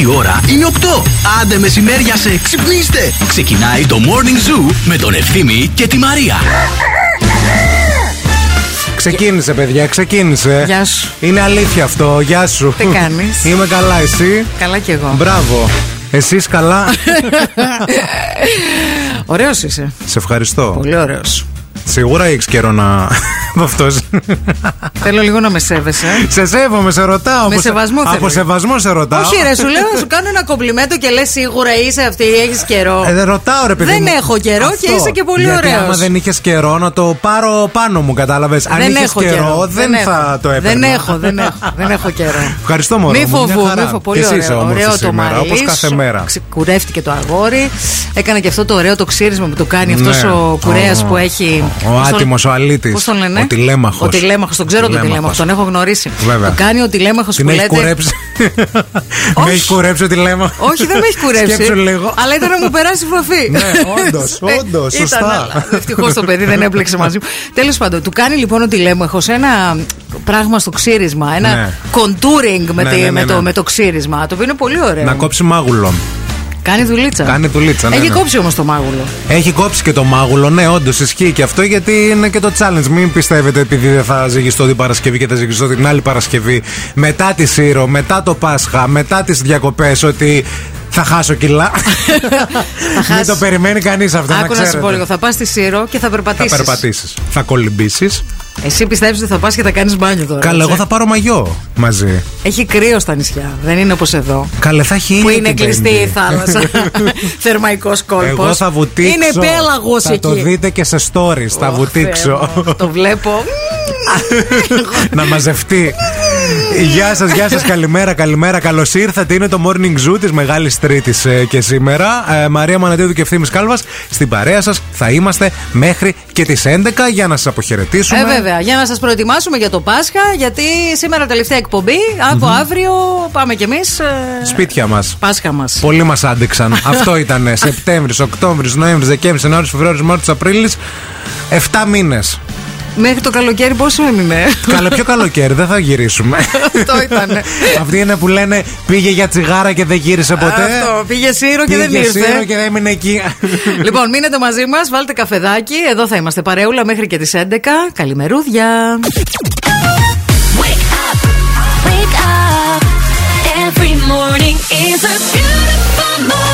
Η ώρα είναι 8. Άντε μεσημέρια σε ξυπνήστε. Ξεκινάει το Morning Zoo με τον Ευθύμη και τη Μαρία. Ξεκίνησε, παιδιά, ξεκίνησε. Γεια σου. Είναι αλήθεια αυτό. Γεια σου. Τι κάνεις; Είμαι καλά, εσύ; Καλά κι εγώ. Μπράβο. Εσύ καλά; Ωραίος είσαι. Σε ευχαριστώ. Πολύ ωραίος. Σίγουρα έχεις καιρό να. Αυτό. Θέλω λίγο να με σέβεσαι. σε σέβομαι, σε ρωτάω. Με Από σε- σεβασμό θέλω. Από σεβασμό σε ρωτάω. Όχι, ρε, σου λέω να σου κάνω ένα κομπλιμέντο και λες σίγουρα είσαι αυτή, έχεις καιρό. Ε, δεν ρωτάω, ρε παιδί. Δεν μου. έχω καιρό και Αυτό. είσαι και πολύ Γιατί ωραίος. Άμα δεν είχες καιρό, να το πάρω πάνω μου, κατάλαβες. Αν δεν είχες έχω καιρό, δεν έχω. θα το έπαιρνα. Δεν έχω, δεν έχω, δεν έχω καιρό. Ευχαριστώ, Μωρό. Μη μου, μια φοβού, χαρά. μη φοβού. Πολύ Και εσύ είσαι ωραίο. όμορφη Ωραίο το σήμερα, μαλλί. όπως κάθε σου. μέρα. Ξεκουρεύτηκε το αγόρι. Έκανε και αυτό το ωραίο το ξύρισμα που το κάνει Ναι. αυτός ο κουρέας Ο- που έχει. ο πώς τον- άτιμος, ο αλήτης. Πώς τον λένε; Ο τηλέμαχος. Ο τηλέμαχος, τον ξέρω τον Τηλέμαχος. τηλέμαχο, τον έχω γνωρίσει. Βέβαια. Το κάνει ο τηλέμαχος Την που έχει λέτε. κουρέψει. Όχι. Με έχει κουρέψει τη λέμα. Όχι, δεν με έχει κουρέψει. Σκέψου λίγο. Αλλά ήταν να μου περάσει βαφή. Ναι, όντως, όντως, σωστά. Ευτυχώς το παιδί δεν έπλεξε μαζί μου. Τέλος πάντων, του κάνει λοιπόν ο τηλέμαχος ένα πράγμα στο ξύρισμα. Ένα Ναι. contouring με, Ναι, τη- ναι, ναι, με το, ναι. με το ξύρισμα. Το οποίο είναι πολύ ωραίο. Να κόψει μάγουλο. Κάνει δουλίτσα. Κάνει δουλίτσα, ναι, Έχει ναι. κόψει όμως το μάγουλο. Έχει κόψει και το μάγουλο, ναι, όντως ισχύει και αυτό γιατί είναι και το challenge. Μην πιστεύετε επειδή δεν θα ζυγιστώ την Παρασκευή και θα ζυγιστώ την άλλη Παρασκευή μετά τη Σύρο, μετά το Πάσχα, μετά τις διακοπές ότι θα χάσω κιλά. Μην χάσεις. το περιμένει κανείς αυτό. να Άκου να σου ξέρετε. πω λίγο. Θα πας στη Σύρο και θα Θα περπατήσεις. περπατήσει. Θα κολυμπήσεις. Εσύ πιστεύεις ότι θα πας και θα κάνεις μπάνιο τώρα. Καλά, έτσι; εγώ θα πάρω μαγιό μαζί. Έχει κρύο στα νησιά. Δεν είναι όπως εδώ. Καλέ, θα έχει Που ήλιο είναι την κλειστή η Πέμπτη. θάλασσα. Θερμαϊκός κόλπος. Εγώ θα βουτήξω. Είναι πέλαγο Θα εκεί. το δείτε και σε stories. Θα Ω, βουτήξω. Θεέ μου, Το βλέπω. να μαζευτεί. Γεια σας, γεια σας, καλημέρα, καλημέρα. Καλώς ήρθατε. Είναι το morning zoo της Μεγάλης Τρίτης και σήμερα. Ε, Μαρία Μανατίδου και ευθύνη Κάλβας. Στην παρέα σας θα είμαστε μέχρι και τις 11 για να σας αποχαιρετήσουμε. Ε, βέβαια, για να σας προετοιμάσουμε για το Πάσχα, γιατί σήμερα τελευταία εκπομπή. Από αύριο πάμε κι εμείς. Σπίτια μας. Πάσχα μας. Πολλοί μας άντεξαν. Αυτό ήταν Σεπτέμβρης, Οκτώβρης, Νοέμβρης, Δεκέμβρης, Ιανουάριο, Φεβρουάριος, Μάρτιος, Απρίλης. 7 μήνες. Μέχρι το καλοκαίρι πόσο έμεινε; Καλά, πιο καλοκαίρι, δεν θα γυρίσουμε. Αυτό ήταν. Αυτοί είναι που λένε πήγε για τσιγάρα και δεν γύρισε ποτέ. Αυτό. Πήγε Σύρο και Πήγε δεν ήρθε. Σύρο και δεν έμεινε εκεί. Λοιπόν, μείνετε μαζί μας, βάλτε καφεδάκι. Εδώ θα είμαστε παρεούλα μέχρι και τις 11. Καλημερούδια. Wake up, wake up. Every morning is a beautiful morning.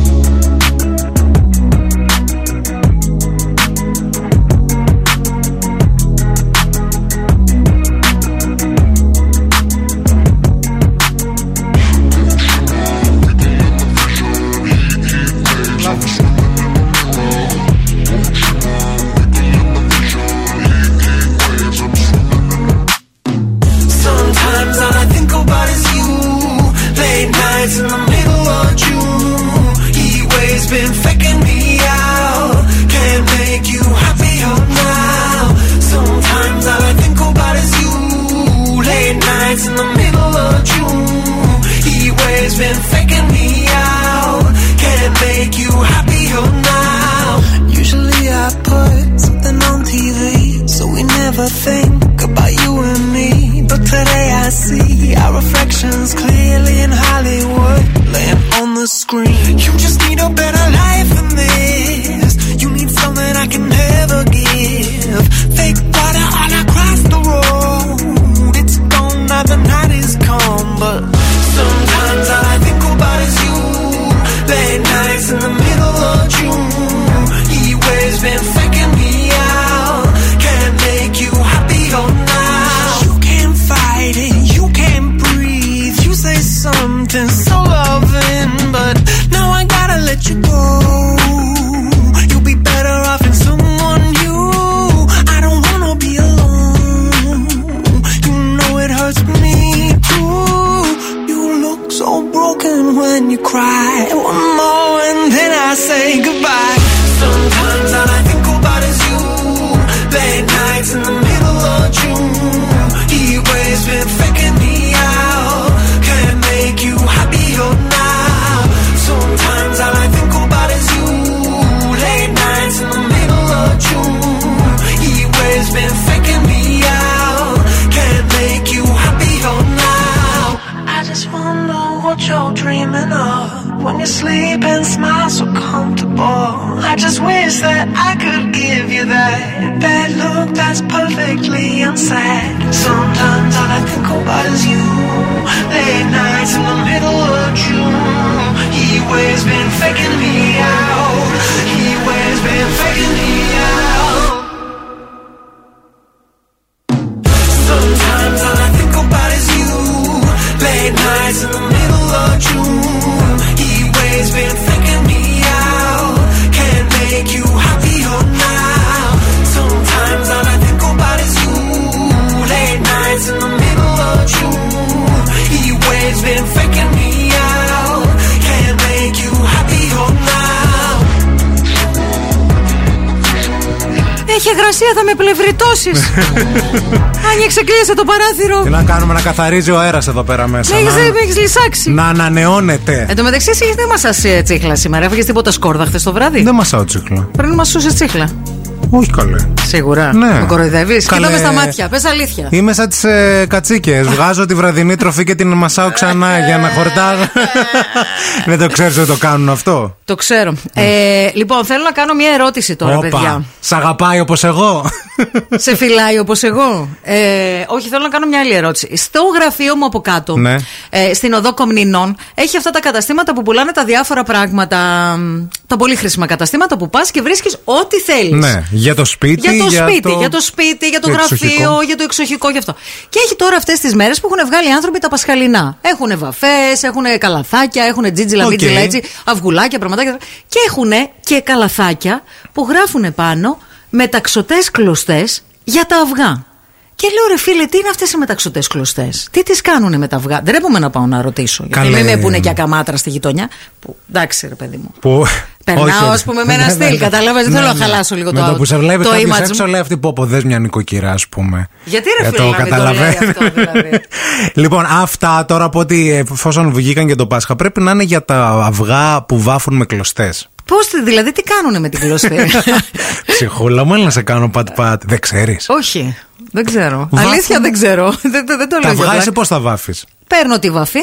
θα με πλευριτώσεις. Άνοιξε, κλείσε το παράθυρο. Τι να κάνουμε, να καθαρίζει ο αέρας εδώ πέρα μέσα. Ναι, να... έχει λυσάξει. Να ανανεώνεται. Εν τω μεταξύ, εσύ δεν μα ε, τσίχλα σήμερα. Έφυγες τίποτα σκόρδα χθες το βράδυ; Δεν μα τσίχλα. Πριν μα τσίχλα. Όχι καλέ. Σίγουρα. Ναι. Με κοροϊδεύεις. Κοιτάμε στα μάτια. Πες αλήθεια. Είμαι σαν τις ε, κατσίκες. Βγάζω τη βραδινή τροφή και την μασάω ξανά ε. για να χορτάζω. Δεν το ξέρεις ότι το κάνουν αυτό; Το ξέρω. Ε, λοιπόν, θέλω να κάνω μια ερώτηση τώρα, Οπα. παιδιά. Σ' αγαπάει όπως εγώ; Σε φυλάει όπως εγώ; Ε, όχι, θέλω να κάνω μια άλλη ερώτηση. Στο γραφείο μου από κάτω, ναι. ε, στην οδό Κομνηνών, έχει αυτά τα καταστήματα που πουλάνε τα διάφορα πράγματα. Τα πολύ χρήσιμα καταστήματα που πας και βρίσκεις ό,τι θέλεις. Ναι. Για το σπίτι, για το, σπίτι. Για το σπίτι, για το, γραφείο, για το εξοχικό, για αυτό. Και έχει τώρα αυτές τις μέρες που έχουν βγάλει άνθρωποι τα πασχαλινά. Έχουν βαφές, έχουν καλαθάκια, έχουν τζίτζιλα, okay. Έτσι, αυγουλάκια, πραγματάκια. Και έχουν και καλαθάκια που γράφουν πάνω μεταξωτέ κλωστές για τα αυγά. Και λέω ρε φίλε, τι είναι αυτές οι μεταξωτές κλωστές; Τι τις κάνουν με τα αυγά. Δεν έπρεπε να πάω να ρωτήσω. Γιατί Καλέ. μην με πούνε και ακαμάτρα στη γειτονιά. Που, εντάξει, ρε παιδί μου. Που... Περνάω, Όχι, ας πούμε, με ένα ναι, στυλ. ναι. Κατάλαβες, δεν Ναι, θέλω να ναι. χαλάσω λίγο Με το το που σε βλέπει το κάποιος image έξω, μου. λέει αυτή που πω, δες μια νοικοκυρά, ας πούμε. Γιατί ρε Ε, φίλε, να μην το λέει καταλαβαίνει. αυτό, δηλαδή. λοιπόν, αυτά τώρα από ότι εφόσον βγήκαν για το Πάσχα πρέπει να είναι για τα αυγά που βάφουν με κλωστές. Πώς, δηλαδή, τι κάνουν με την κλωστή; Ψυχούλα μου, έλα να σε κάνω πατ-πατ. Δεν ξέρεις. Όχι, δεν ξέρω. Βάφουν- Αλήθεια δεν ξέρω. δεν, δεν, δεν το Τα λέω για αυγά πλάκα. εσύ πώς τα βάφεις; Παίρνω τη βαφή,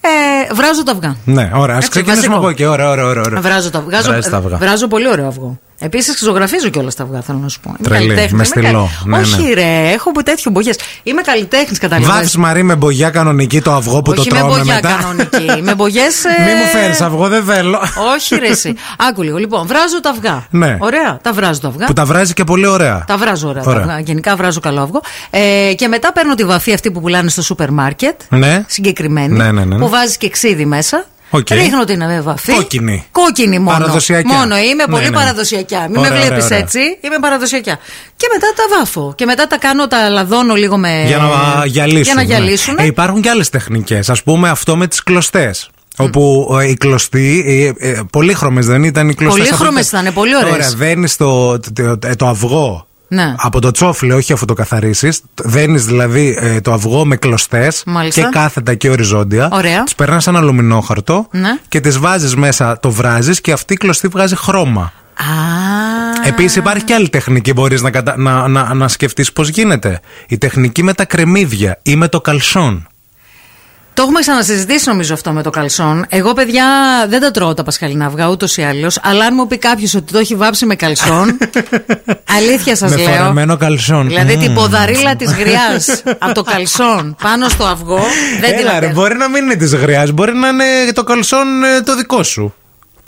ε, βράζω τα αυγά. Ναι, ωραία. Α Έτσι, ξεκινήσουμε βασικό. από εκεί. Ωραία, ωραία, ωραία. ωραία. Βράζω τα, βγάζω, Βράζεις τα αυγά. βράζω πολύ ωραίο αυγό. Επίσης, ζωγραφίζω κιόλας τα αυγά, θέλω να σου πω. Είμαι Τρελή, καλλιτέχνης, με είμαι στυλό. καλ- Ναι, Όχι, ναι. ρε, έχω από τέτοιο μπογιές. Είμαι καλλιτέχνης, κατάλαβα. Βάφεις Μαρή με μπογιά κανονική το αυγό που Όχι το με τρώμε μπογιά μετά. κανονική. με μπογιές. Μη μου φέρεις αυγό, δεν θέλω. Όχι, ρε, εσύ. Άκου λίγο. Λοιπόν, βράζω τα αυγά. Ναι. Ωραία, τα βράζω τα αυγά. Που τα βράζει και πολύ ωραία. Τα βράζω ωραία. Ωραία. Τα αυγά. Γενικά βράζω καλό αυγό. Ε, και μετά παίρνω τη βαφή αυτή που πουλάνε στο σούπερ μάρκετ. Ναι. Συγκεκριμένη. Ναι, ναι, ναι, ναι. Που βάζει και ξύδι μέσα. Οκ. Ρίχνω την ε, βαφή. Κόκκινη. Κόκκινη μόνο. Παραδοσιακιά. Μόνο είμαι Ναι, πολύ ναι. παραδοσιακιά. Μην Ωραία, με ωραία, βλέπεις ωραία. έτσι. Είμαι παραδοσιακιά. Και μετά τα βάφω. Και μετά τα κάνω, τα λαδώνω λίγο με. Για να γυαλίσουν. Για να γυαλίσουν. Ε, υπάρχουν και άλλες τεχνικές. Α πούμε αυτό με τις κλωστές. Όπου ε, οι κλωστοί, ε, ε, πολύχρωμες δεν ήταν οι κλωστές Πολύχρωμες αυτές. ήταν, πολύ ωραίες. Ωραία, δένεις το, το, το, το αυγό Ναι. από το τσόφλι, όχι αφού το καθαρίσεις Δένεις δηλαδή ε, το αυγό με κλωστές Μάλιστα. και κάθετα και οριζόντια. Ωραία. Τις περνάς ένα αλουμινόχαρτο Ναι. και τις βάζεις μέσα, το βράζεις και αυτή η κλωστή βγάζει χρώμα. Α. Επίσης υπάρχει και άλλη τεχνική μπορείς να, κατα... να, να, να σκεφτείς πώς γίνεται. Η τεχνική με τα κρεμμύδια ή με το καλσόν. Το έχουμε ξανασυζητήσει νομίζω αυτό με το καλσόν. Εγώ, παιδιά, δεν τα τρώω τα πασχαλινά αυγά ούτως ή άλλως. Αλλά αν μου πει κάποιος ότι το έχει βάψει με καλσόν. αλήθεια σας με λέω. φορεμένο καλσόν. Δηλαδή Μμμ. την ποδαρίλα της γριάς από το καλσόν πάνω στο αυγό. Δεν την Έλα, ρε, αντέχω. μπορεί να μην είναι της γριάς, μπορεί να είναι το καλσόν ε, το δικό σου.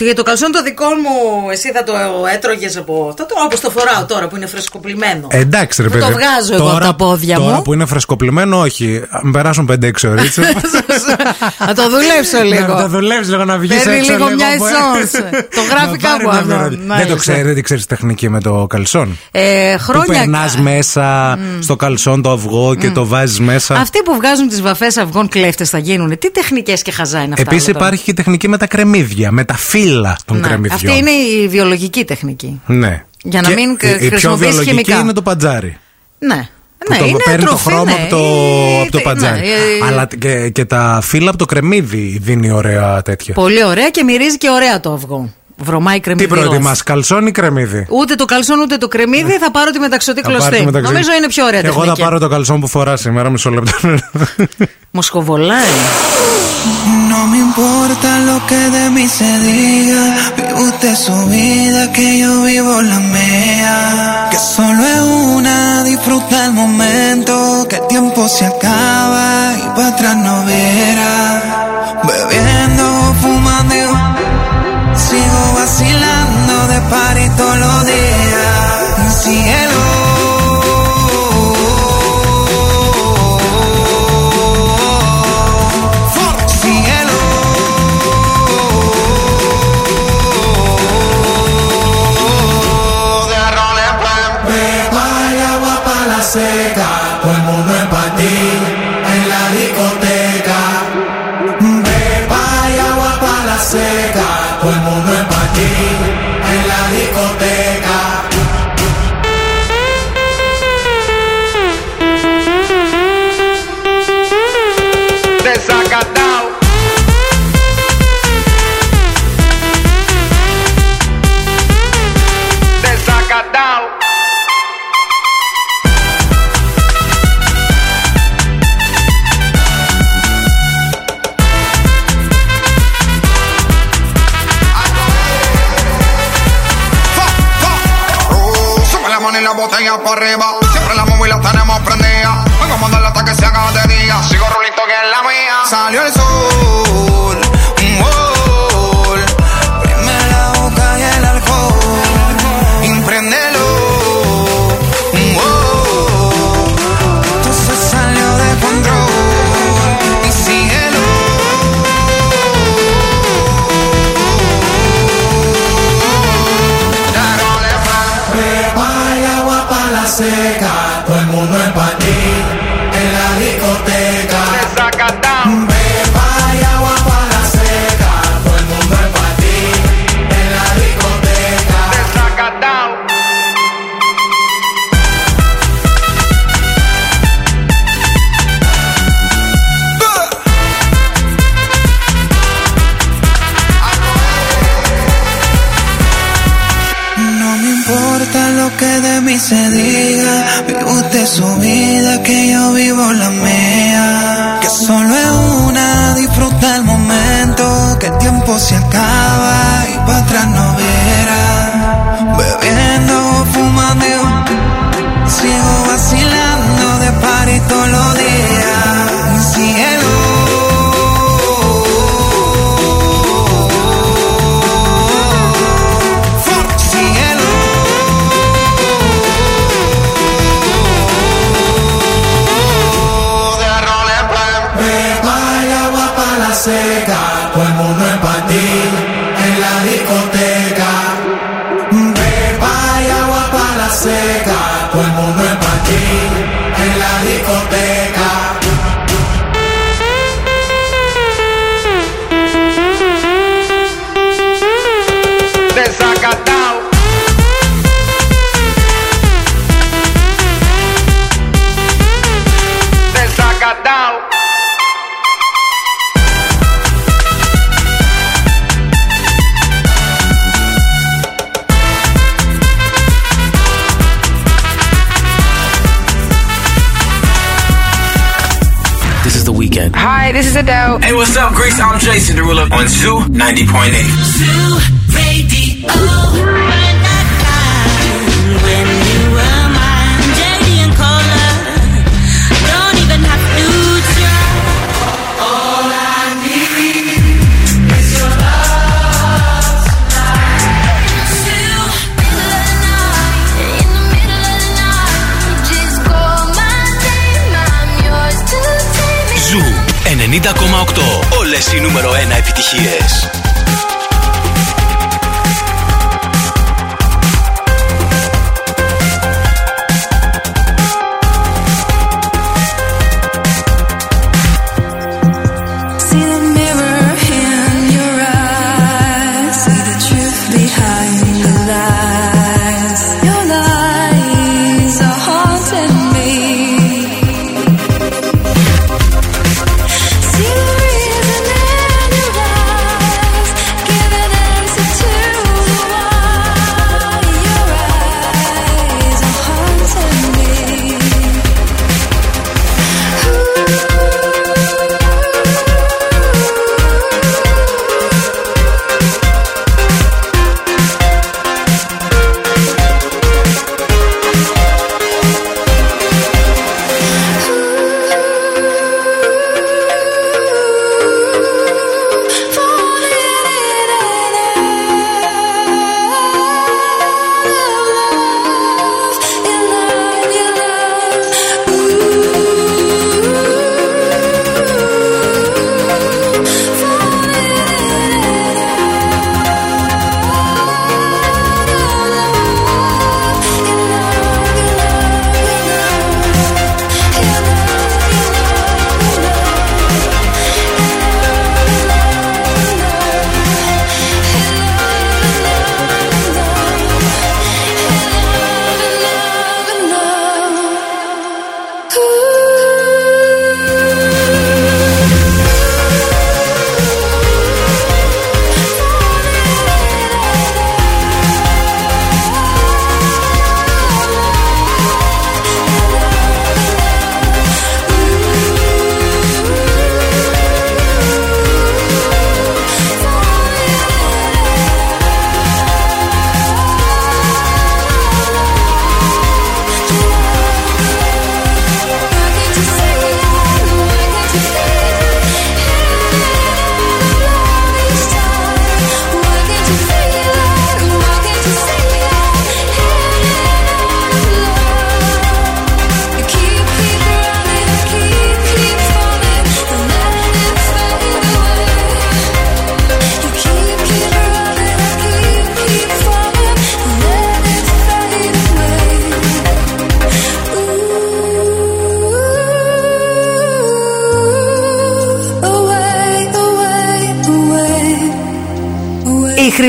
Τι, το καλσόν το δικό μου, εσύ θα το έτρωγες από αυτό, το, όπως το φοράω τώρα που είναι φρεσκοπλημένο. Ε, εντάξει, ρε Που παιδί. το βγάζω εγώ από τα πόδια τώρα μου. που είναι φρεσκοπλημένο, όχι. Αν περάσουν 5-6 ώρες. Θα το δουλέψω λίγο. Να το δουλεύει λίγο, να βγεις έξω. Παίρνει λίγο μια από- εσόνς. Το γράφει Να πάρει κάπου μια αυτό. μυρωδιά. Δεν Μάλιστα. το ξέρει, δεν ξέρεις τεχνική με το καλσόν. Ε, Που χρόνια. περνάς μέσα στο καλσόν το αυγό και το βάζεις μέσα. Αυτοί που βγάζουν τις βαφές αυγών κλέφτες θα γίνουν. Τι τεχνικές και χαζά είναι αυτά. Επίσης όλα τώρα. υπάρχει και η τεχνική με τα κρεμμύδια, με τα φύλλα των Ναι. κρεμμυδιών. Αυτή είναι η βιολογική τεχνική. Ναι. Για να Και μην η- η πιο χρησιμοποιείς βιολογική χημικά. είναι το παντζάρι. Ναι. Που ναι, το είναι παίρνει τροφή, το χρώμα ναι. από το, Ε, από το τε- παντζάρι. ναι, ε, Αλλά και, και τα φύλλα από το κρεμμύδι δίνει ωραία τέτοια. Πολύ ωραία και μυρίζει και ωραία το αυγό. Βρωμάει Τι κρεμμύδι. προτιμά, καλσόν ή κρεμμύδι; Ούτε το καλσόν ούτε το κρεμμύδι θα πάρω τη μεταξωτή Θα πάρει κλωστή. το μεταξύ- Νομίζω είναι πιο ωραία Εγώ θα τεχνική. πάρω το καλσόν που φορά σήμερα, μισό λεπτό. Μου σκοβολάει. No me importa lo que de mí se diga. Vive usted su vida, que yo vivo la mía. Que solo es una, disfruta el momento. Que el tiempo se acaba y para atrás no verá. Bebiendo, fumando. pare todo lo de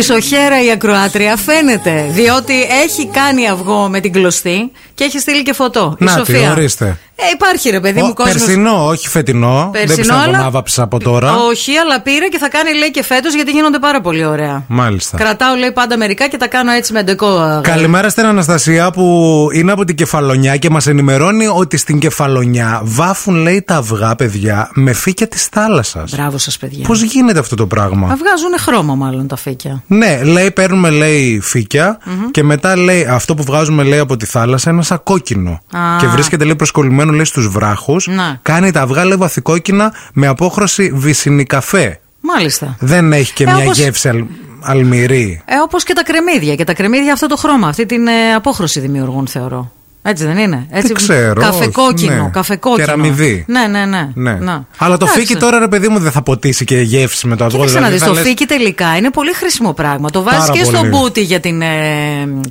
Πισωχέρα η ακροάτρια φαίνεται. Διότι έχει κάνει αυγό με την κλωστή και έχει στείλει και φωτό. Να, η Ορίστε. Ε, υπάρχει ρε παιδί Ω, μου κόσμος. Περσινό, όχι φετινό. Δεν Περσινό, πιστεύω αλλά- να άβαψε από τώρα. Όχι, αλλά πήρε και θα κάνει λέει και φέτος γιατί γίνονται πάρα πολύ ωραία. Μάλιστα. Κρατάω λέει πάντα μερικά και τα κάνω έτσι με ντεκό. αγάπη. Καλημέρα στην Αναστασία που είναι από την Κεφαλονιά και μας ενημερώνει ότι στην Κεφαλονιά βάφουν, λέει, τα αυγά, παιδιά, με φύκια της θάλασσας. Μπράβο σας, παιδιά. Πώς γίνεται αυτό το πράγμα; Μα βγάζουν χρώμα, μάλλον τα φύκια. Ναι, λέει, παίρνουμε, λέει, φύκια και μετά λέει αυτό που βγάζουμε, λέει, από τη θάλασσα είναι σαν κόκκινο. Α. Και βρίσκεται, λέει, προσκολλημένο, λέει, στου βράχους. Να. Κάνει τα αυγά, λέει, βαθικόκκινα με απόχρωση βυσινή καφέ. Μάλιστα. Δεν έχει και Ε, μια όπως- γεύση αλ, αλμυρή. Ε, Όπως και τα κρεμμύδια. Και τα κρεμμύδια αυτό το χρώμα, αυτή την ε, απόχρωση δημιουργούν, θεωρώ. Έτσι δεν είναι. Έτσι, Δεν ξέρω, Καφεκόκκινο. όχι, ναι. καφεκόκκινο. Κεραμιδί. Ναι, ναι, ναι. Ναι. Να. Αλλά το Εντάξει. φύκι τώρα, ρε παιδί μου, δεν θα ποτίσει και γεύση με το αυγό. Κοίταξε να δηλαδή δεις. θα Το λες- φύκι τελικά είναι πολύ χρήσιμο πράγμα. Το βάζεις Πάρα και στο πολύ. μπούτι για την ε,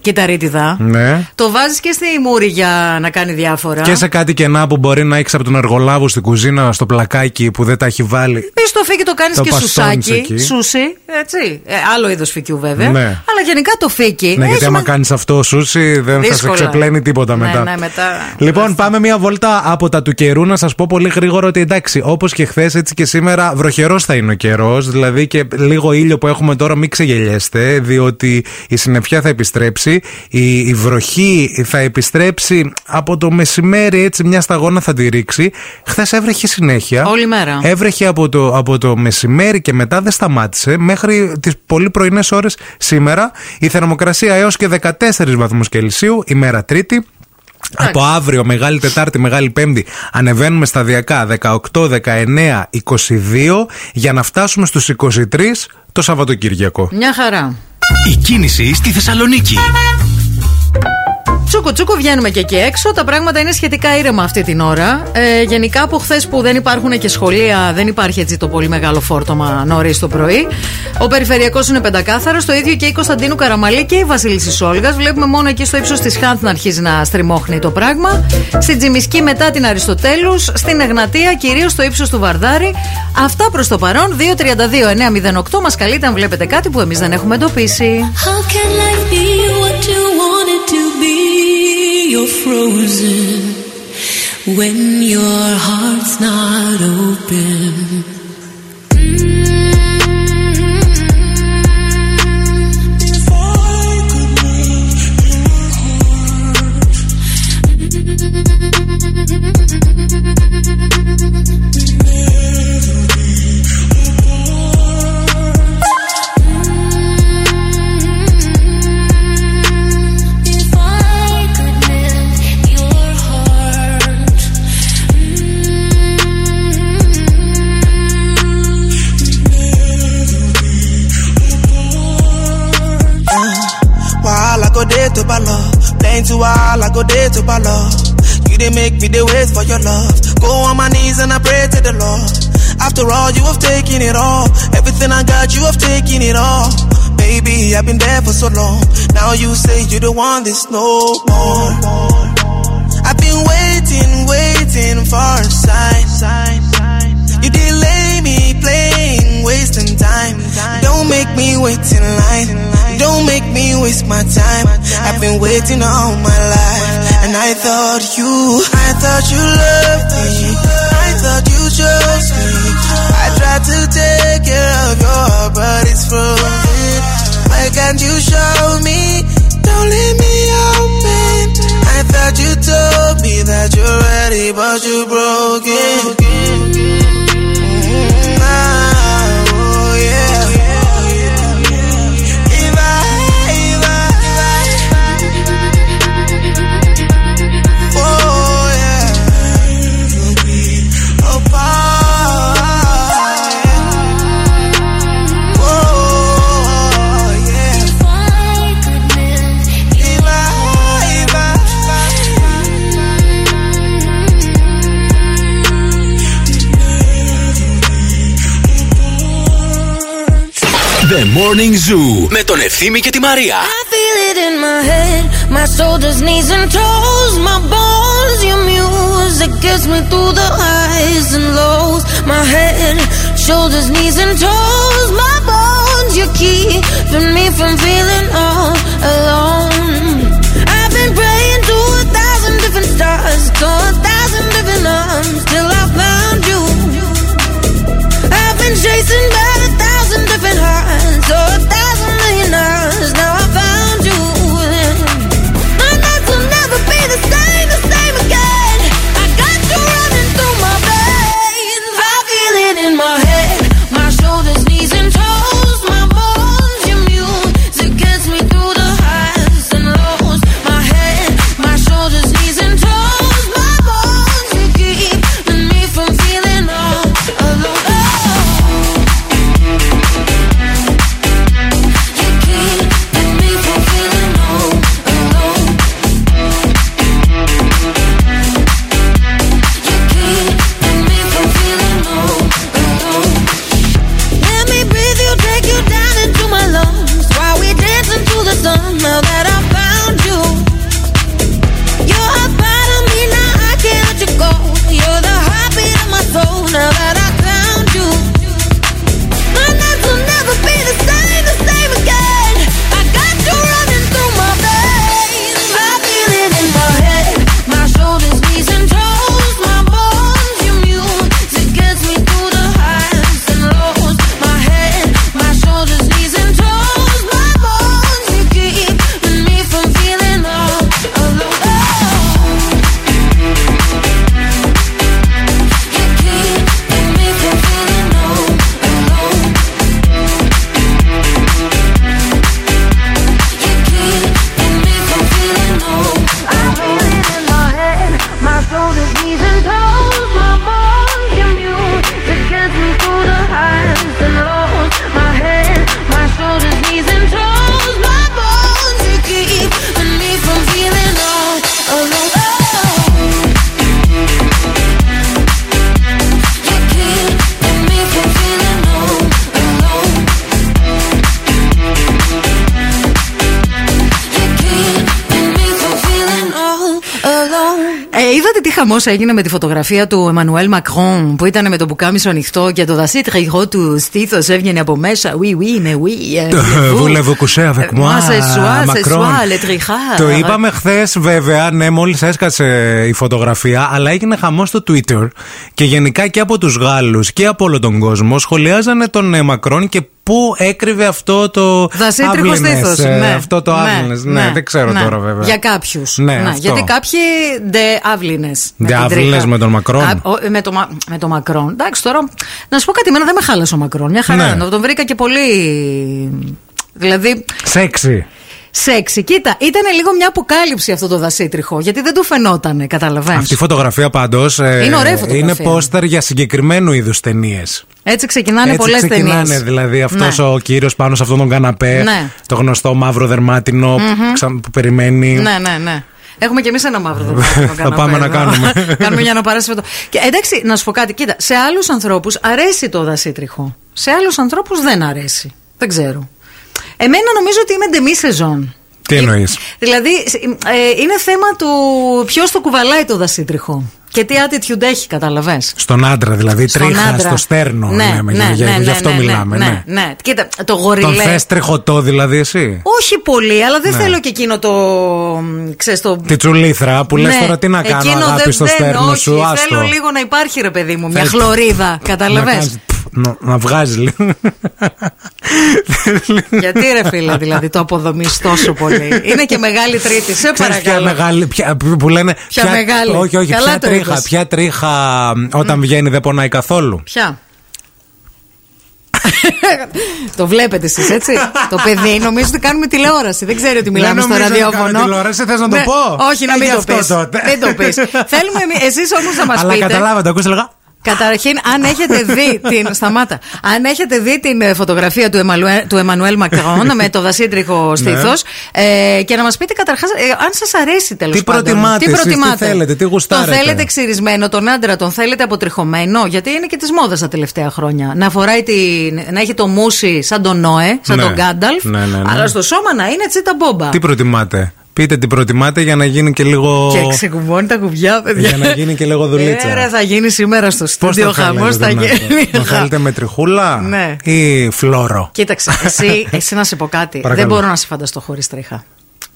κυταρίτιδα. Ναι. Το βάζεις και στη μούρη για να κάνει διάφορα. Και σε κάτι κενά που μπορεί να έχεις από τον εργολάβο στην κουζίνα στο πλακάκι που δεν τα έχει βάλει. Πει το φύκι το κάνεις Το και παστώνεις σουσάκι. εκεί. Σούσι, έτσι. Ε, άλλο είδος φυκιού βέβαια. Ναι. Αλλά γενικά το φύκι. Ναι, γιατί έχει άμα με- κάνεις αυτό σούσι, δεν θα σε Δύσκολα. ξεπλένει τίποτα Ναι, μετά. ναι, μετά. Λοιπόν, πάμε μια βόλτα από τα του καιρού να σας πω πολύ γρήγορα ότι εντάξει, όπως και χθες, έτσι και σήμερα, βροχερός θα είναι ο καιρός. Δηλαδή και λίγο ήλιο που έχουμε τώρα, μην ξεγελιέστε, διότι η συννεφιά θα επιστρέψει. Η, η βροχή θα επιστρέψει από το μεσημέρι, έτσι μια σταγόνα θα τη ρίξει. Χθες έβρεχε συνέχεια. Όλη μέρα. Έβρεχε από το, από το μεσημέρι και μετά δεν σταμάτησε μέχρι τις πολύ πρωινές ώρες σήμερα. Η θερμοκρασία έως και 14 βαθμούς Κελσίου, ημέρα Τρίτη. Από αύριο, Μεγάλη Τετάρτη, Μεγάλη Πέμπτη, ανεβαίνουμε σταδιακά 18, 19, 22 για να φτάσουμε στους 23 το Σαββατοκύριακο. Μια χαρά. Η κίνηση στη Θεσσαλονίκη. Τσούκου τσούκου βγαίνουμε και εκεί έξω. Τα πράγματα είναι σχετικά ήρεμα αυτή την ώρα. Ε, γενικά από χθες που δεν υπάρχουν και σχολεία, δεν υπάρχει έτσι το πολύ μεγάλο φόρτωμα νωρίς το πρωί. Ο περιφερειακός είναι πεντακάθαρος. Το ίδιο και η Κωνσταντίνου Καραμαλή και η Βασίλισσα Όλγα. Βλέπουμε μόνο εκεί στο ύψος της Χάνθ να αρχίζει να στριμώχνει το πράγμα. Στην Τζιμισκή μετά την Αριστοτέλους. Στην Εγνατία κυρίως στο ύψος του Βαρδάρη. Αυτά προς το παρόν. 232-908 μας καλείτε αν βλέπετε κάτι που εμείς δεν έχουμε εντοπίσει. How can life be what you want it to be? You're frozen when your heart's not open. If While I go there to balo, plenty while I go there to balo. You didn't make me they wait for your love. Go on my knees and I pray to the Lord. After all, you have taken it all. Everything I got, you have taken it all. Baby, I've been there for so long. Now you say you don't want this no more. I've been waiting, waiting for a sign. You delay me playing, wasting time. Don't make me wait in line. Don't make me waste my time. I've been waiting all my life. And I thought you, I thought you loved me. I thought you chose me. I tried to take care of your heart, but it's frozen. Why can't you show me? Don't leave me open. I thought you told me that you're ready, but you broke it. Mm, Morning Zoo με τον Ευθύμη και τη Μαρία. I feel it in my head, my shoulders, knees and toes, my bones. Your music gets me through the highs and lows. My head, shoulders, knees and toes, my bones. You're keeping me from feeling all alone. I've been praying to a thousand different stars, to a thousand arms till I found you. I've been chasing by a thousand different hearts, so a thousand million hours. Now χαμό έγινε με τη φωτογραφία του Εμμανουέλ Μακρόν που ήταν με το μπουκάμισο ανοιχτό και το δασί τριγό του στήθος έβγαινε από μέσα. Oui, oui, mais oui. euh, voulez-vous. Voulez-vous coucher avec moi, Moi, c'est soi, c'est Macron? soi, le tριχά. Το είπαμε χθες, βέβαια, ναι, μόλις έσκασε η φωτογραφία, αλλά έγινε χαμός στο Twitter και γενικά και από τους Γάλλους και από όλο τον κόσμο σχολιάζανε τον ε, Μακρόν και πού έκρυβε αυτό το. Δασίτρικο άβλινες, στήθος. ε, Ναι. Αυτό το Ναι, άβλινες. Ναι, δεν ξέρω ναι. τώρα βέβαια. Για κάποιους. Ναι, αυτό. γιατί κάποιοι ντε άβλινε. Ντε άβλινες με τον Μακρόν. με, το, Μα- με τον Μακρόν. Εντάξει, τώρα να σου πω κάτι, εμένα δεν με χάλασε ο Μακρόν. Μια χαρά. Ναι. είναι. Τον βρήκα και πολύ. Δηλαδή, Σεξι. σεξι. Κοίτα, ήταν λίγο μια αποκάλυψη αυτό το δασίτριχο. Γιατί δεν του φαινότανε, καταλαβαίνεις Αυτή η φωτογραφία πάντως. Είναι ωραία φωτογραφία. Είναι πόστερ για συγκεκριμένου είδους ταινίες. Έτσι ξεκινάνε Έτσι πολλές ταινίες. ξεκινάνε δηλαδή αυτός Ναι. ο κύριος πάνω σε αυτόν τον καναπέ. Ναι. Το γνωστό μαύρο δερμάτινο που Μμμ. ξα- που περιμένει. Ναι, ναι, ναι. Έχουμε κι εμείς ένα μαύρο δωμάτιο. στον Θα πάμε καναπέ, να εδώ. κάνουμε. κάνουμε για να παράσει αυτό. Και εντάξει, να σου πω κάτι. Κοίτα, σε άλλους ανθρώπους αρέσει το δασίτριχο. Σε άλλους ανθρώπους δεν αρέσει. Δεν ξέρω. Εμένα νομίζω ότι είμαι ντεμή σεζόν. Τι εννοείς; Δηλαδή, ε, είναι θέμα του ποιος το κουβαλάει το δασίτριχο. Και τι attitude έχει, καταλαβες; Στον άντρα, δηλαδή Στον τρίχα άντρα. στο στέρνο. Ναι, λέμε, ναι, για, ναι, γι' ναι, αυτό ναι, μιλάμε. ναι, ναι. ναι. Κοίτα, το Τον γοριλέ. θες τριχωτό, δηλαδή εσύ; Όχι πολύ, αλλά δεν Ναι. θέλω και εκείνο το. Ξέρεις, το... Τη τσουλήθρα που λες Ναι, τώρα τι να κάνω, εκείνο αγάπη δεν- στο δεν, στέρνο όχι, σου. Άστο. Θέλω λίγο να υπάρχει, ρε παιδί μου, μια Θέλεις- χλωρίδα. Να, Καταλαβες; κάνεις- να, να βγάζει λίγο. Γιατί ρε φίλε, δηλαδή το αποδομείς τόσο πολύ; Είναι και μεγάλη τρίτη, σε Ξέρεις ποια παρακαλώ. μεγάλη, ποια, που λένε. Ποια μεγάλη. Όχι, όχι, Καλά ποια το τρίχα, είπες. ποια τρίχα όταν βγαίνει δεν πονάει καθόλου; Ποια; το βλέπετε εσείς, έτσι; το παιδί νομίζω ότι κάνουμε τηλεόραση. Δεν ξέρει ότι μιλάμε Δεν στο νομίζω ότι ραδιόφωνο. κάνουμε τηλεόραση, θες να το Ναι, πω; Όχι, να Ε, μην γι' το αυτό πεις. τότε. Δεν το πεις. Θέλουμε εσείς όμως να μας Αλλά πείτε. καταλάβατε, ακούς λέγα. Καταρχήν, αν έχετε δει την. Σταμάτα. Αν έχετε δει την ε, φωτογραφία του, Εμαλουέ, του Εμμανουέλ Μακρόν με το δασίτριχο στήθος. ε, και να μας πείτε καταρχάς, αν σας αρέσει τέλος Τι πάντων. προτιμάτε εσείς, τι θέλετε, τι γουστάρετε; Τον θέλετε ξυρισμένο, τον άντρα, τον θέλετε αποτριχωμένο; Γιατί είναι και της μόδας τα τελευταία χρόνια. Να φοράει την, να έχει το μουσι σαν τον Νόε, σαν Ναι. τον Γκάνταλφ. Ναι, ναι, ναι. Αλλά στο σώμα να είναι τσίτα μπόμπα. Τι προτιμάτε; Πείτε τι προτιμάτε για να γίνει και λίγο. Και ξεκουμπώνει τα κουμπιά, παιδιά. Για να γίνει και λίγο δουλίτσα. Ε, ρε, θα γίνει σήμερα στο Πώς στούντιο το χαμός. θέλετε, Θα τον γίνει. άντρα; Τον θέλετε με τριχούλα Ναι. ή φλόρο; Κοίταξε, εσύ, εσύ να σε πω κάτι. Παρακαλώ. Δεν μπορώ να σε φανταστώ χωρίς τρίχα.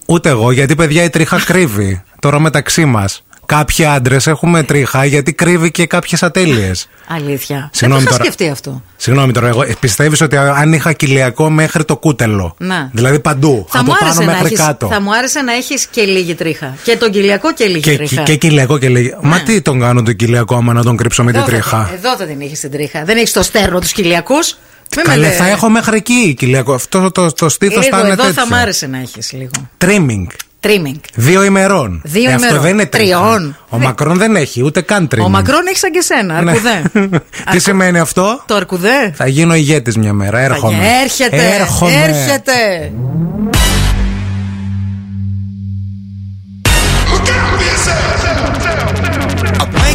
Ούτε εγώ, γιατί παιδιά η τρίχα κρύβει. Τώρα μεταξύ μας. Κάποιοι άντρες έχουμε τρίχα γιατί κρύβει και κάποιες ατέλειες. Αλήθεια. Συγγνώμη Δεν το είχα τώρα. σκεφτεί αυτό. Συγγνώμη τώρα, εγώ πιστεύεις ότι αν είχα κοιλιακό μέχρι το κούτελο. Να. Δηλαδή παντού. Θα από μου, πάνω άρεσε να μέχρι έχεις, κάτω. θα μου άρεσε να έχεις και λίγη τρίχα. Και τον κοιλιακό και λίγη Και, τρίχα. και, και κοιλιακό και λέγει. Μα τι τον κάνω τον κοιλιακό άμα να τον κρύψω με την Εδώ θα- τρίχα; Εδώ θα την έχεις την τρίχα. Δεν έχεις το στέρνο τους κοιλιακούς; Καλέ, θα έχω μέχρι εκεί κοιλιακό. Αυτό το, το, το στήθος θα Λίγο είναι εδώ τέτοιο. θα μ' άρεσε να έχεις λίγο. Trimming. Trimming. Δύο ημερών. Δύο Ε, Αυτό ημερών. δεν είναι τρίχα. Τριών. Ο Δε- Μακρόν δεν έχει ούτε καν trimming. Ο Μακρόν έχει σαν και σένα, Ναι. αρκουδέ. Τι σημαίνει αυτό; Το αρκουδέ. Θα γίνω ηγέτης μια μέρα. Έρχομαι. Έρχεται. Έρχομαι. Έρχεται.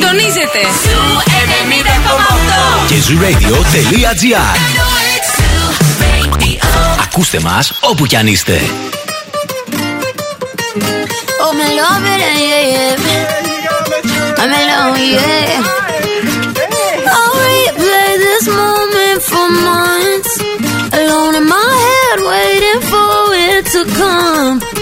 πόλη συντονίζεται. Zoo 90,8. Και zooradio.gr Ακούστε μας όπου κι αν είστε. Oh, me love it, yeah, yeah. I'm alone, yeah. I'll replay this moment for months. Alone in my head, waiting for it to come.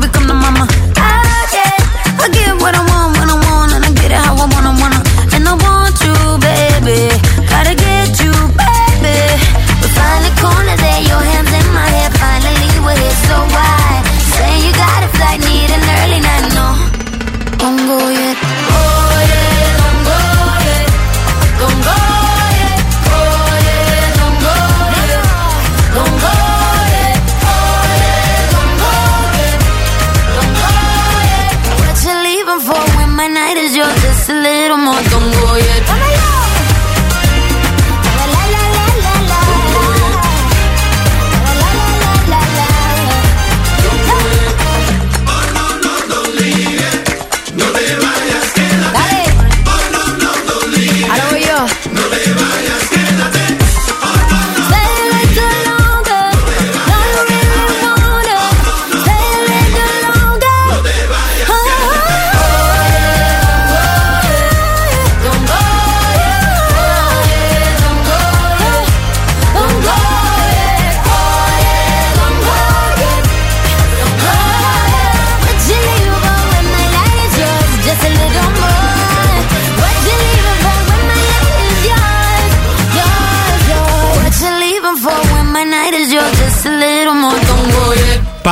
Baby, come to mama.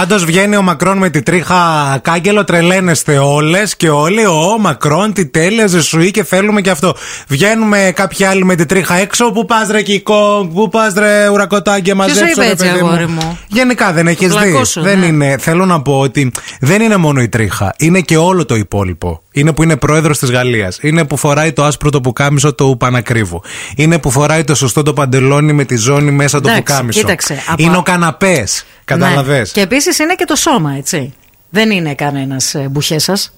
Πάντως βγαίνει ο Μακρόν με τη τρίχα κάγκελο, τρελαίνεστε όλες και όλοι. Ο Μακρόν, τι τέλεια ζεσουή και θέλουμε και αυτό. Βγαίνουμε κάποιοι άλλοι με τη τρίχα έξω. Πού πας ρε Κικό, πού πας ρε ουρακοτάγκια μαζέψω. είπε ρε, έτσι, παιδί αγόρι μου; Γενικά δεν έχεις δει. Πλακώσου, Δεν ναι. είναι. Θέλω να πω ότι δεν είναι μόνο η τρίχα. Είναι και όλο το υπόλοιπο. Είναι που είναι πρόεδρος της Γαλλίας. Είναι που φοράει το άσπρο το πουκάμισο το πανακρίβου. Είναι που φοράει το σωστό το παντελόνι με τη ζώνη μέσα το Εντάξει, πουκάμισο. κοίταξε, από- Είναι ο καναπές. Κατάλαβες; Ναι. Και επίσης είναι και το σώμα, έτσι. Δεν είναι κανένας μπουχές σας.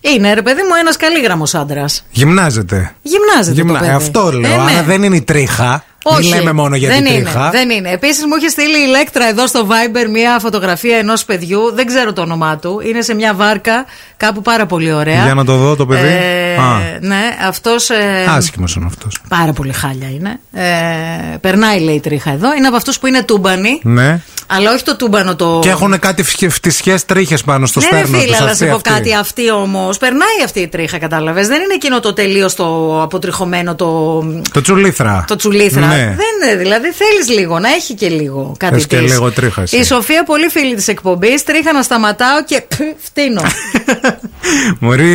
Είναι, ρε παιδί μου, ένας καλήγραμμο άντρας. Γυμνάζεται. Γυμνάζεται. Γυμνα- το παιδί. Αυτό λέω. Ε, ναι. Άρα δεν είναι η τρίχα. Όχι, Δεν λέμε μόνο για δεν την είναι, τρίχα. Δεν είναι. Επίσης μου είχε στείλει η Ηλέκτρα εδώ στο Viber μια φωτογραφία ενός παιδιού. Δεν ξέρω το όνομά του. Είναι σε μια βάρκα κάπου πάρα πολύ ωραία. Για να το δω το παιδί. Ε, Α. ναι, αυτός. Ε, Άσχημος είναι αυτός. Πάρα πολύ χάλια είναι. Ε, περνάει, λέει η τρίχα εδώ. Είναι από αυτούς που είναι τούμπανοι. Ναι. Αλλά όχι το τούμπανο το. Και έχουν κάτι φτισιέ τρίχες πάνω στο ναι, στέρνο ρε φίλε, τους, αλλά αυτοί, σε πω αυτοί. κάτι. Αυτή όμως περνάει αυτή η τρίχα, κατάλαβες. Δεν είναι εκείνο το τελείως το αποτριχωμένο το. Το τσουλήθρα. Το τσουλήθρα. Ναι. Δεν είναι, δηλαδή θέλεις λίγο, να έχει και λίγο κάτι Θες και της. λίγο τρίχα εσύ. Η Σοφία, πολύ φίλη της εκπομπής, τρίχα να σταματάω και π, φτύνω. Μωρή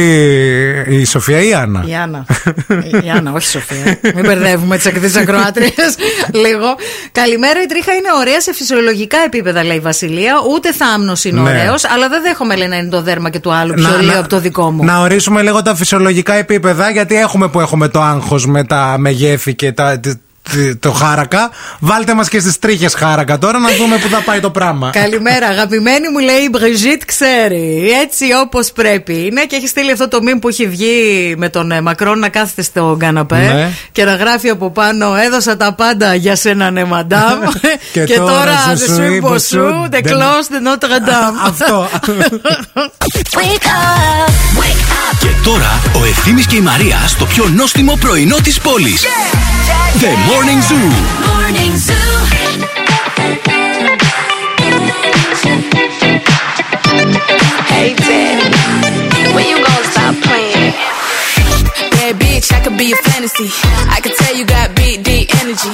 η Σοφία ή η Άννα; η Άννα. η Άννα, όχι η Σοφία. Μην μπερδεύουμε τις ακριτέ ακροάτριε λίγο. Καλημέρα, η τρίχα είναι ωραία σε φυσιολογικά επίπεδα, λέει η Βασιλεία. Ούτε θάμνος είναι Ναι. ωραίος, αλλά δεν δέχομαι, λέει, να είναι το δέρμα και του άλλου πιο Να- λίγο να- από το δικό μου. Να ορίσουμε λίγο τα φυσιολογικά επίπεδα, γιατί έχουμε που έχουμε το άγχος με τα μεγέθη και τα, τ- τ- το χάρακα. Βάλτε μας και στις τρίχες χάρακα τώρα να δούμε που θα πάει το πράγμα. Καλημέρα, αγαπημένη μου λέει η Μπριζίτ ξέρει. Έτσι όπως πρέπει είναι και έχει στείλει αυτό το μήνυμα που έχει βγει με τον ε, Μακρόν να κάθεται στο καναπέ Ναι. και να γράφει από πάνω Έδωσα τα πάντα για σένα, ναι, μαντάμ. Και και τώρα τώρα σε δεν σου σου είπω είπω σου, σου, the δεν- close the Notre Dame. Αυτό. Wake up. Wake up. Και τώρα ο Ευθύμης και η Μαρία στο πιο νόστιμο πρωινό της πόλης. The Morning Zoo. Morning Zoo. Hey, Daddy, when you gonna stop playing? Bad bitch, I could be a fantasy. I could tell you got big, deep energy.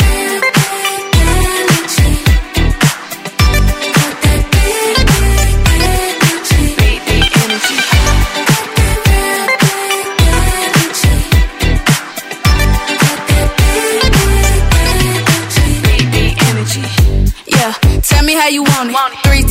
Me how you want it. Three,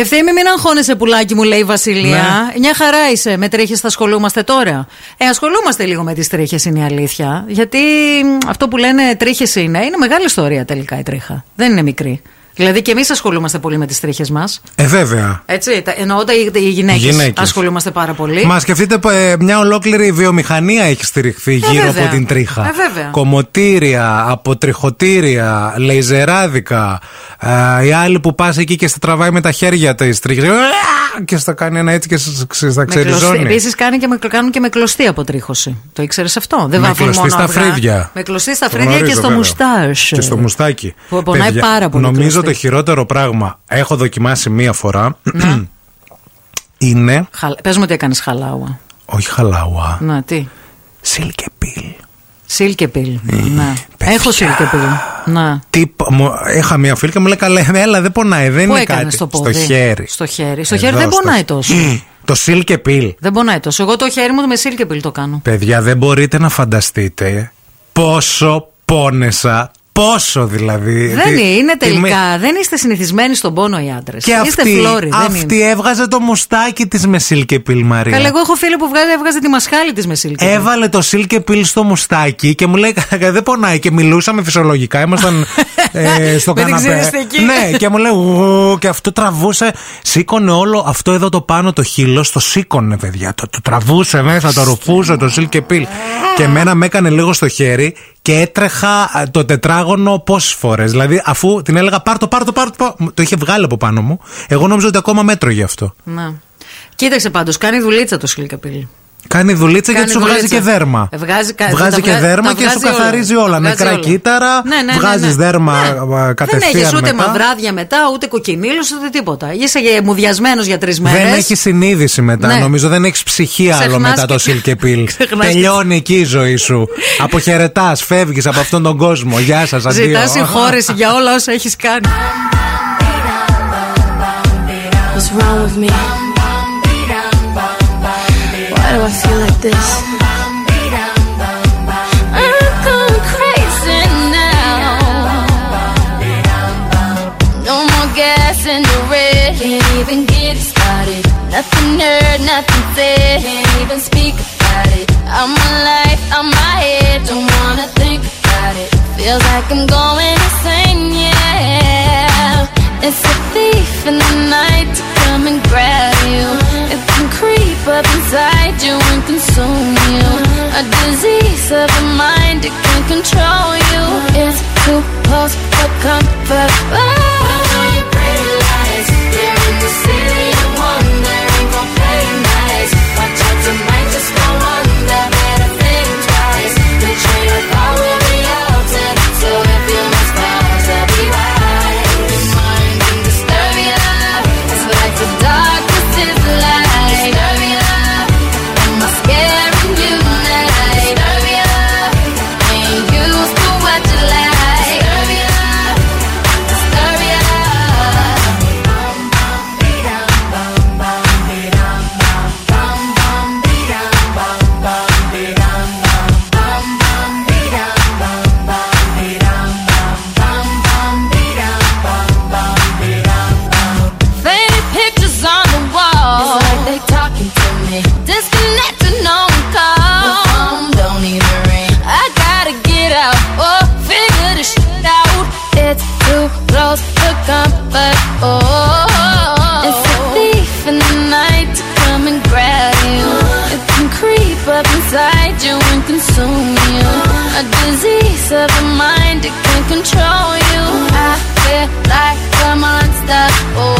Ευθύμη, μην αγχώνεσαι, πουλάκι μου, λέει η Βασιλεία. Ναι. Μια χαρά είσαι. Με τρίχε θα ασχολούμαστε τώρα; Ε, ασχολούμαστε λίγο με τις τρίχε, είναι η αλήθεια. Γιατί μ, αυτό που λένε τρίχε είναι, είναι μεγάλη ιστορία τελικά η τρίχα. Δεν είναι μικρή. Δηλαδή και εμείς ασχολούμαστε πολύ με τις τρίχες μας. Ε, βέβαια. Έτσι, τα- εννοώ τα- οι, οι γυναίκες. Γυναίκες. Ασχολούμαστε πάρα πολύ. Μα σκεφτείτε ε, μια ολόκληρη βιομηχανία έχει στηριχθεί γύρω βέβαια. από την τρίχα. Ε, βέβαια. Κομμωτήρια, αποτριχωτήρια, λέιζεράδικα. Ε, οι άλλοι που πας εκεί και στα τραβάει με τα χέρια της τρίχε. Και στα κάνει ένα έτσι και στα- στα ξεριζώνει. Επίσης κάνουν και με, κάνουν και με κλωστή αποτρίχωση. Το ήξερες αυτό; Δεν Με βάφουν κλωστή μόνο στα αυγά. φρύδια. Με κλωστή στα Το φρύδια και γνωρίζω, στο βέβαια. μουστάζ. Και στο μουστάκι. Που πονάει Παιδιά, πάρα πολύ Νομίζω κλωστή. Το χειρότερο πράγμα έχω δοκιμάσει μία φορά. είναι. Πες μου ότι έκανες χαλάουα. Όχι χαλάουα. Να, τι; Σίλκεπιλ. Σίλκεπιλ. Να. Έχω σίλκεπιλ. Να. Τι, π- μου- είχα μία φίλη και μου λέει καλά, έλα δεν πονάει, δεν Πού είναι έκανες κάτι. στο πόδι; χέρι. Στο χέρι. Στο Εδώ, χέρι δεν στο- πονάει τόσο. Το σίλκεπιλ. δεν πονάει τόσο. Εγώ το χέρι μου με σίλκεπιλ το κάνω. Παιδιά, δεν μπορείτε να φανταστείτε πόσο πόνεσα. Πόσο δηλαδή. Δεν Τι- είναι, είναι τι με- τελικά. Δεν είστε συνηθισμένοι στον πόνο οι άντρες. Και Είστε αυτή, φλόροι. δεν είναι. αυτή έβγαζε το μουστάκι της με σίλκεπιλ, Μαρία. Καλά, εγώ έχω φίλη που βγάζει, έβγαζε τη μασχάλη της με σίλκεπιλ. Έβαλε το σίλκε πιλ στο μουστάκι και μου λέει «Κα- δεν πονάει και μιλούσαμε φυσιολογικά. Ήμασταν ε, στο Με την καναπέ. ξυριστική. Ναι, και μου λέει «Ου», και αυτό τραβούσε. Σήκωνε όλο αυτό εδώ το πάνω το χείλο, το σήκωνε, παιδιά. Το, το τραβούσε μέσα, το ρουφούσε το σίλκε πιλ. Και εμένα με έκανε λίγο στο χέρι και έτρεχα α, το τετράγωνο πόσες φορές. Δηλαδή, αφού την έλεγα πάρ το, πάρ το, πάρ το, πάρ το. Το είχε βγάλει από πάνω μου. Εγώ νόμιζα ότι ακόμα μέτρο γι' αυτό. Να. Κοίταξε πάντως, κάνει δουλίτσα το σίλκεπιλ. Κάνει δουλίτσα Κάνει γιατί σου βγάζει δουλίτσα. και δέρμα. Ε, Βγάζει, κα- Βγάζει τα και βγα- δέρμα τα και σου βγάζει καθαρίζει όλα. όλα. Τα βγάζει Νεκρά όλα. κύτταρα, Ναι, ναι, ναι, βγάζεις ναι. δέρμα Ναι. α, Δεν κατευθείαν έχεις ούτε μετά. μαυράδια μετά, ούτε κοκκινίλους, ούτε τίποτα. Είσαι μουδιασμένος για τρεις μέρες. Δεν έχει συνείδηση μετά. Ναι. Νομίζω δεν έχεις ψυχή άλλο Ξεχνάς μετά το και- σιλ και πιλ. Ξεχνάς και- Τελειώνει εκεί η ζωή σου. Αποχαιρετάς, φεύγεις από αυτόν τον κόσμο. Γεια σας, αντίο. Ζητά συγχώρεση για όλα όσα έχεις κάνει. What's wrong with me? This? In the red. Can't even get it started. Nothing heard, nothing said. Can't even speak about it. I'm my life, I'm my head. Don't wanna think about it. Feels like I'm going insane, yeah. It's a thief in the night come and grab you. It can creep up inside you and consume you. A disease of the mind, it can control you. It's too close for comfort. Oh. lies. They're in the city of wonder. Ain't play nice. Watch out, you of your mind, it can control you. I feel like a monster. on.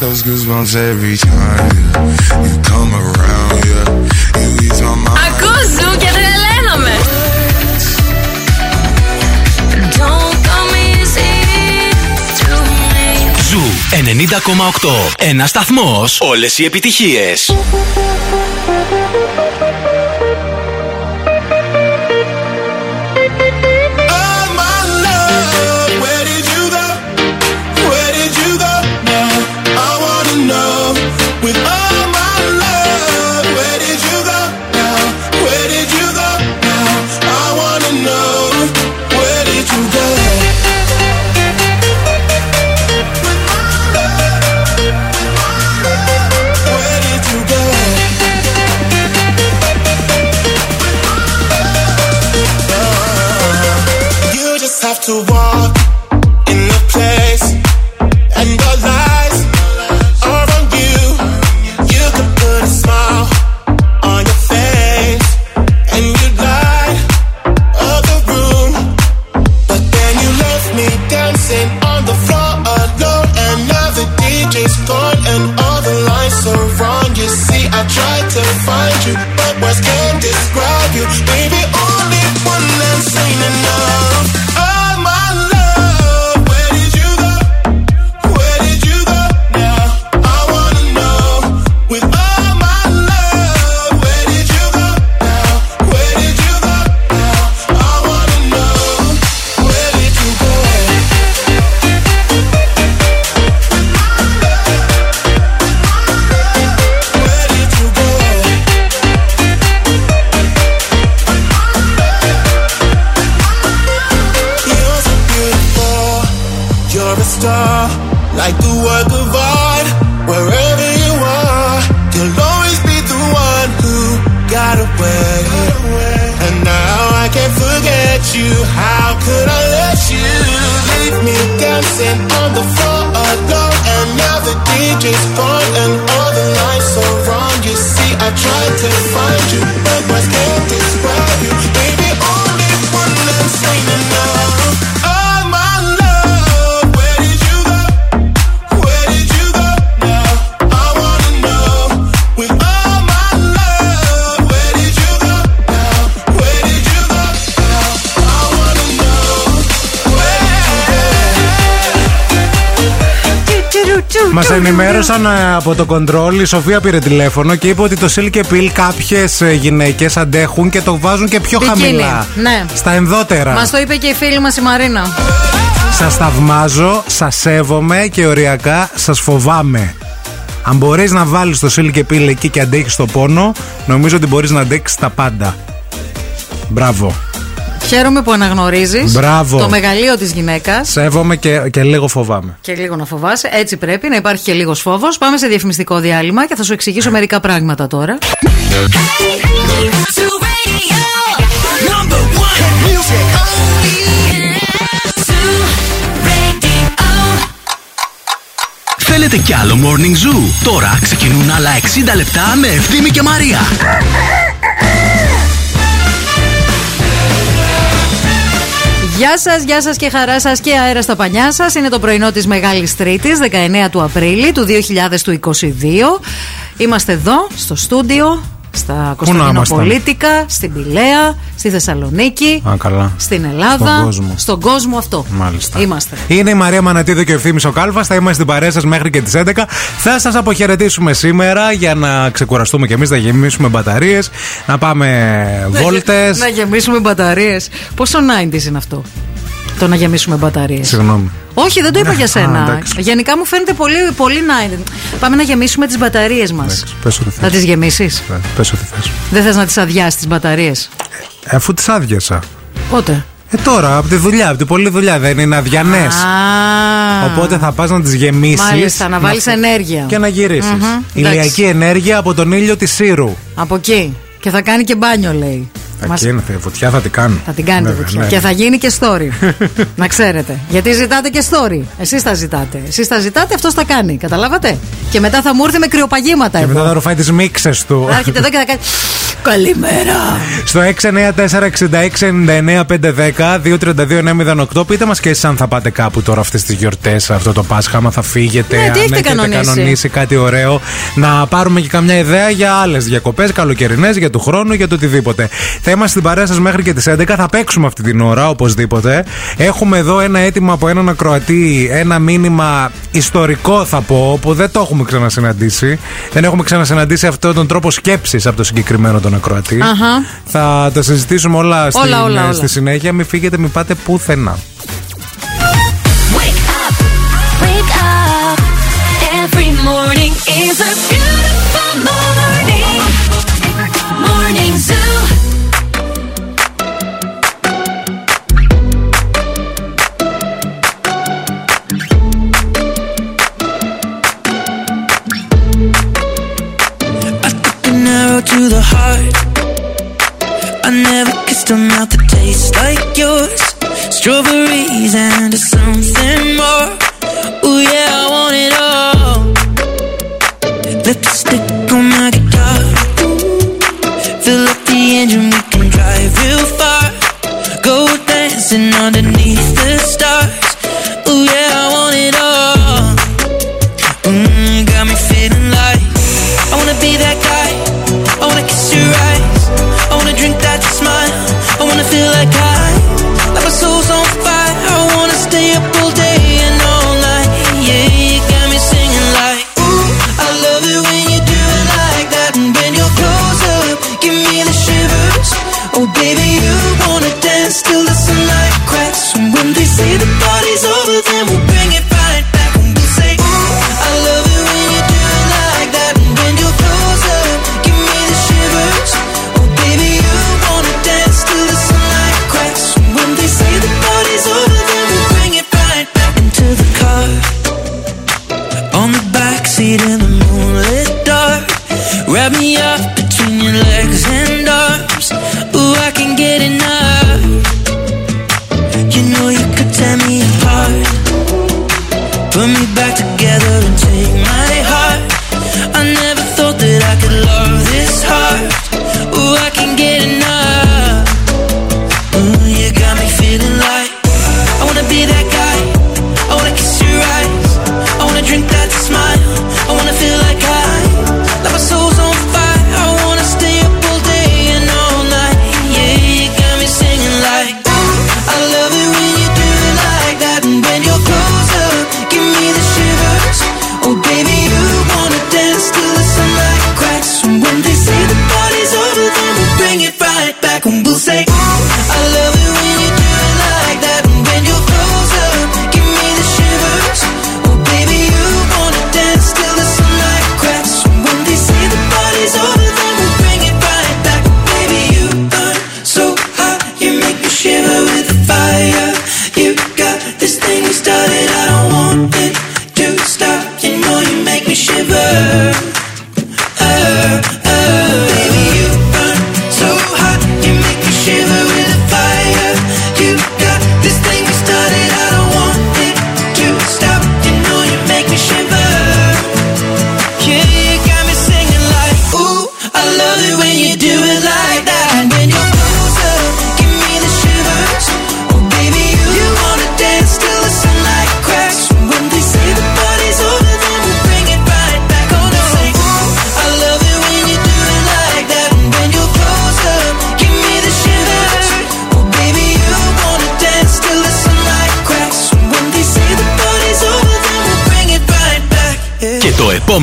cause goosebumps every time you Zoo και τρελαίνομαι. Zoo 90,8. Ένας σταθμός. Όλες οι επιτυχίες. Ενημέρωσαν ε, από το κοντρόλ, η Σοφία πήρε τηλέφωνο και είπε ότι το Silk Pill κάποιες γυναίκες αντέχουν και το βάζουν και πιο Μπικίνι. χαμηλά. Ναι. Στα ενδότερα. Μας το είπε και η φίλη μας η Μαρίνα. Σας θαυμάζω, σας σέβομαι και οριακά σας φοβάμαι. Αν μπορείς να βάλεις το Silk Pill εκεί και αντέχεις το πόνο, νομίζω ότι μπορείς να αντέξεις τα πάντα. Μπράβο. Χαίρομαι που αναγνωρίζεις Μπράβο. το μεγαλείο της γυναίκας. Σέβομαι και, και λίγο φοβάμαι. Και λίγο να φοβάσαι. Έτσι πρέπει να υπάρχει και λίγος φόβος. Πάμε σε διαφημιστικό διάλειμμα και θα σου εξηγήσω μερικά πράγματα τώρα. Θέλετε κι άλλο Morning Zoo; Τώρα ξεκινούν άλλα 60 λεπτά με Ευθύμη και Μαρία. Γεια σας, γεια σας και χαρά σας και αέρα στα πανιά σας. Είναι το πρωινό της Μεγάλης Τρίτης, 19 του Απρίλη του 2022. Είμαστε εδώ, στο στούντιο, στα Κωνσταντινοπολίτικα, στην Πηλαία, στη Θεσσαλονίκη, Α, καλά. στην Ελλάδα, Στον κόσμο. στον κόσμο αυτό. Μάλιστα. Είμαστε. Είναι η Μαρία Μανατίδου και ο Ευθύμης ο Κάλβας. Θα είμαστε στην παρέα σας μέχρι και τις 11. Θα σας αποχαιρετήσουμε σήμερα για να ξεκουραστούμε κι εμείς, να γεμίσουμε μπαταρίες, να πάμε βόλτες. Να γεμίσουμε μπαταρίες. Πόσο 90s είναι αυτό, το να γεμίσουμε μπαταρίες. Συγγνώμη. Όχι, δεν το είπα Ναι, για α, σένα. εντάξει. Γενικά μου φαίνεται πολύ, πολύ 90. Πάμε να γεμίσουμε τις μπαταρίες μας. Πες ό,τι Θα θες. τις γεμίσεις; Ναι, Πες ό,τι θες. Δεν θες να τις αδειάσεις τις μπαταρίες; Αφού τις άδειασα. Πότε; Ε, τώρα, από τη δουλειά, από την πολλή δουλειά δεν είναι αδιανέ. Α. Οπότε θα πας να τις γεμίσεις. Μάλιστα, να βάλεις ενέργεια. Και να γυρίσεις. Μμμ, Ηλιακή εντάξει. ενέργεια από τον ήλιο της Σύρου. Από εκεί. Και θα κάνει και μπάνιο, λέει. Μας- Εκεί είναι, θε- φωτιά θα την κάνει. Θα την κάνετε Βέβαια, βουτιά. ναι. Και θα γίνει και story. να ξέρετε. Γιατί ζητάτε και story. Εσείς τα ζητάτε. Εσείς τα ζητάτε, αυτός τα κάνει. Καταλάβατε; Και μετά θα μου έρθει με κρυοπαγήματα Και εδώ. μετά θα ρουφάει τις μίξες του. Θα έρχεται εδώ και θα κάνει. Καλημέρα. Στο 694-6699-510-232-908 πείτε μας και εσείς αν θα πάτε κάπου τώρα αυτές τις γιορτές, αυτό το Πάσχα, άμα θα φύγετε, Ναι, τι αν έχετε έχετε κανονίσει. κανονίσει κάτι ωραίο. Να πάρουμε και καμιά ιδέα για άλλες διακοπές, καλοκαιρινές, για του χρόνου, για το οτιδήποτε. Θα είμαστε στην παρέα σας μέχρι και τις 11. Θα παίξουμε αυτή την ώρα, οπωσδήποτε. Έχουμε εδώ ένα αίτημα από έναν ακροατή, ένα μήνυμα ιστορικό θα πω, που δεν το έχουμε ξανασυναντήσει. Δεν έχουμε ξανασυναντήσει αυτόν τον τρόπο σκέψης από το συγκεκριμένο τον ακροατή. Αχα. Θα τα συζητήσουμε όλα, στην, Όλα, όλα, όλα. στη συνέχεια. Μην φύγετε, μην πάτε πουθενά. Wake up. Every morning is a beautiful to the heart. I never kissed a mouth that tastes like yours. Strawberries and something more. Ooh yeah, I want it all. Lipstick on my guitar. Fill up the engine, we can drive real far. Go dancing underneath the stars. Ooh yeah, Oh, baby, you wanna dance till the sunlight cracks. And when they say the party's over, then we'll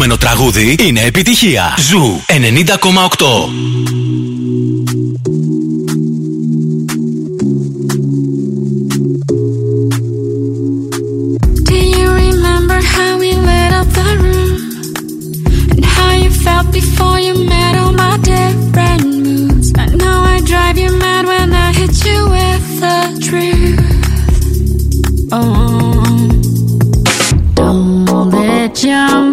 Το τραγούδι είναι επιτυχία. Ζου! Εντυπωσία! Σα ευχαριστώ.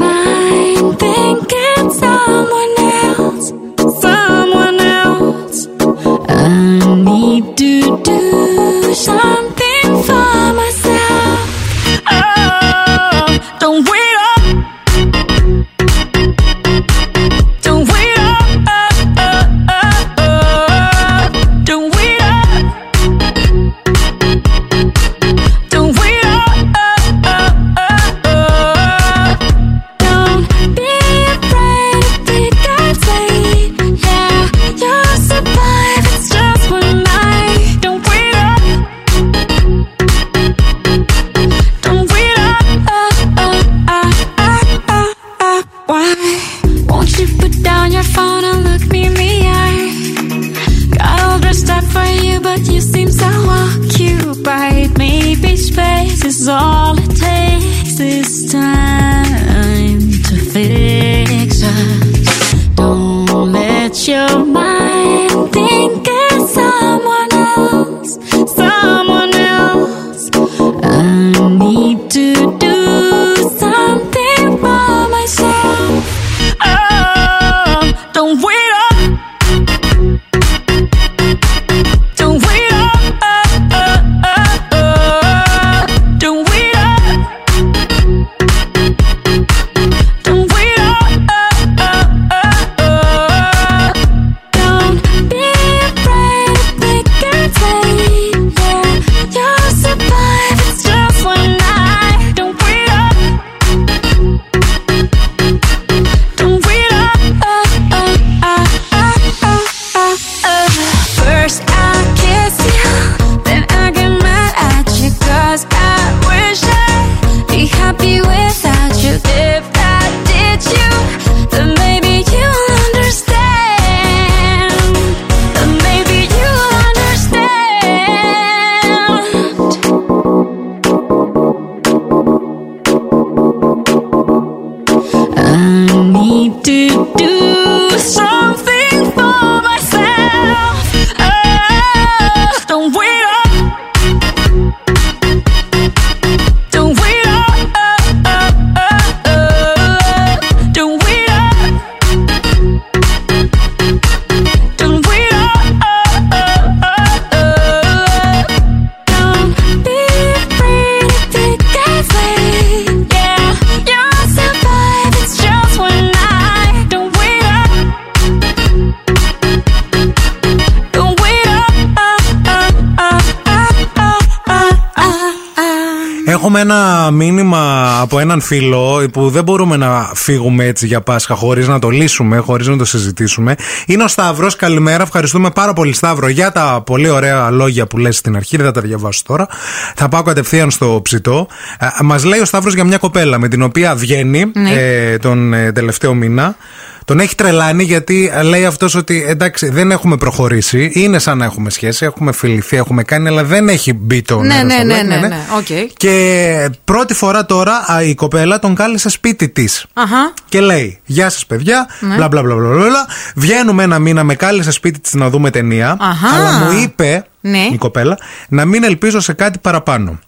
φίλο που δεν μπορούμε να φύγουμε έτσι για Πάσχα χωρίς να το λύσουμε, χωρίς να το συζητήσουμε. Είναι ο Σταύρος. Καλημέρα. Ευχαριστούμε πάρα πολύ, Σταύρο, για τα πολύ ωραία λόγια που λες στην αρχή. Δεν θα τα διαβάσω τώρα. Θα πάω κατευθείαν στο ψητό. Ε, μας λέει ο Σταύρος για μια κοπέλα με την οποία βγαίνει ναι. ε, τον ε, τελευταίο μήνα. Τον έχει τρελάνει γιατί ε, λέει αυτός ότι εντάξει δεν έχουμε προχωρήσει. Είναι σαν να έχουμε σχέση, έχουμε φιληθεί, έχουμε κάνει, αλλά δεν έχει μπει το Ναι, νερό ναι, στο ναι, λάδι, ναι, ναι. Οκ. Και πρώτη φορά τώρα α, η κοπέλα τον κάλεσε σπίτι της. Αχα. Και λέει: Γεια σας, παιδιά. Ναι. Μπλα, μπλα, μπλα, μπλα, μπλα, μπλα. Βγαίνουμε ένα μήνα, με κάλεσε σπίτι της να δούμε ταινία. Αχα. Αλλά μου είπε Ναι. η κοπέλα να μην ελπίζω σε κάτι παραπάνω.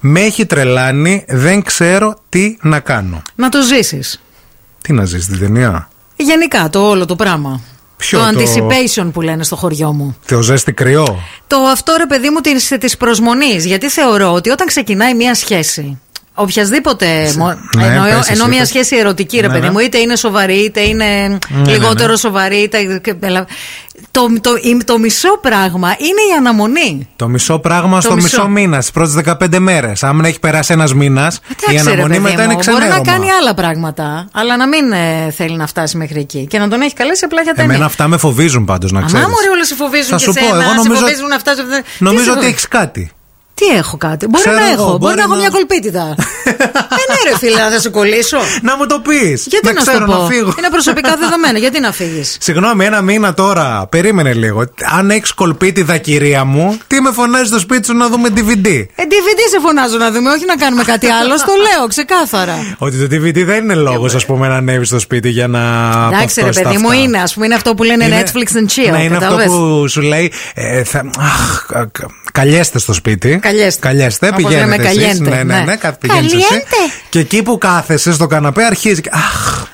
Με έχει τρελάνει, δεν ξέρω τι να κάνω. Να το ζήσεις. Τι να ζήσει την ταινία; Γενικά το όλο το πράγμα. Ποιο το το- anticipation που λένε στο χωριό μου. Θεοζέστη κρυό; Το αυτό ρε παιδί μου της, της προσμονής Γιατί θεωρώ ότι όταν ξεκινάει μια σχέση Οποιασδήποτε. μο- ναι, εννοώ, πες εσύ, ενώ μια πες. σχέση ερωτική, ρε Ναι, παιδί ναι. μου, είτε είναι σοβαρή, είτε είναι ναι, λιγότερο ναι. σοβαρή. Είτε... Το, το, η- το μισό πράγμα είναι η αναμονή. Το μισό πράγμα στο μισό. μισό, μήνας, στι πρώτες 15 μέρες. Αν έχει περάσει ένας μήνας, η Εντάξει, ρε αναμονή παιδί μετά μου, είναι Μπορεί ξενέρωμα. να κάνει άλλα πράγματα, αλλά να μην ε, θέλει να φτάσει μέχρι εκεί. Και να τον έχει καλέσει απλά για ταινία. Εμένα αυτά με φοβίζουν πάντως, να ξέρεις. Αμά μωρέ, όλα σε φοβίζουν Θα και σου πω, σένα, εγώ σε νομίζω- φοβίζουν αυτά. σε- Τι Νομίζω σε ότι φοβίζουν; έχεις κάτι. Τι έχω κάτι; Μπορεί Ξέρω να εγώ, έχω. Μπορεί, μπορεί να έχω να- μια κολπίτιδα. ε, ναι, ρε φίλε, να θα σε κολλήσω. Να μου το πεις. Γιατί να να, ξέρω σου το να πω; φύγω. Είναι προσωπικά δεδομένα. Γιατί να φύγεις; Συγγνώμη, ένα μήνα τώρα. Περίμενε λίγο. Αν έχεις κολπίτιδα, κυρία μου, τι με φωνάζει στο σπίτι σου να δούμε DVD. Ε, DVD σε φωνάζω να δούμε, όχι να κάνουμε κάτι άλλο. Στο λέω ξεκάθαρα. Ότι το DVD δεν είναι λόγος, ας πούμε, να ανέβεις στο σπίτι για να. Εντάξει, ρε παυτώσεις τα παιδί μου, αυτά. είναι. Α πούμε, είναι αυτό που λένε Είναι- Netflix and chill. Ναι, είναι αυτό κατάλαβες; που σου λέει. Ε, θα, αχ, κα- κα- καλιέστε στο σπίτι. Καλιέστε. Καλιέστε, Όπως πηγαίνετε. λέμε, εσείς. καλιέντε, Ναι, ναι, ναι. ναι, κα- πηγαίνεις εσύ. Καλιέντε. Και εκεί που κάθεσαι στο καναπέ αρχίζει. και, Αχ.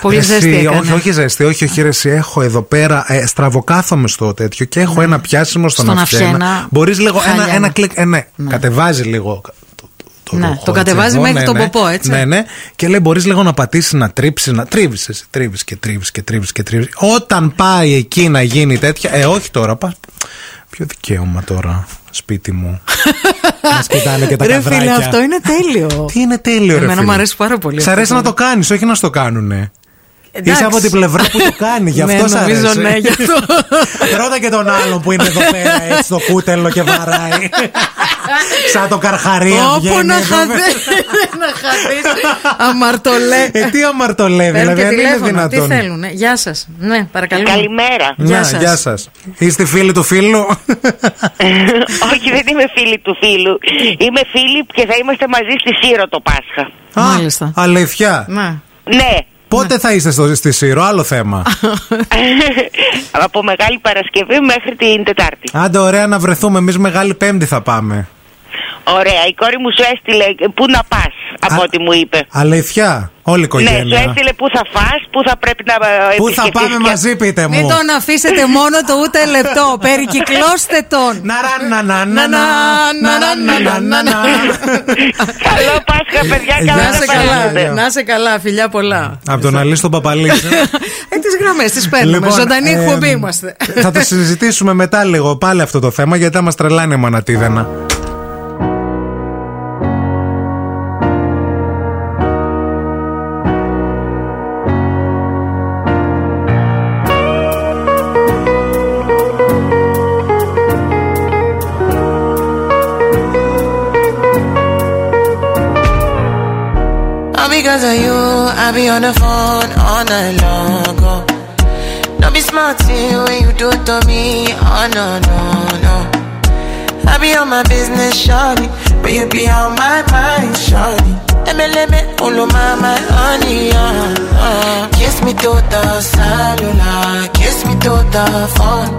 Πολύ Εσύ, ζέστη έκανε. όχι, όχι ζέστη, όχι, όχι, ρε, εσύ, έχω εδώ πέρα. Ε, στραβοκάθομαι στο τέτοιο και έχω ένα πιάσιμο στον, Στον αυχένα. αυχένα. Μπορείς λίγο ένα, Χάλια ένα είναι. κλικ. Ε, ναι, κατεβάζει λίγο. Το, Ναι, ρούχο, το έτσι, κατεβάζει εδώ, μέχρι ναι, τον ναι. ποπό, έτσι. Ναι, ναι. Και λέει: Μπορείς λίγο να πατήσεις, να τρίψεις, να τρίβεις. Τρίβεις και τρίβεις και τρίβεις και τρίβεις. Όταν πάει εκεί να γίνει τέτοια. Ε, όχι τώρα. Πα... Ποιο δικαίωμα τώρα, σπίτι μου. Μα κοιτάνε και τα Ρε καδράκια. φίλε, αυτό είναι τέλειο. Τι είναι τέλειο, ρε Εμένα φίλε. μου αρέσει πάρα πολύ. Σ' αυτό αρέσει το- να το κάνεις, όχι να στο κάνουνε. Εντάξει. Είσαι από την πλευρά που το κάνει, γι' αυτό Ναι, σ' νομίζω αρέσει. ναι, γι' αυτό. Ρώτα και τον άλλον που είναι εδώ πέρα έτσι στο κούτελο και βαράει. Σαν το καρχαρία Όπου βγαίνει να εδώ χαθεί. πέρα. Να χαθεί. Αμαρτωλέ. Ε, τι αμαρτωλεύει, Παίρνουν δηλαδή και αν είναι τηλέφωνο. Τι δυνατόν. θέλουν. Γεια σας. Ναι, παρακαλώ. Καλημέρα. Γεια Να, σας. γεια σας. Είστε φίλοι του φίλου; Όχι, δεν είμαι φίλη του φίλου. Είμαι φίλη και θα είμαστε μαζί στη Σύρο το Πάσχα. Μάλιστα. Αλήθεια. Ναι. Ναι. Πότε θα είστε στο, στη Σύρο, άλλο θέμα. Από Μεγάλη Παρασκευή μέχρι την Τετάρτη. Άντε, ωραία να βρεθούμε. Εμείς Μεγάλη Πέμπτη θα πάμε. Ωραία. Η κόρη μου σου έστειλε πού να πας, από Α, ό,τι μου είπε. Αλήθεια. Όλη η Ναι, σου οικογένεια. έστειλε πού θα φας, πού θα πρέπει να ε, Πού θα επισκεφτείς πάμε και- μαζί, πείτε μου. Μην τον αφήσετε μόνο το ούτε λεπτό. Περικυκλώστε τον. Να ρα, να, να, Να, να, να, να, να, να, να, να. Καλό Πάσχα, παιδιά, Γεια καλά Να να σε περάσετε. καλά. Να σε καλά, φιλιά πολλά. Από τον Αλή στον Παπαλή. Ε, τις γραμμές τις παίρνουμε. Λοιπόν, Ζωντανή ε, εκπομπή είμαστε. θα το συζητήσουμε μετά λίγο πάλι αυτό το θέμα γιατί θα μας τρελάνε η be on the phone all night long. Don't be smart when you do to me. Oh no, no, no. I be on my business, shawty. But you be on my mind, shawty. Let me, let me, all of honey, uh, uh. Kiss me to the cellular, kiss me to the phone.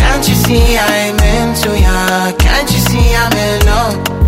Can't you see I'm into ya? Can't you see I'm in love?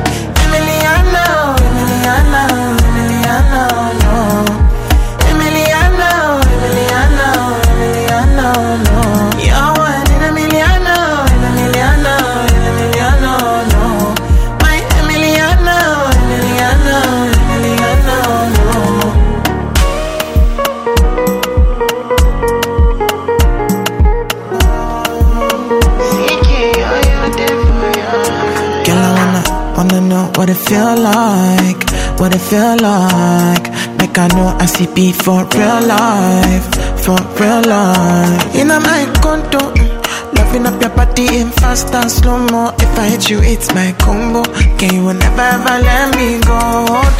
What it feel like, what it feel like. Make I know I see be for real life, for real life. In a my condo, mm, Loving up your body in fast and slow mo. If I hit you, it's my combo. Can you will never ever let me go?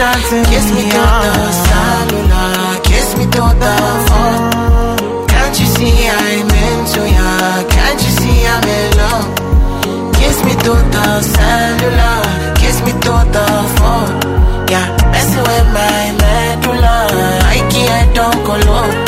Dancing kiss me to the cellular, kiss me to the phone. Can't you see I'm into ya? Can't you see I'm in love? Kiss me to the cellular, me to oh, the phone. Yeah, messing with my medulla. I can't don't go low.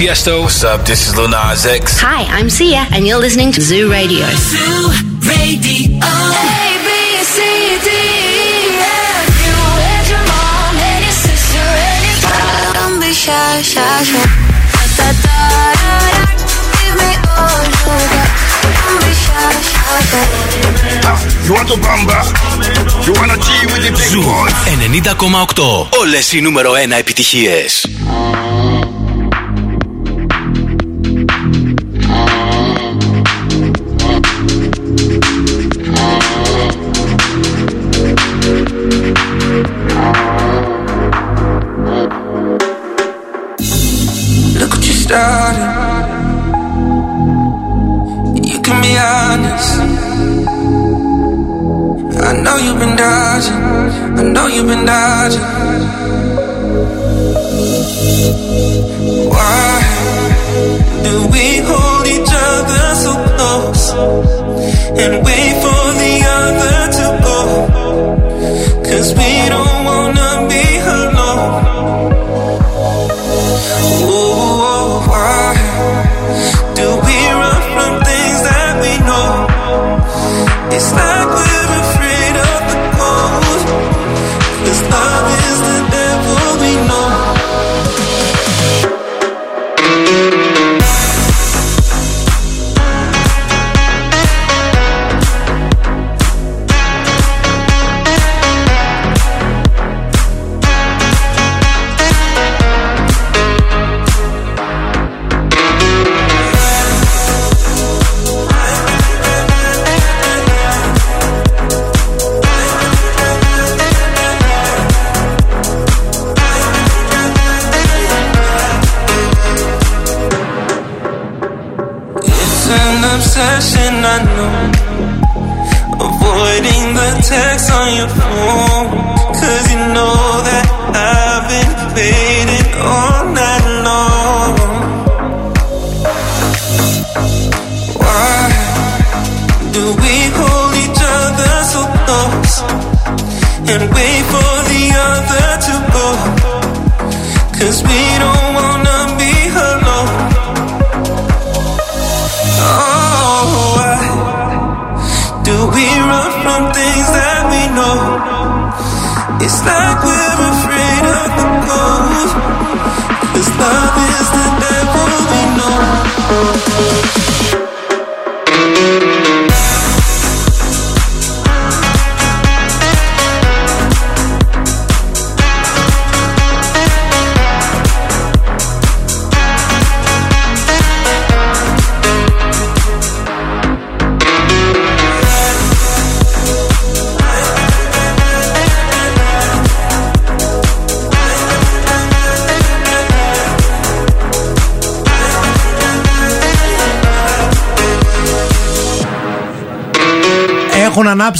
Tiesto. What's up? This is Lil Nas X. Hi, I'm Sia, and you're listening to Zoo Radio. Zoo Radio. A, B, C, D, E, F. You and your mom and your sister and your brother. Don't be shy, shy, shy. Da, da, da, da, da. Give me all you got. Don't be shy, shy, shy. You want to bamba? You wanna G with the big boys? 90,8. Όλες οι νούμερο 1 επιτυχίες.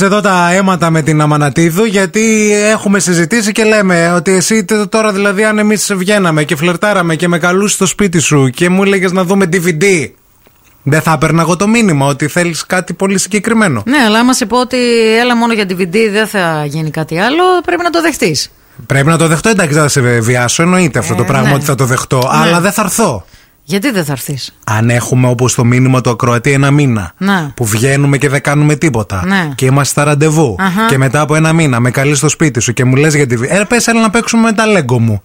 Έχουν ανάψει εδώ τα αίματα με την Αμανατίδου γιατί έχουμε συζητήσει και λέμε ότι εσύ τε- τώρα δηλαδή αν εμείς βγαίναμε και φλερτάραμε και με καλούσε στο σπίτι σου και μου έλεγες να δούμε DVD. Δεν θα έπαιρνα εγώ το μήνυμα ότι θέλεις κάτι πολύ συγκεκριμένο. Ναι, αλλά άμα σε πω ότι έλα μόνο για DVD δεν θα γίνει κάτι άλλο, πρέπει να το δεχτείς. Πρέπει να το δεχτώ, εντάξει, δεν θα σε βιάσω. Εννοείται αυτό το πράγμα ναι. ότι θα το δεχτώ. Ναι. Αλλά δεν θα έρθω. Γιατί δεν θα έρθεις; Αν έχουμε όπως το μήνυμα του ακροατή ένα μήνα. Να. Που βγαίνουμε και δεν κάνουμε τίποτα. Ναι. Και είμαστε στα ραντεβού. Αχα. Και μετά από ένα μήνα με καλείς στο σπίτι σου και μου λες για τη. Ε, πες, έλα να παίξουμε με τα λέγκο μου.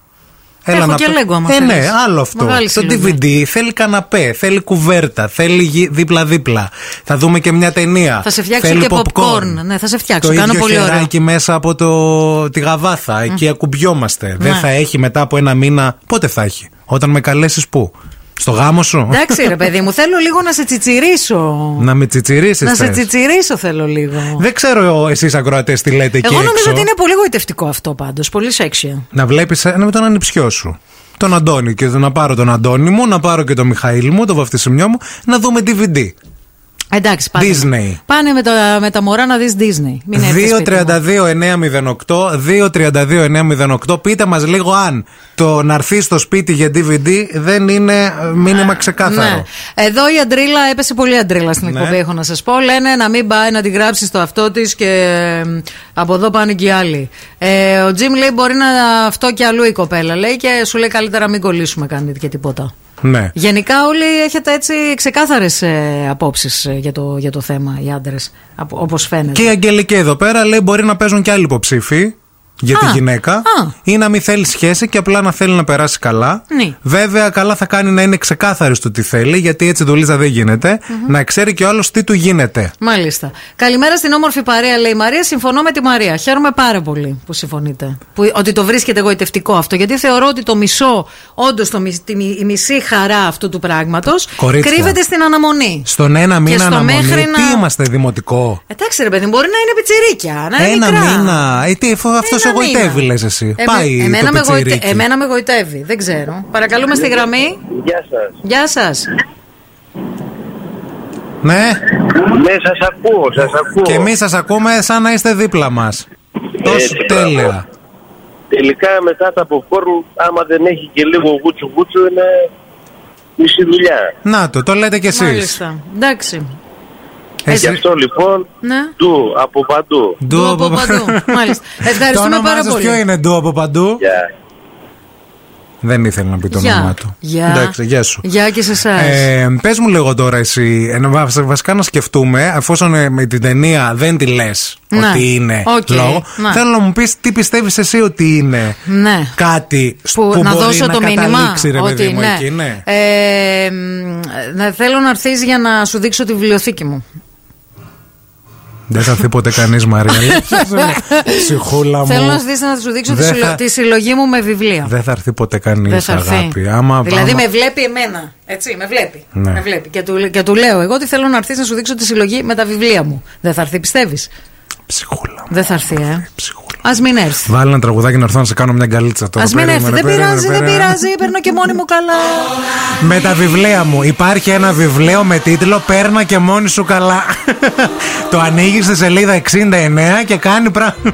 Έχω να και πα- Lego, άμα Ε, ναι, θέλεις. άλλο αυτό. Μεγάλη το συλλογή. DVD θέλει καναπέ, θέλει κουβέρτα, θέλει γη- δίπλα-δίπλα. Θα δούμε και μια ταινία. Θα σε φτιάξω θέλει και popcorn. Ναι, θα σε φτιάξω. Το Κάνω ίδιο πολύ ωραίο. χεράκι μέσα από το, τη γαβάθα. Εκεί ακουμπιόμαστε. Δεν Ναι. θα έχει μετά από ένα μήνα. Πότε θα έχει; Όταν με καλέσεις πού; Στο γάμο σου; Εντάξει, ρε παιδί μου, θέλω λίγο να σε τσιτσιρίσω. να με τσιτσιρίσεις. Να σε τσιτσιρίσω θέλω λίγο. Δεν ξέρω εσείς ακροατές τι λέτε εκεί Εγώ νομίζω έξω. ότι είναι πολύ γοητευτικό αυτό πάντως. Πολύ σεξι. Να βλέπεις ένα με τον ανιψιό σου. Τον Αντώνη. Και να πάρω τον Αντώνη μου, να πάρω και τον Μιχαήλ μου, τον βαφτισιμιό μου, να δούμε DVD. Εντάξει, πάνε. Disney. Πάνε με, τα- με τα μωρά να δεις Disney. Μην έρθεις σπίτι μου. 2-32-908 2-32-908 Πείτε μας λίγο αν το να έρθεις στο σπίτι για DVD δεν είναι ε, μήνυμα ξεκάθαρο. Ναι. Εδώ η Αντρίλα έπεσε πολύ Αντρίλα στην Ναι. εκπομπή, έχω να σας πω. Λένε να μην πάει να την γράψει στο αυτό της και ε, από εδώ πάνε και οι άλλοι. Ε, ο Τζιμ λέει μπορεί να αυτό και αλλού η κοπέλα λέει και σου λέει καλύτερα μην κολλήσουμε κάνει και τίποτα. Ναι. Γενικά όλοι έχετε έτσι ξεκάθαρες ε, απόψεις για, το, για το θέμα, οι άντρες, όπως φαίνεται. Και η Αγγελική εδώ πέρα λέει μπορεί να παίζουν και άλλοι υποψήφοι για τη Α, γυναίκα α. ή να μην θέλει σχέση και απλά να θέλει να περάσει καλά. Ναι. Βέβαια, καλά θα κάνει να είναι ξεκάθαρης στο τι θέλει, γιατί έτσι δουλίζα δεν γινεται Να ξέρει και ο άλλος τι του γίνεται. Μάλιστα. Καλημέρα στην όμορφη παρέα, λέει η Μαρία. Συμφωνώ με τη Μαρία. Χαίρομαι πάρα πολύ που συμφωνείτε. Που, ότι το βρίσκεται εγωιτευτικό αυτό. Γιατί θεωρώ ότι το μισό, όντως η μισή χαρά αυτού του πράγματος, Κορίτσια. κρύβεται στην αναμονή. Στον ένα μήνα στο αναμονή, μέχρι τι να- είμαστε δημοτικό; Εντάξει, ρε παιδί, μπορεί να είναι πιτσιρίκια. Να είναι Ένα μικρά. μήνα. Ε, τι, αυτός σε Ένα εγωιτεύει, μήνα. λες εσύ. Εμέ- Πάει εμένα, το με γοητε- πιτσιρίκι. εμένα με γοητεύει. Δεν ξέρω. Παρακαλούμε στη γραμμή. Γεια σας. Γεια σας. Ναι. Ναι, σας ακούω, σας ακούω. Και εμείς σας ακούμε σαν να είστε δίπλα μας. Τόσο Έτσι, τέλεια. μπράβο. Τελικά μετά τα popcorn, άμα δεν έχει και λίγο γούτσου γούτσου, είναι μισή δουλειά. Να το, το λέτε κι εσείς. Μάλιστα. Εντάξει. Γι' αυτό λοιπόν, Ναι. του από παντού. Ντου από παντού. Μάλιστα. Ευχαριστούμε το όνομά πάρα σας πολύ. ποιο είναι ντου από παντού; Γεια. Δεν ήθελε να πει το Γεια. όνομά του. Γεια. Εντάξει, γεια σου. Γεια και σε εσάς. Ε, Πες μου λίγο τώρα εσύ, ε, να βα- βασικά να σκεφτούμε, εφόσον ε, με την ταινία δεν τη λες Ναι. ότι είναι Οκ, λόγο, ναι. θέλω να μου πεις τι πιστεύεις εσύ ότι είναι ναι. κάτι σ- Που, που, να μπορεί δώσω να το μήνυμα καταλήξει, ρε ότι παιδί μου, ναι. εκεί, ναι. Ε, μ, να θέλω να έρθεις για να σου δείξω τη βιβλιοθήκη μου. Δεν θα έρθει ποτέ κανείς, Μαρία. Ψυχούλα μου. Θέλω να σου δεις να σου δείξω τη, Δεν συλλο- θα- τη συλλογή μου με βιβλία. Δεν θα έρθει ποτέ κανείς, Δεν θα έρθει. αγάπη. Άμα, δηλαδή άμα- με βλέπει εμένα. Έτσι, με βλέπει. Ναι. Με βλέπει. Και, του, και του λέω εγώ ότι θέλω να έρθεις να σου δείξω τη συλλογή με τα βιβλία μου. Δεν θα έρθει, πιστεύεις; Ψυχούλα. Δεν θα έρθει, ε. Α μην έρθει. Βάλε ένα τραγουδάκι να έρθω να σε κάνω μια γκαλίτσα τώρα. Α μην έρθει. Περίμενε, Δεν περίμενε, πειράζει, δεν περίμενε. πειράζει. Παίρνω και μόνη μου καλά. Με τα βιβλία μου. Υπάρχει ένα βιβλίο με τίτλο Παίρνα και μόνη σου καλά. Το ανοίγεις στη σελίδα 69 και κάνει πράγμα.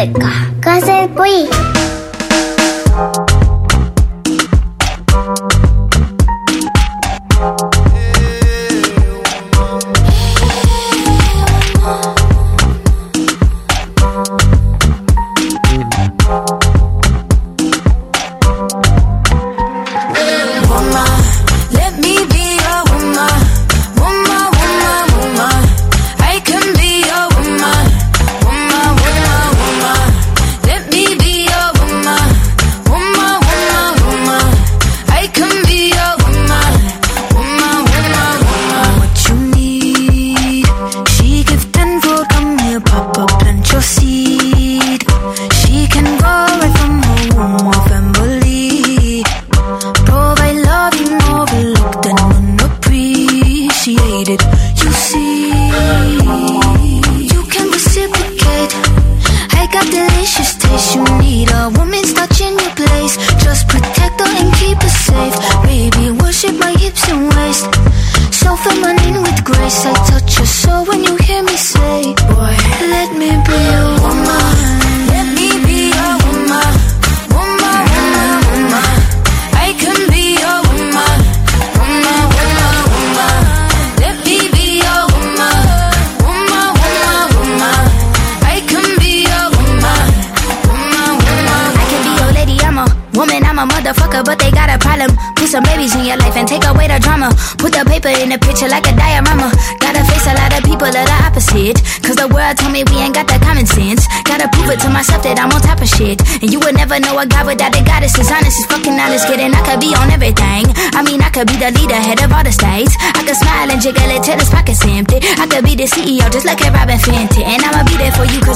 Με 10 κάθε πρωί. Woman,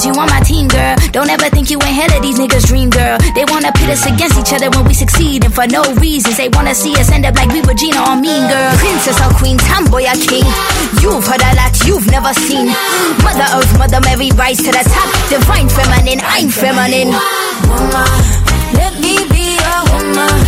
you, on my team, girl. Don't ever think you ain't hell of these niggas' dream, girl. They wanna pit us against each other when we succeed, and for no reasons. They wanna see us end up like we were Gina or Mean Girl. Princess or Queen, Tomboy or King. You've heard a lot you've never seen. Mother Earth, Mother Mary, rise to the top. Divine feminine, I'm feminine. woman. Let me be woman. Woman,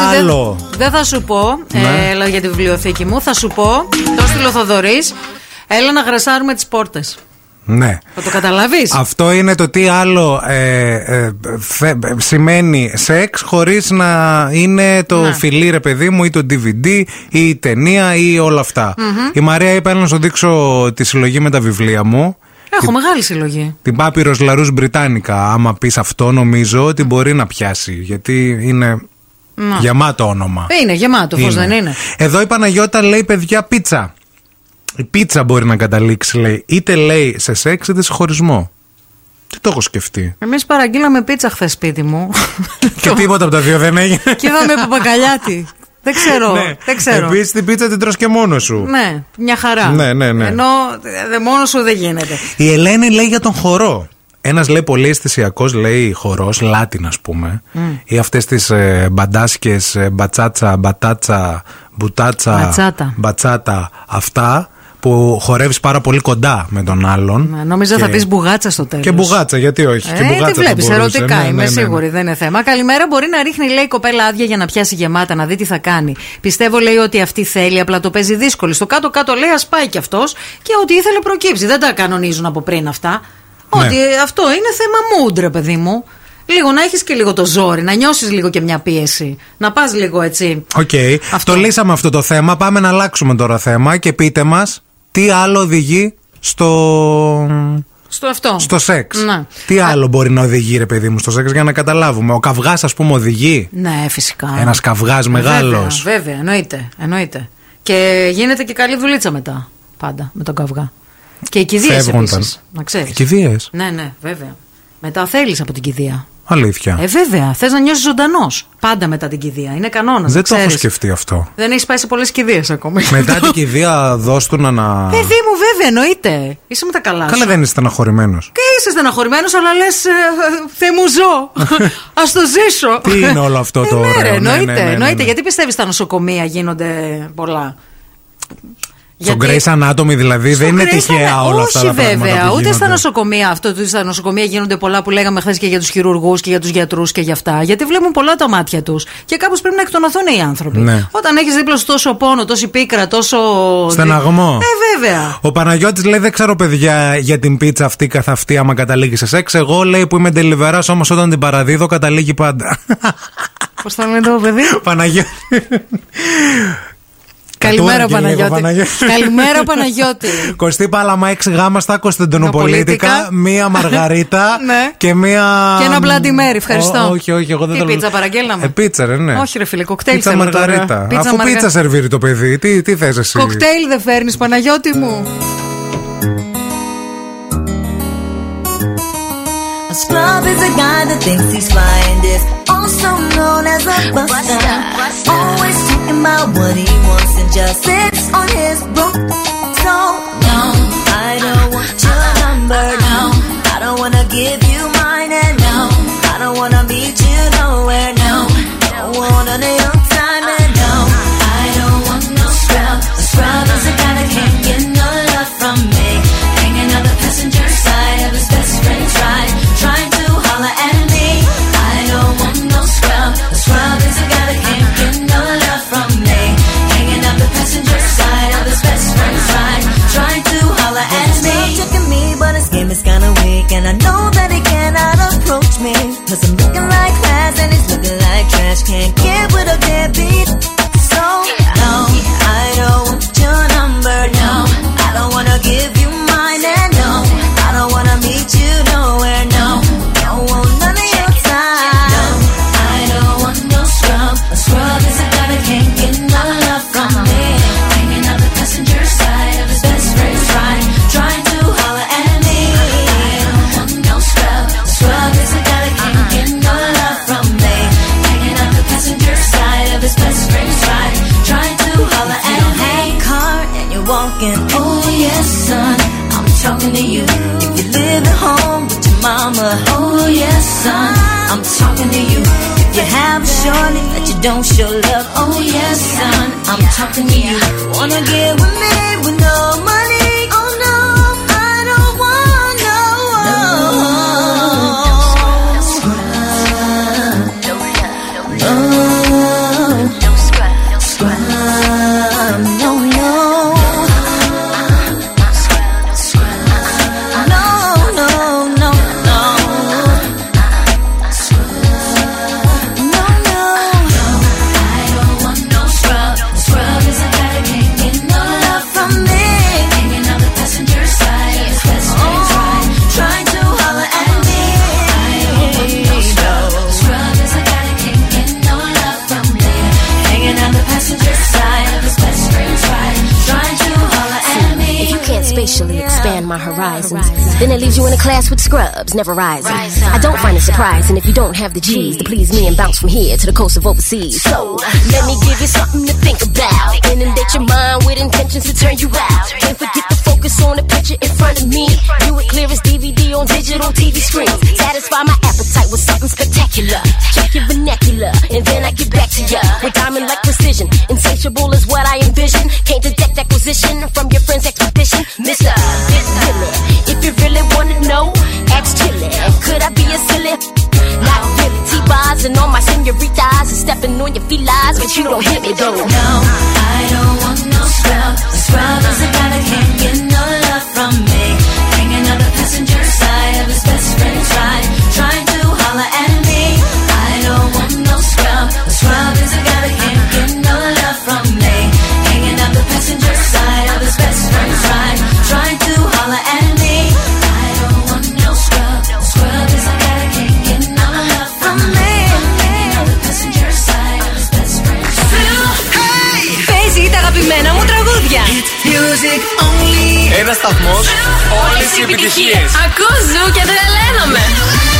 Τι Εντάξει, δεν- άλλο. Δεν θα σου πω, Ναι. ε, έλα για τη βιβλιοθήκη μου, θα σου πω, το στείλω ο Θοδωρής, έλα να γρασάρουμε τις πόρτες. Ναι. Θα το καταλαβείς. Αυτό είναι το τι άλλο ε, ε, θε- σημαίνει σεξ χωρίς να είναι το Ναι. φιλί ρε παιδί μου ή το DVD ή η ταινία ή όλα αυτά. Μμμ. Η Μαρία είπε να σου δείξω τη συλλογή με τα βιβλία μου. Έχω μεγάλη συλλογή. Την Πάπυρος Λαρούς Μπριτάνικα. Άμα πεις αυτό νομίζω ότι μπορεί να πιάσει γιατί είναι Να. γεμάτο όνομα. Είναι γεμάτο, φως Είναι. δεν είναι; Εδώ η Παναγιώτα λέει παιδιά πίτσα. Η πίτσα μπορεί να καταλήξει λέει είτε λέει σε σεξ είτε σε χωρισμό. Τι το έχω σκεφτεί. Εμείς παραγγείλαμε πίτσα χθες σπίτι μου Και τίποτα από τα δύο δεν έγινε. και είδαμε παπακαλιάτη. δεν ξέρω, Ναι. δεν ξέρω. Επίσης την πίτσα την τρως και μόνος σου. Ναι, μια χαρά. Ναι, ναι, ναι. Ενώ ε, δε μόνος σου δεν γίνεται. Η Ελένη λέει για τον χορό. Ένας λέει πολύ αισθησιακός, λέει χορός, Λάτιν ας πούμε. Μμ. Ή αυτές τις ε, μπαντάσκες, μπατσάτσα, μπατάτσα, μπουτάτσα, Μπατσάτα. μπατσάτα, αυτά που χορεύεις πάρα πολύ κοντά με τον άλλον. Ναι, Νόμιζα Και- θα πεις μπουγάτσα στο τέλος. Και μπουγάτσα, γιατί όχι. και Ε, μπουγάτσα τι θα βλέπεις, μπορούσε. ερωτικά Ναι, ναι, είμαι ναι, ναι. σίγουρη, δεν είναι θέμα. Καλημέρα, μπορεί να ρίχνει, λέει η κοπέλα άδεια για να πιάσει γεμάτα, να δει τι θα κάνει. Πιστεύω, λέει, ότι αυτή θέλει, απλά το παίζει δύσκολη. Στο κάτω-κάτω, λέει, ας πάει κι αυτός και ό,τι ήθελε προκύψει. Δεν τα κανονίζουν από πριν αυτά. Ναι. Ότι αυτό είναι θέμα mood, ρε παιδί μου. Λίγο να έχεις και λίγο το ζόρι, να νιώσεις λίγο και μια πίεση. Να πας λίγο έτσι. Οκ. Το λύσαμε αυτό το θέμα. Πάμε να αλλάξουμε τώρα θέμα και πείτε μας τι άλλο οδηγεί στο. Στο αυτό. Στο σεξ. Να. Τι άλλο μπορεί να οδηγεί, ρε παιδί μου, στο σεξ για να καταλάβουμε. Ο καυγάς, ας πούμε, οδηγεί; Ναι, φυσικά. Ένας καυγάς μεγάλος. Βέβαια, βέβαια, εννοείται, εννοείται. Και γίνεται και καλή δουλίτσα μετά. Πάντα με τον καυγά. Και οι κηδείες Φεύγουν επίσης. τα- Να ξέρεις. Οι κηδείες; Ναι, ναι, βέβαια. Μετά θέλεις από την κηδεία. Αλήθεια. Ε, βέβαια. Θες να νιώσεις ζωντανός. Πάντα μετά την κηδεία. Είναι κανόνα. Δεν το έχω σκεφτεί αυτό. Δεν έχεις πάει σε πολλές κηδείες ακόμη. Μετά την κηδεία δώσ' του να. να... Παιδί μου, βέβαια, εννοείται. Είσαι με τα καλά σου. Καλά δεν είσαι στεναχωρημένος. Και είσαι στεναχωρημένος, αλλά λες. Θε μου ζω. Α το ζήσω. Τι είναι όλο αυτό το Ναι, ωραίο. ρε, ναι, ναι, εννοείται. ναι, ναι, εννοείται. ναι. Γιατί πιστεύεις στα νοσοκομεία γίνονται πολλά; Στον Grace Anatomy δηλαδή δεν είναι Grace τυχαία Anatomy. όλα αυτά Όχι τα πράγματα. βέβαια, που ούτε στα γίνονται. νοσοκομεία. Αυτό ότι στα νοσοκομεία γίνονται πολλά που λέγαμε χθες και για τους χειρουργούς και για τους γιατρούς και για αυτά. Γιατί βλέπουν πολλά τα μάτια τους. Και κάπως πρέπει να εκτονωθούν οι άνθρωποι. Ναι. Όταν έχεις δίπλα σου τόσο πόνο, τόση πίκρα, τόσο. Στεναγμό. Ε, βέβαια. Ο Παναγιώτης λέει: Δεν ξέρω, παιδιά, για την πίτσα αυτή καθ' αυτή, άμα καταλήγει σε σεξ. Εγώ λέει που είμαι τελειβερά, όμως όταν την παραδίδω, καταλήγει πάντα. Πώς θα λένε το παιδί; Παναγιώτη. Καλημέρα, Κατούρα και λίγο, Παναγιώτη. Παναγιώτη. Καλημέρα, Παναγιώτη. Κωστή Πάλαμα 6 γάμα στα Κωνσταντινοπολίτικα, Νοπολίτικα. μία μαργαρίτα Ναι. και μία. Και ένα Bloody Mary, ευχαριστώ. Ω, όχι, όχι, εγώ δεν Τι το πίτσα παραγγέλναμε; Ε, πίτσα, ρε, ναι. Όχι, ρε φίλε, κοκτέιλ Πίτσα θέλω τώρα. μαργαρίτα. Πίτσα Αφού μαργα- πίτσα σερβίρει το παιδί, τι, τι θες εσύ; Κοκτέιλ δεν φέρνεις, Παναγιώτη μου. A scrub is a guy that thinks he's fly and is also known as a buster. Always talking about what he wants and just sits on his broke. So no, I don't want your number. No, I don't wanna give you mine and no, I don't wanna meet is kinda weak, and I know that he cannot approach me. Cause I'm looking like class and he's looking like trash. Can't shorty that you don't show love. Oh yes, son, I'm talking to you. Wanna get with me with no money? My horizons, then it leaves you in a class with scrubs, never rising. I don't find it surprising if you don't have the G's to please me and bounce from here to the coast of overseas. So, let me give you something to think about. Inundate your mind with intentions to turn you out. Don't forget to focus on the picture in front of me. Do it clear as DVD on digital TV screen. Satisfy my appetite with something spectacular. Check your vernacular, and then I get back to ya with diamond like precision. Insatiable is what I envision. Can't detect acquisition from your friend's expedition. Mister, Billy, if you really wanna know, ask Chili. Could I be a silly? And all my senoritas and stepping on your felines, but you don't hit me though. No, I don't want no scrub. A scrub is a guy that can't get no love from me. Ένα σταθμό, όλες οι επιτυχίες. Ακούς ζου και τρελαίνομαι.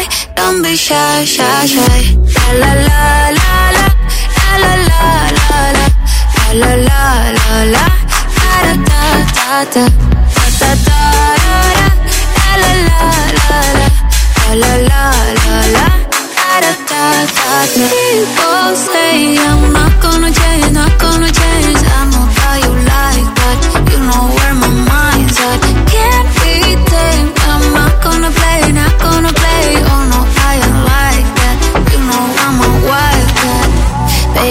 Don't be shy, shy, shy. La la la la la la la la la la la la la da da da da da da da la la la la la la la la la da da da da. People say I'm not gonna change, not gonna change. I know how you like that. You know where my mind's at. Can't be tamed. I'm not gonna play, not gonna play.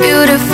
Beautiful.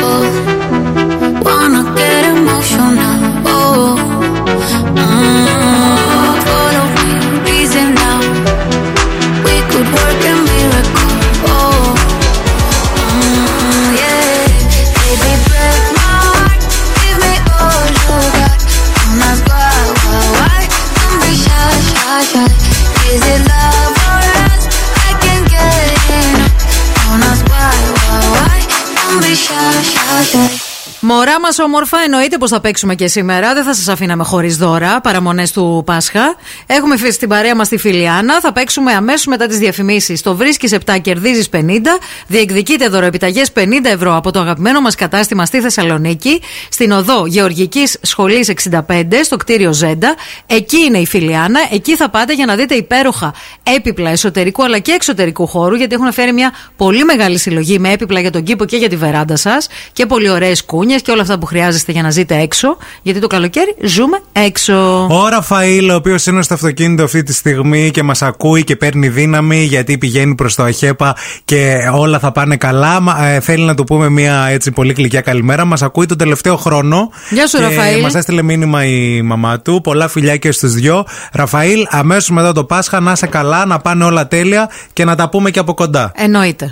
Μωρά μας όμορφα, εννοείται πως θα παίξουμε και σήμερα. Δεν θα σας αφήναμε χωρίς δώρα, παραμονές του Πάσχα. Έχουμε φύσει στην παρέα μας τη Φιλιάνα. Θα παίξουμε αμέσως μετά τις διαφημίσεις. Το βρίσκει 7, κερδίζεις 50. Διεκδικείτε δωροεπιταγές 50 ευρώ από το αγαπημένο μας κατάστημα στη Θεσσαλονίκη. Στην οδό Γεωργικής Σχολής 65, στο κτίριο Ζέντα. Εκεί είναι η Φιλιάνα. Εκεί θα πάτε για να δείτε υπέροχα έπιπλα εσωτερικού αλλά και εξωτερικού χώρου. Γιατί έχουν φέρει μια πολύ μεγάλη συλλογή με έπιπλα για τον κήπο και για τη βεράντα σας. Και πολύ ωραίες κούνιες και όλα αυτά που χρειάζεστε για να ζείτε έξω. Γιατί το καλοκαίρι ζούμε έξω. Ο Ραφαήλ, ο οποίος είναι στο αυτοκίνητο αυτή τη στιγμή και μας ακούει και παίρνει δύναμη γιατί πηγαίνει προς το Αχέπα και όλα θα πάνε καλά. Μα, ε, θέλει να του πούμε μια έτσι πολύ γλυκιά καλημέρα. Μας ακούει τον τελευταίο χρόνο. Γεια σου, και Ραφαήλ. Μας έστειλε μήνυμα η μαμά του. Πολλά φιλιά και στους δυο. Ραφαήλ, αμέσως μετά το Πάσχα να είσαι καλά, να πάνε όλα τέλεια και να τα πούμε και από κοντά. Εννοείται.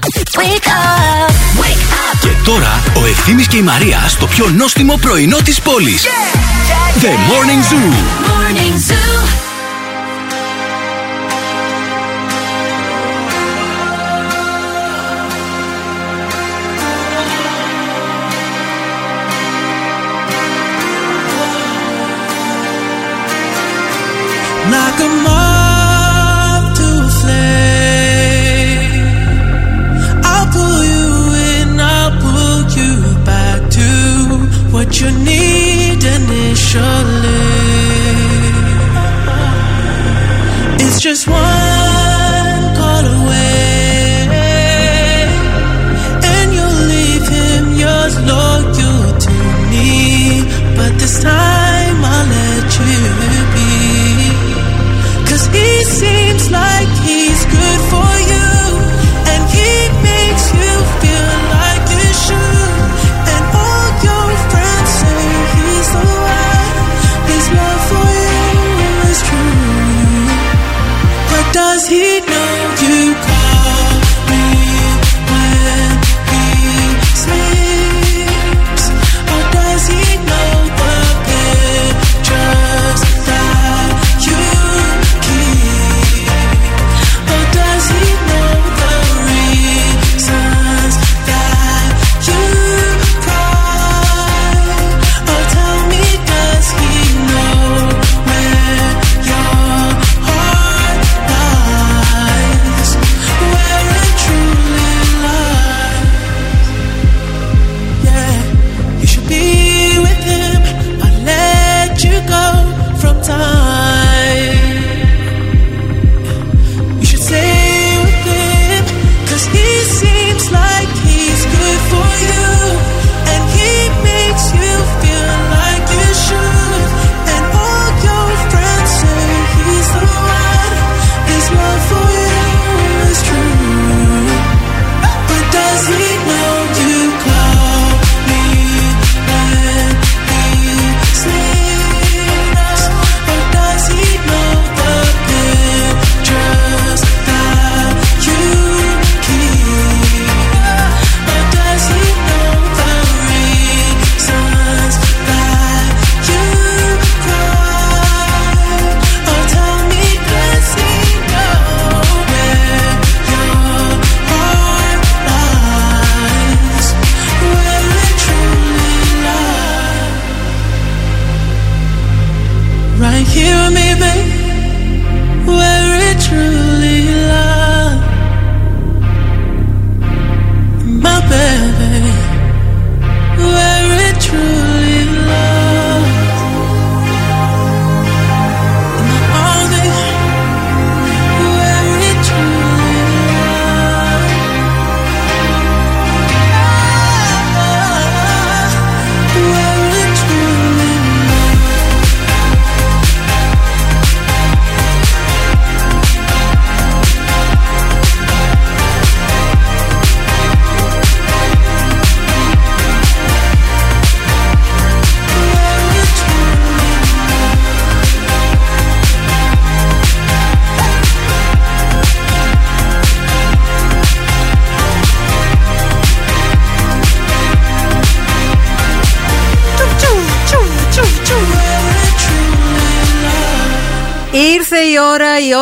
Και τώρα ο Ευθύμης και η Μαρία στο πιο νόστιμο πρωινό της πόλης. The Morning Zoo. Morning Zoo. Just one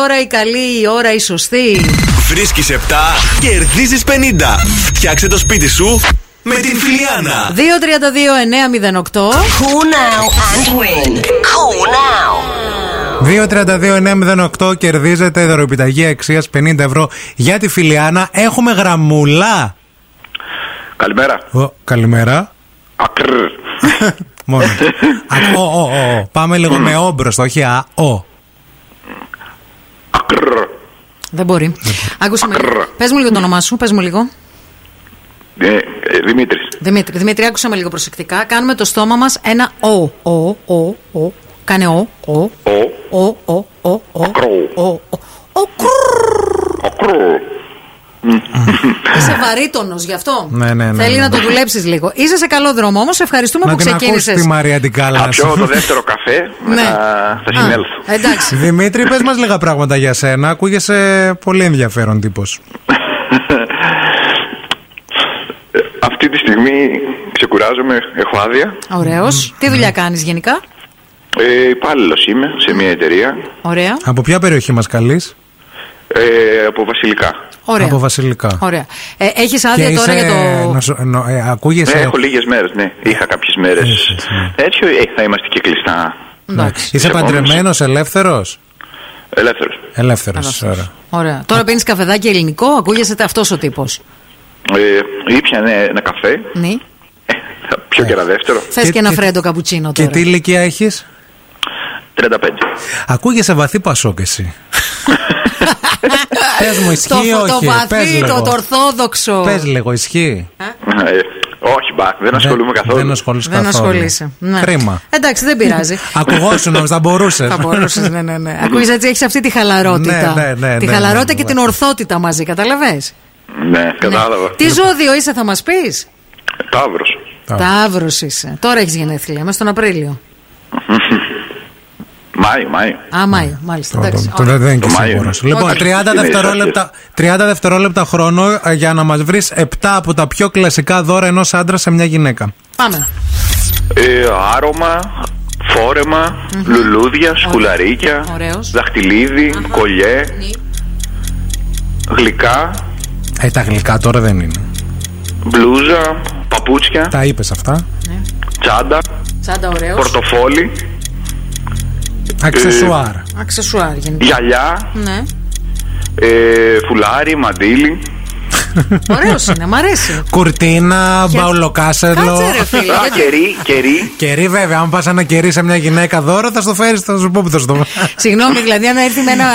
ώρα, η ώρα η καλή, η ώρα η σωστή. Βρίσκεις 7, κερδίζεις 50. Φτιάξε το σπίτι σου με την Φιλιάνα. 232-908. Cool now and win. Cool now. 232-908 κερδίζετε δωροπιταγή αξίας 50 ευρώ για τη Φιλιάνα. Έχουμε γραμμούλα. Καλημέρα. Ω, καλημέρα. Ακρ. Μόνο. Α, ο, ο, ο, ο. Πάμε λίγο με ο μπροστά, όχι α, ο. Δεν μπορεί. Άκουσε με. Πες μου λίγο το όνομά σου, πες μου λίγο. Ε, ε, Δημήτρης. Δημήτρη, Δημήτρη, άκουσα με λίγο προσεκτικά. Κάνουμε το στόμα μας ένα ο. Ο, ο, ο. Κάνε ο, ο. Ο, ο, ο, ο. Ο, ο, ο. Είσαι βαρύτονος γι' αυτό. Ναι, ναι, ναι, Θέλει ναι. να το δουλέψεις λίγο. Είσαι σε καλό δρόμο όμως. Ευχαριστούμε Να που την ακούσεις ξεκίνησες. τη Μαρία την κάλα. Θα πιω το δεύτερο καφέ, μετά θα συνέλθω. Εντάξει. Δημήτρη, πες μας λίγα πράγματα για σένα. Ακούγεσαι πολύ ενδιαφέρον τύπος. Αυτή τη στιγμή ξεκουράζομαι, έχω άδεια. Ωραίος. Τι δουλειά κάνεις γενικά; Ε, Υπάλληλος είμαι σε μια εταιρεία Ωραία. Από ποια περιοχή μας καλείς; Ε, από Βασιλικά. Ωραία. Από Βασιλικά. Ωραία. Ε, Έχεις άδεια Και τώρα είσαι- για το. νοσο- νο- ε, ακούγεσαι... Ναι, έχω λίγες μέρες, ναι. Είχα κάποιες μέρες. Έτσι, ε, θα είμαστε και κλειστά. Εντάξει. Είσαι παντρεμένος, ελεύθερος; Ελεύθερος. Ελεύθερος, ωραία. Ωραία. Τώρα πίνεις καφεδάκι ελληνικό, ακούγεσαι αυτός ο τύπος. Ε, ήπια ναι, ένα καφέ, Ναι. θα πιω και ένα δεύτερο. Θες και, ένα φρέντο καπουτσίνο Και τώρα. τι ηλικία έχεις; 35. Ακούγεσαι βαθύ πασόκ εσύ. Πες μου, ισχύει το, ή το όχι; βαθύ, Πες το, λίγο. το ορθόδοξο. Πες λίγο, ισχύει. Ε, όχι, μπα, δεν ασχολούμαι καθόλου. Δεν ασχολείσαι Δεν καθόλου. ασχολείσαι. Ναι. Κρίμα. Εντάξει, δεν πειράζει. Ακουγόσουν όμως, θα μπορούσες. Θα μπορούσες, ναι, ναι, ναι. Ακούει έτσι, έχεις αυτή τη χαλαρότητα. Ναι, ναι, ναι, τη ναι, χαλαρότητα ναι, και την ορθότητα μαζί, καταλαβέ. Ναι, κατάλαβα. Τι ζώδιο είσαι, θα μας πεις; Ταύρος. Ταύρος είσαι. Τώρα έχεις γενέθλια, μέσα στον Απρίλιο. Μάιο, Μάιο. Α, Μάιο, μάλιστα. Εντάξει. Το δεν είναι και Το Μάιο. σίγουρος. Λοιπόν, Όχι. 30 Είναι δευτερόλεπτα, 30 δευτερόλεπτα χρόνο ε, για να μας βρεις 7 από τα πιο κλασικά δώρα ενός άντρα σε μια γυναίκα. Πάμε. Ε, άρωμα, φόρεμα, λουλούδια, σκουλαρίκια, Ωραίος. δαχτυλίδι, κολλιέ, γλυκά, Ε, τα γλυκά τώρα δεν είναι. μπλούζα, παπούτσια, Τα είπες αυτά. τσάντα, Τσάντα ωραίος. πορτοφόλι, Αξεσουάρ. Αξεσουάρ γενικά. γυαλιά, Ναι. ε, φουλάρι, μαντίλι. Ωραίος είναι, μ' αρέσει. Κουρτίνα, μπαουλοκάσελο. Κάτσε, ρε, φίλε. Α, κερί, κερί. Κερί, βέβαια. Αν πας ένα κερί σε μια γυναίκα δώρο, θα στο φέρεις, θα σου πω που θα στο Συγγνώμη, δηλαδή, αν έρθει με ένα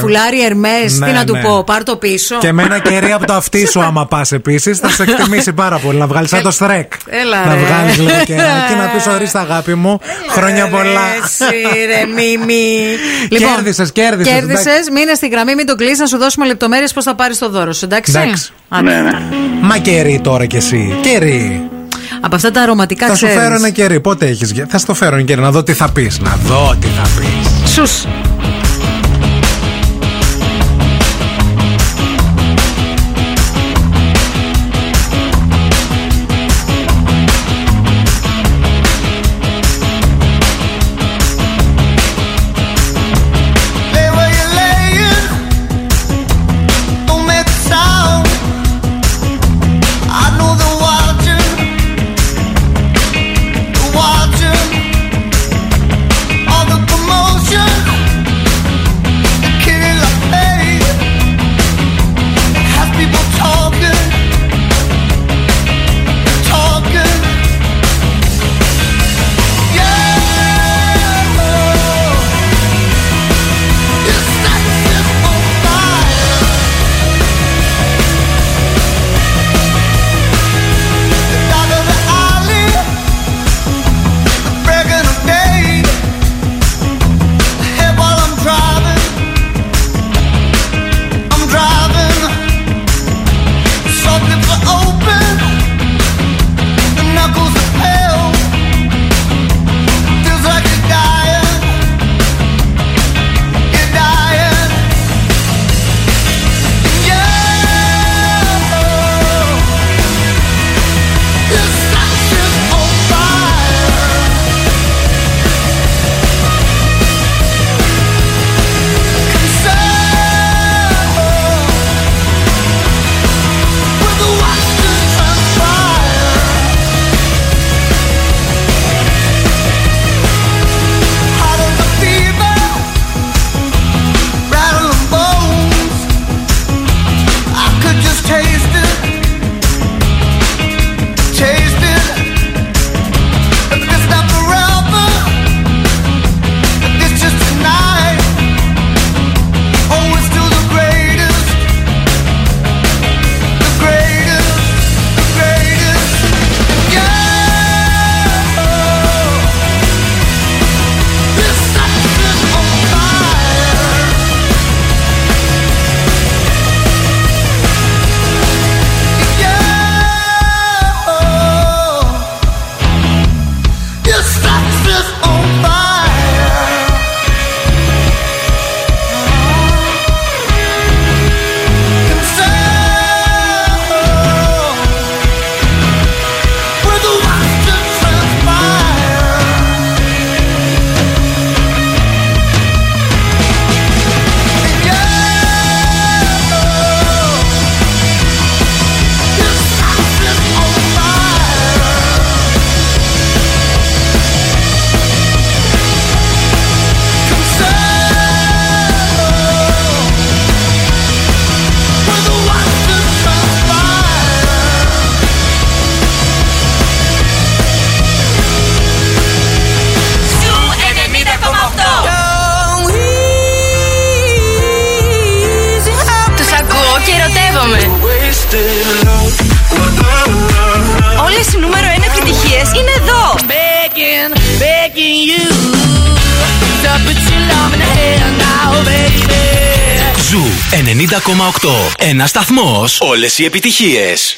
φουλάρι Ερμέ, ναι, τι να του ναι. πω, πάρ το πίσω. Και με ένα κερί από το αυτί σου, άμα πας επίσης, θα σε εκτιμήσει πάρα πολύ. Να βγάλεις σαν το στρεκ. Έλα, Να ρε. βγάλεις λίγο κεράκι, να πεις ορίστε αγάπη μου. Χρόνια πολλά. Εσύ, ρε, μίμη. Κέρδισες, κέρδισες, Κέρδισες, μείνε στη γραμμή, μην το κλείσεις, να σου δώσουμε λεπτομέρειες πώς θα πάρεις το δώρο σου, εντάξει. Εντάξει. Άντε. Ναι, ναι. Μα κερί τώρα κι εσύ. Κερί. Από αυτά τα αρωματικά Θα σου ξέρεις. φέρω ένα κερί. Πότε έχεις. Θα στο φέρω ένα κερί, να δω τι θα πεις. Να δω τι θα πεις. Σους. Σταθμό. Όλες οι επιτυχίες.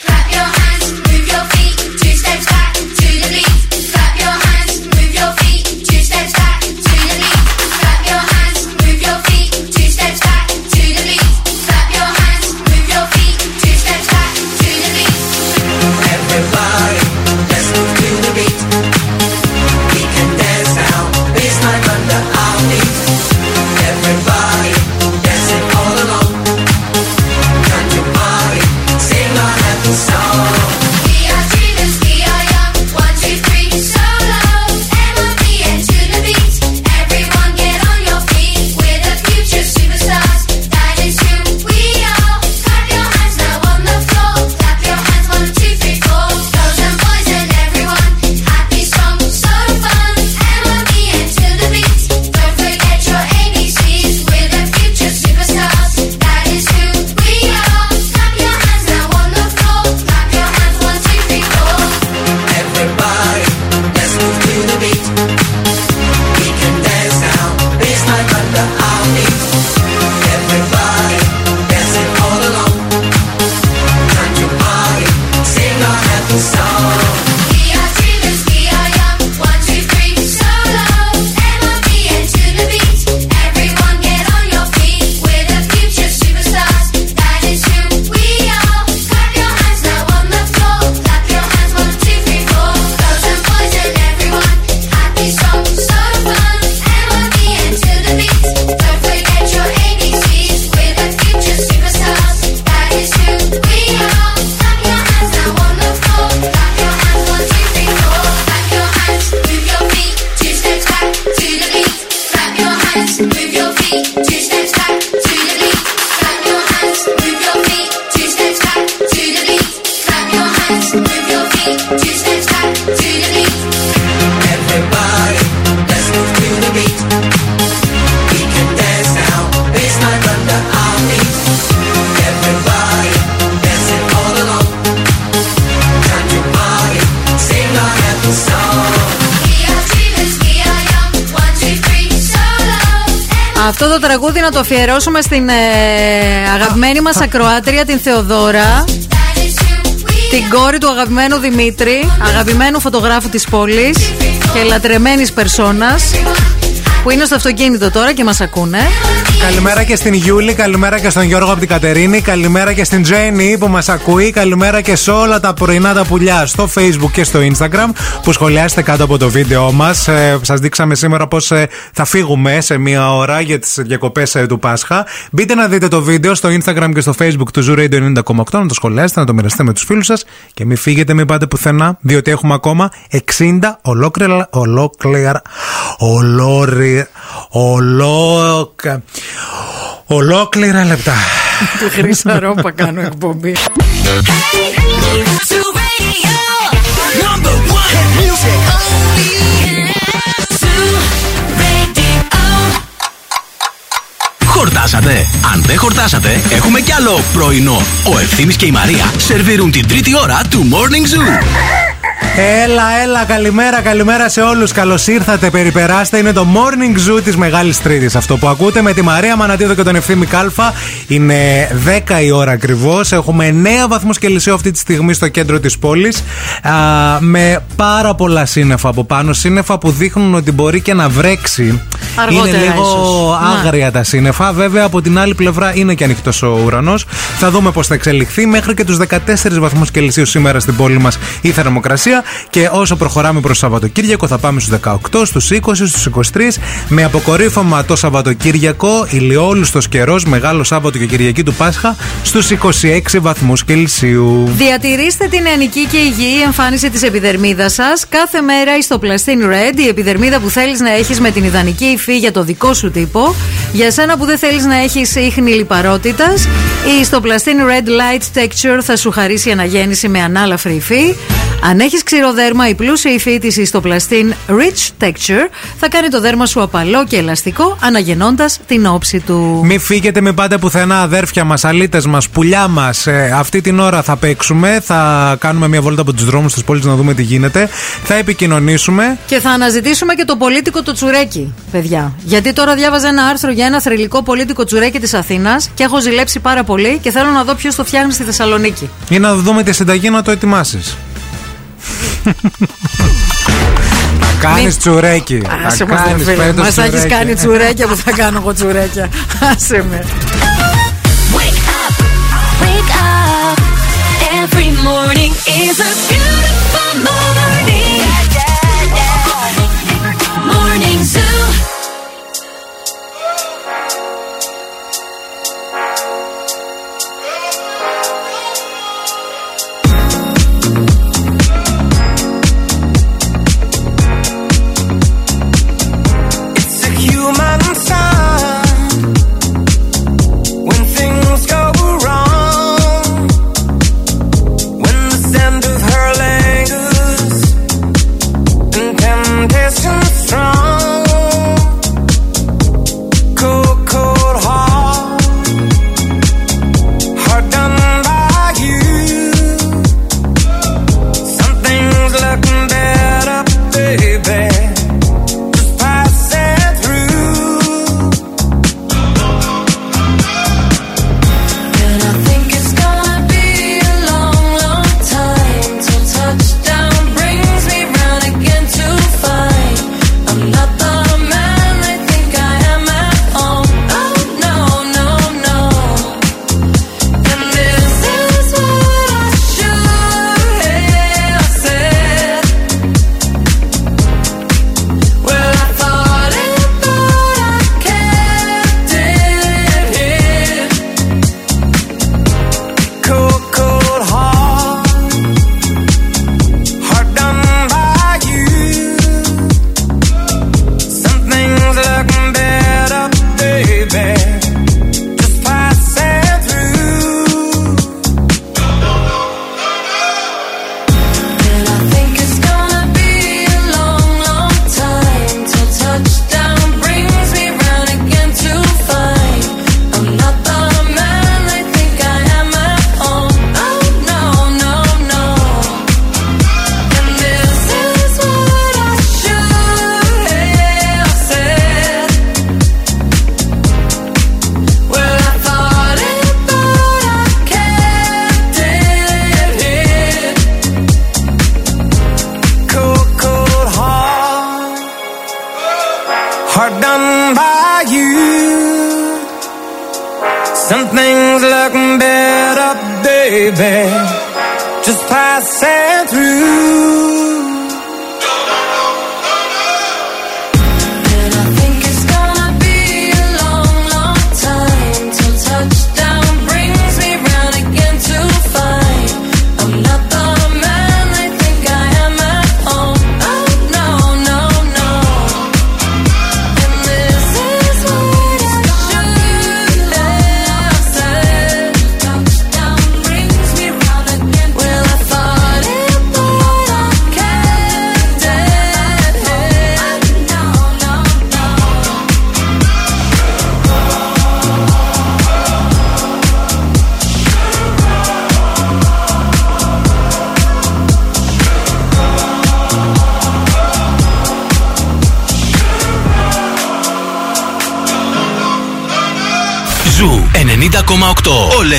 Αφιερώσουμε στην ε, αγαπημένη μας ακροάτρια την Θεοδώρα την κόρη του αγαπημένου Δημήτρη αγαπημένου φωτογράφου της πόλης και λατρεμένης περσόνας που είναι στο αυτοκίνητο τώρα και μας ακούνε Καλημέρα και στην Γιούλη, καλημέρα και στον Γιώργο από την Κατερίνη, καλημέρα και στην Τζέννη που μας ακούει, καλημέρα και σε όλα τα πρωινά τα πουλιά στο Facebook και στο Instagram που σχολιάστε κάτω από το βίντεο μας. Ε, Σας δείξαμε σήμερα πώς θα φύγουμε σε μία ώρα για τις διακοπές του Πάσχα. Μπείτε να δείτε το βίντεο στο Instagram και στο Facebook του Zoo Radio 90,8, να το σχολιάσετε, να το μοιραστείτε με τους φίλους σας και μην φύγετε, μην πάτε πουθενά, διότι έχουμε ακόμα 60 ολόκληρα. Ολόκληρα. Ολόρι. Ολόκα. Ολόκληρα λεπτά. Τη χρήσα ρόπα κάνω εκπομπή Number one hit music only. Zoo Radio. Χορτάσατε. Αν δεν χορτάσατε, έχουμε κι άλλο πρωινό. Ο Ευθύμης και η Μαρία σερβίρουν την τρίτη ώρα του Morning Zoo. Έλα, έλα, καλημέρα, καλημέρα σε όλους. Καλώς ήρθατε, περιπεράστε. Είναι το morning zoo της Μεγάλης Τρίτη. Αυτό που ακούτε με τη Μαρία Μανατίδο και τον Ευθύμη Κάλφα. Είναι 10 η ώρα ακριβώς. Έχουμε 9 βαθμούς Κελσίου αυτή τη στιγμή στο κέντρο της πόλης. Με πάρα πολλά σύννεφα από πάνω. Σύννεφα που δείχνουν ότι μπορεί και να βρέξει. Αργότερα είναι λίγο ίσως. Ναι. άγρια τα σύννεφα. Βέβαια, από την άλλη πλευρά είναι και ανοιχτός ο ουρανός. Θα δούμε πώς θα εξελιχθεί. Μέχρι και τους 14 βαθμούς Κελσίου σήμερα στην πόλη μας η θερμοκρασία και όσο προχωράμε προς Σαββατοκύριακο θα πάμε στους 18, στους 20, στους 23 με αποκορύφωμα το Σαββατοκύριακο ηλιόλουστος καιρός, μεγάλο Σάββατο και Κυριακή του Πάσχα στους 26 βαθμούς Κελσίου. Διατηρήστε την ανική και υγιή εμφάνιση της επιδερμίδας σας. Κάθε μέρα στο Πλαστίν Red, η επιδερμίδα που θέλεις να έχεις με την ιδανική υφή για το δικό σου τύπο. Για σένα που δεν θέλεις να έχεις ίχνη λιπαρότητας, η στο Πλαστίν Red Light Texture θα σου χαρίσει αναγέννηση με ανάλαφρη υφή. Αν έχεις έχεις ξηρό δέρμα, η πλούσια υφήτηση στο πλαστήν Rich Texture θα κάνει το δέρμα σου απαλό και ελαστικό, αναγεννώντας την όψη του. Μην φύγετε, μην πάτε πουθενά, αδέρφια μας, αλίτε μας, πουλιά μας. Ε, αυτή την ώρα θα παίξουμε, θα κάνουμε μια βόλτα από τους δρόμους της πόλης να δούμε τι γίνεται. Θα επικοινωνήσουμε. Και θα αναζητήσουμε και το πολίτικο το τσουρέκι, παιδιά. Γιατί τώρα διάβαζα ένα άρθρο για ένα θρελικό πολίτικο τσουρέκι της Αθήνας και έχω ζηλέψει πάρα πολύ και θέλω να δω ποιος το φτιάχνει στη Θεσσαλονίκη. Ή να δούμε τη συνταγή να το ετοιμάσεις. Θα κάνεις τσουρέκι. Άσε θα κάνεις, φίλε. Μας θα έχει κάνει τσουρέκια που θα κάνω εγώ τσουρέκια. Άσε με. Wake up, wake up. Every morning is a beautiful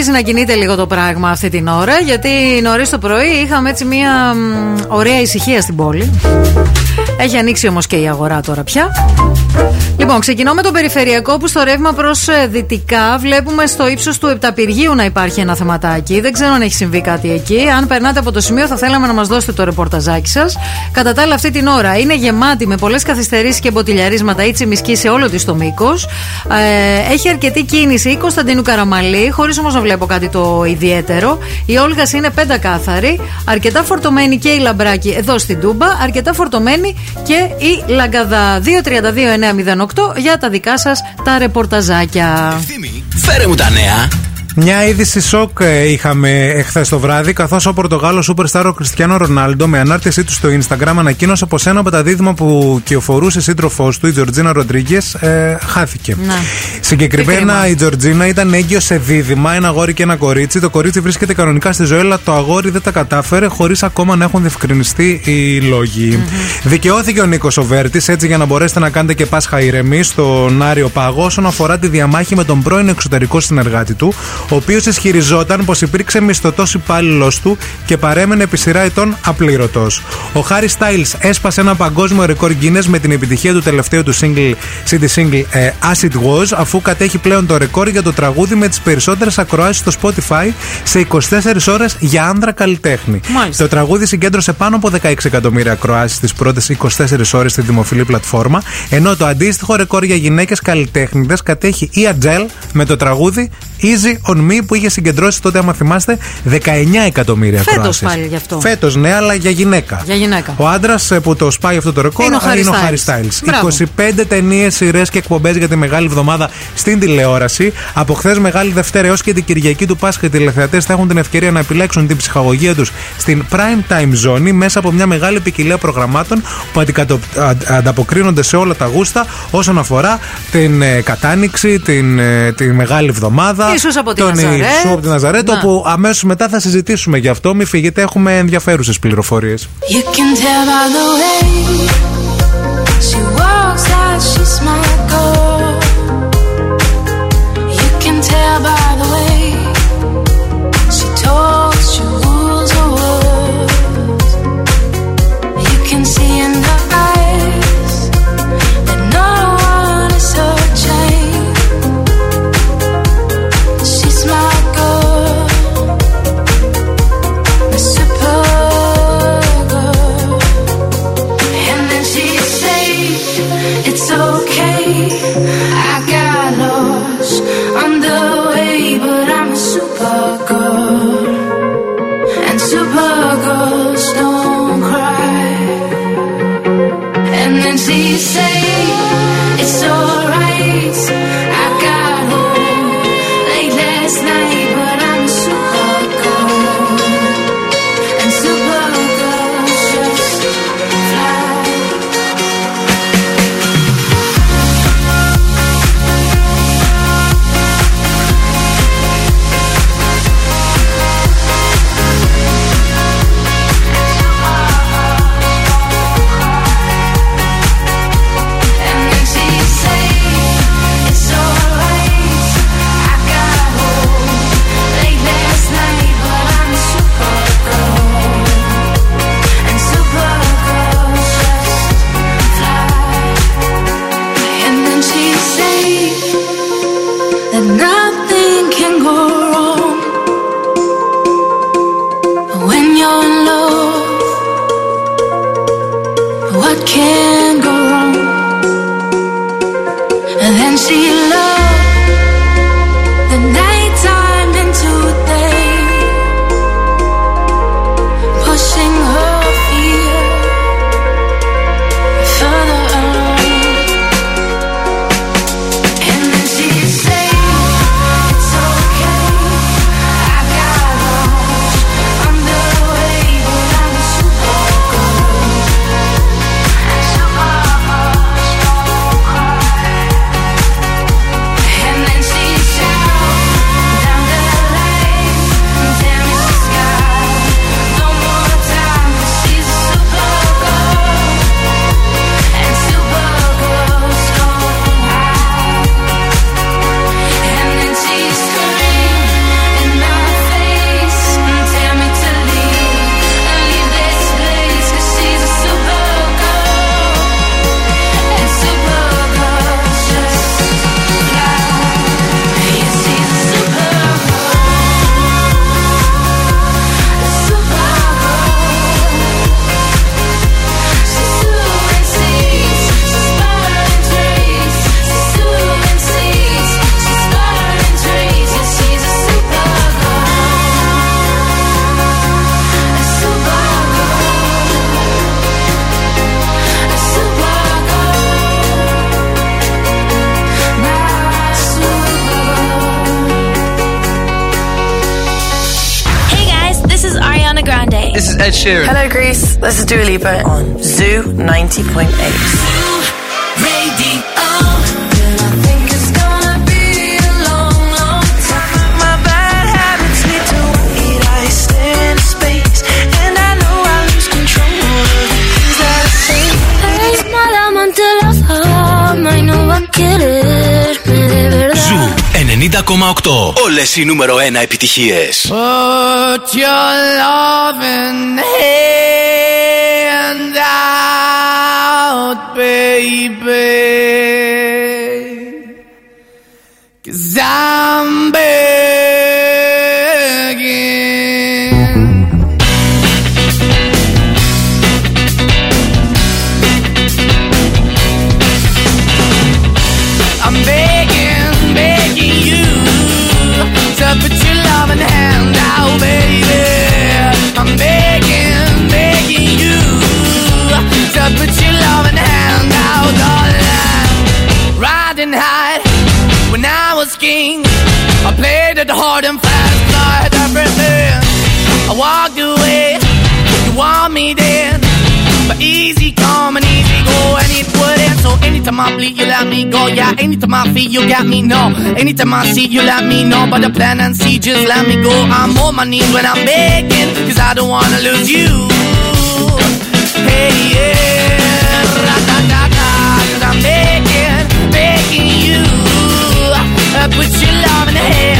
Αρχίζει να κινείται λίγο το πράγμα αυτή την ώρα, γιατί νωρίς το πρωί είχαμε έτσι μια μ, ωραία ησυχία στην πόλη. Έχει ανοίξει όμως και η αγορά τώρα πια. Λοιπόν, ξεκινώ με το περιφερειακό που στο ρεύμα προς δυτικά βλέπουμε στο ύψος του Επταπηργείου να υπάρχει ένα θεματάκι. Δεν ξέρω αν έχει συμβεί κάτι εκεί. Αν περνάτε από το σημείο, θα θέλαμε να μας δώσετε το ρεπορταζάκι σας. Κατά τα άλλα, αυτή την ώρα είναι γεμάτη με πολλές καθυστερήσεις και μποτιλιαρίσματα ή τσιμισκή σε όλο της το μήκος. Ε, έχει αρκετή κίνηση η Κωνσταντίνου Καραμαλή, χωρίς όμως να βλέπω κάτι το ιδιαίτερο. Η Όλγα είναι πεντακάθαρη. Αρκετά φορτωμένη και η Λαμπράκη εδώ στην Τούμπα. Αρκετά φορτωμένη και η Λαγκαδά. 232-908 για τα δικά σας τα ρεπορταζάκια. Φέρε μου τα νέα. Μια είδηση σοκ ε, είχαμε εχθές το βράδυ, καθώς ο Πορτογάλος Superstar ο Κριστιανό Ρονάλντο με ανάρτησή του στο Instagram ανακοίνωσε πως ένα από τα δίδυμα που κυοφορούσε σύντροφός του, η Τζορτζίνα Ροντρίγκες, ε, χάθηκε. Ναι. Συγκεκριμένα η Τζορτζίνα ήταν έγκυος σε δίδυμα, ένα αγόρι και ένα κορίτσι. Το κορίτσι βρίσκεται κανονικά στη ζωή, αλλά το αγόρι δεν τα κατάφερε χωρίς ακόμα να έχουν διευκρινιστεί οι λογοι Δικαιώθηκε ο Νίκος Οβέρτης, έτσι για να μπορέσετε να κάνετε και Πάσχα ηρεμή στον Άριο Πάγο όσον αφορά τη διαμάχη με τον πρώην εξωτερικό συνεργάτη του, ο οποίος ισχυριζόταν πως υπήρξε μισθωτός υπάλληλος του και παρέμενε επί σειρά ετών απλήρωτος. Ο Χάρι Στάιλς έσπασε ένα παγκόσμιο ρεκόρ Guinness με την επιτυχία του τελευταίου του single, CD single ε, As It Was, αφού κατέχει πλέον το ρεκόρ για το τραγούδι με τις περισσότερες ακροάσεις στο Spotify σε 24 ώρες για άνδρα καλλιτέχνη. Μάλιστα. Το τραγούδι συγκέντρωσε πάνω από 16 εκατομμύρια ακροάσεις στι πρώτες 24 ώρες στη δημοφιλή πλατφόρμα, ενώ το αντίστοιχο ρεκόρ για γυναίκες καλλιτέχνηδες κατέχει η Adele με το τραγούδι Easy on Me που είχε συγκεντρώσει τότε, άμα θυμάστε, 19 εκατομμύρια Φέτος ακροάσεις. πάλι γι' αυτό. Φέτος, ναι, αλλά για γυναίκα. Για γυναίκα. Ο άντρας που το σπάει αυτό το ρεκόρ Είναι ο Harry είναι ο Styles. Χάρι Στάιλ. Μπράβο. 25 ταινίες, σειρές και εκπομπές για τη μεγάλη εβδομάδα στην τηλεόραση. Από χθες Μεγάλη Δευτέρα έως και την Κυριακή του Πάσχα, οι τηλεθεατές θα έχουν την ευκαιρία να επιλέξουν την ψυχαγωγία τους στην prime time ζώνη μέσα από μια μεγάλη ποικιλία προγραμμάτων που αντικατο... α- ανταποκρίνονται σε όλα τα γούστα όσον αφορά την ε, κατάνοιξη, την, ε, τη μεγάλη εβδομάδα. Ιησούς από τη τον Ναζαρέτ. Ιησού από τη Ναζαρέτ, Να. όπου αμέσως μετά θα συζητήσουμε γι' αυτό. Μην φύγετε, έχουμε ενδιαφέρουσες πληροφορίες. You can tell by the way she walks like she's my 90.8. Όλες οι νούμερο me then. But easy come and easy go, and it wouldn't. So anytime I bleed, you let me go. Yeah, anytime I feel, you got me. No, anytime I see, you let me know. But the plan and see, just let me go. I'm on my knees when I'm begging, cause I don't wanna lose you. Hey, yeah, ra-da-da-da, cause I'm begging, begging you. Uh, put your love in the hand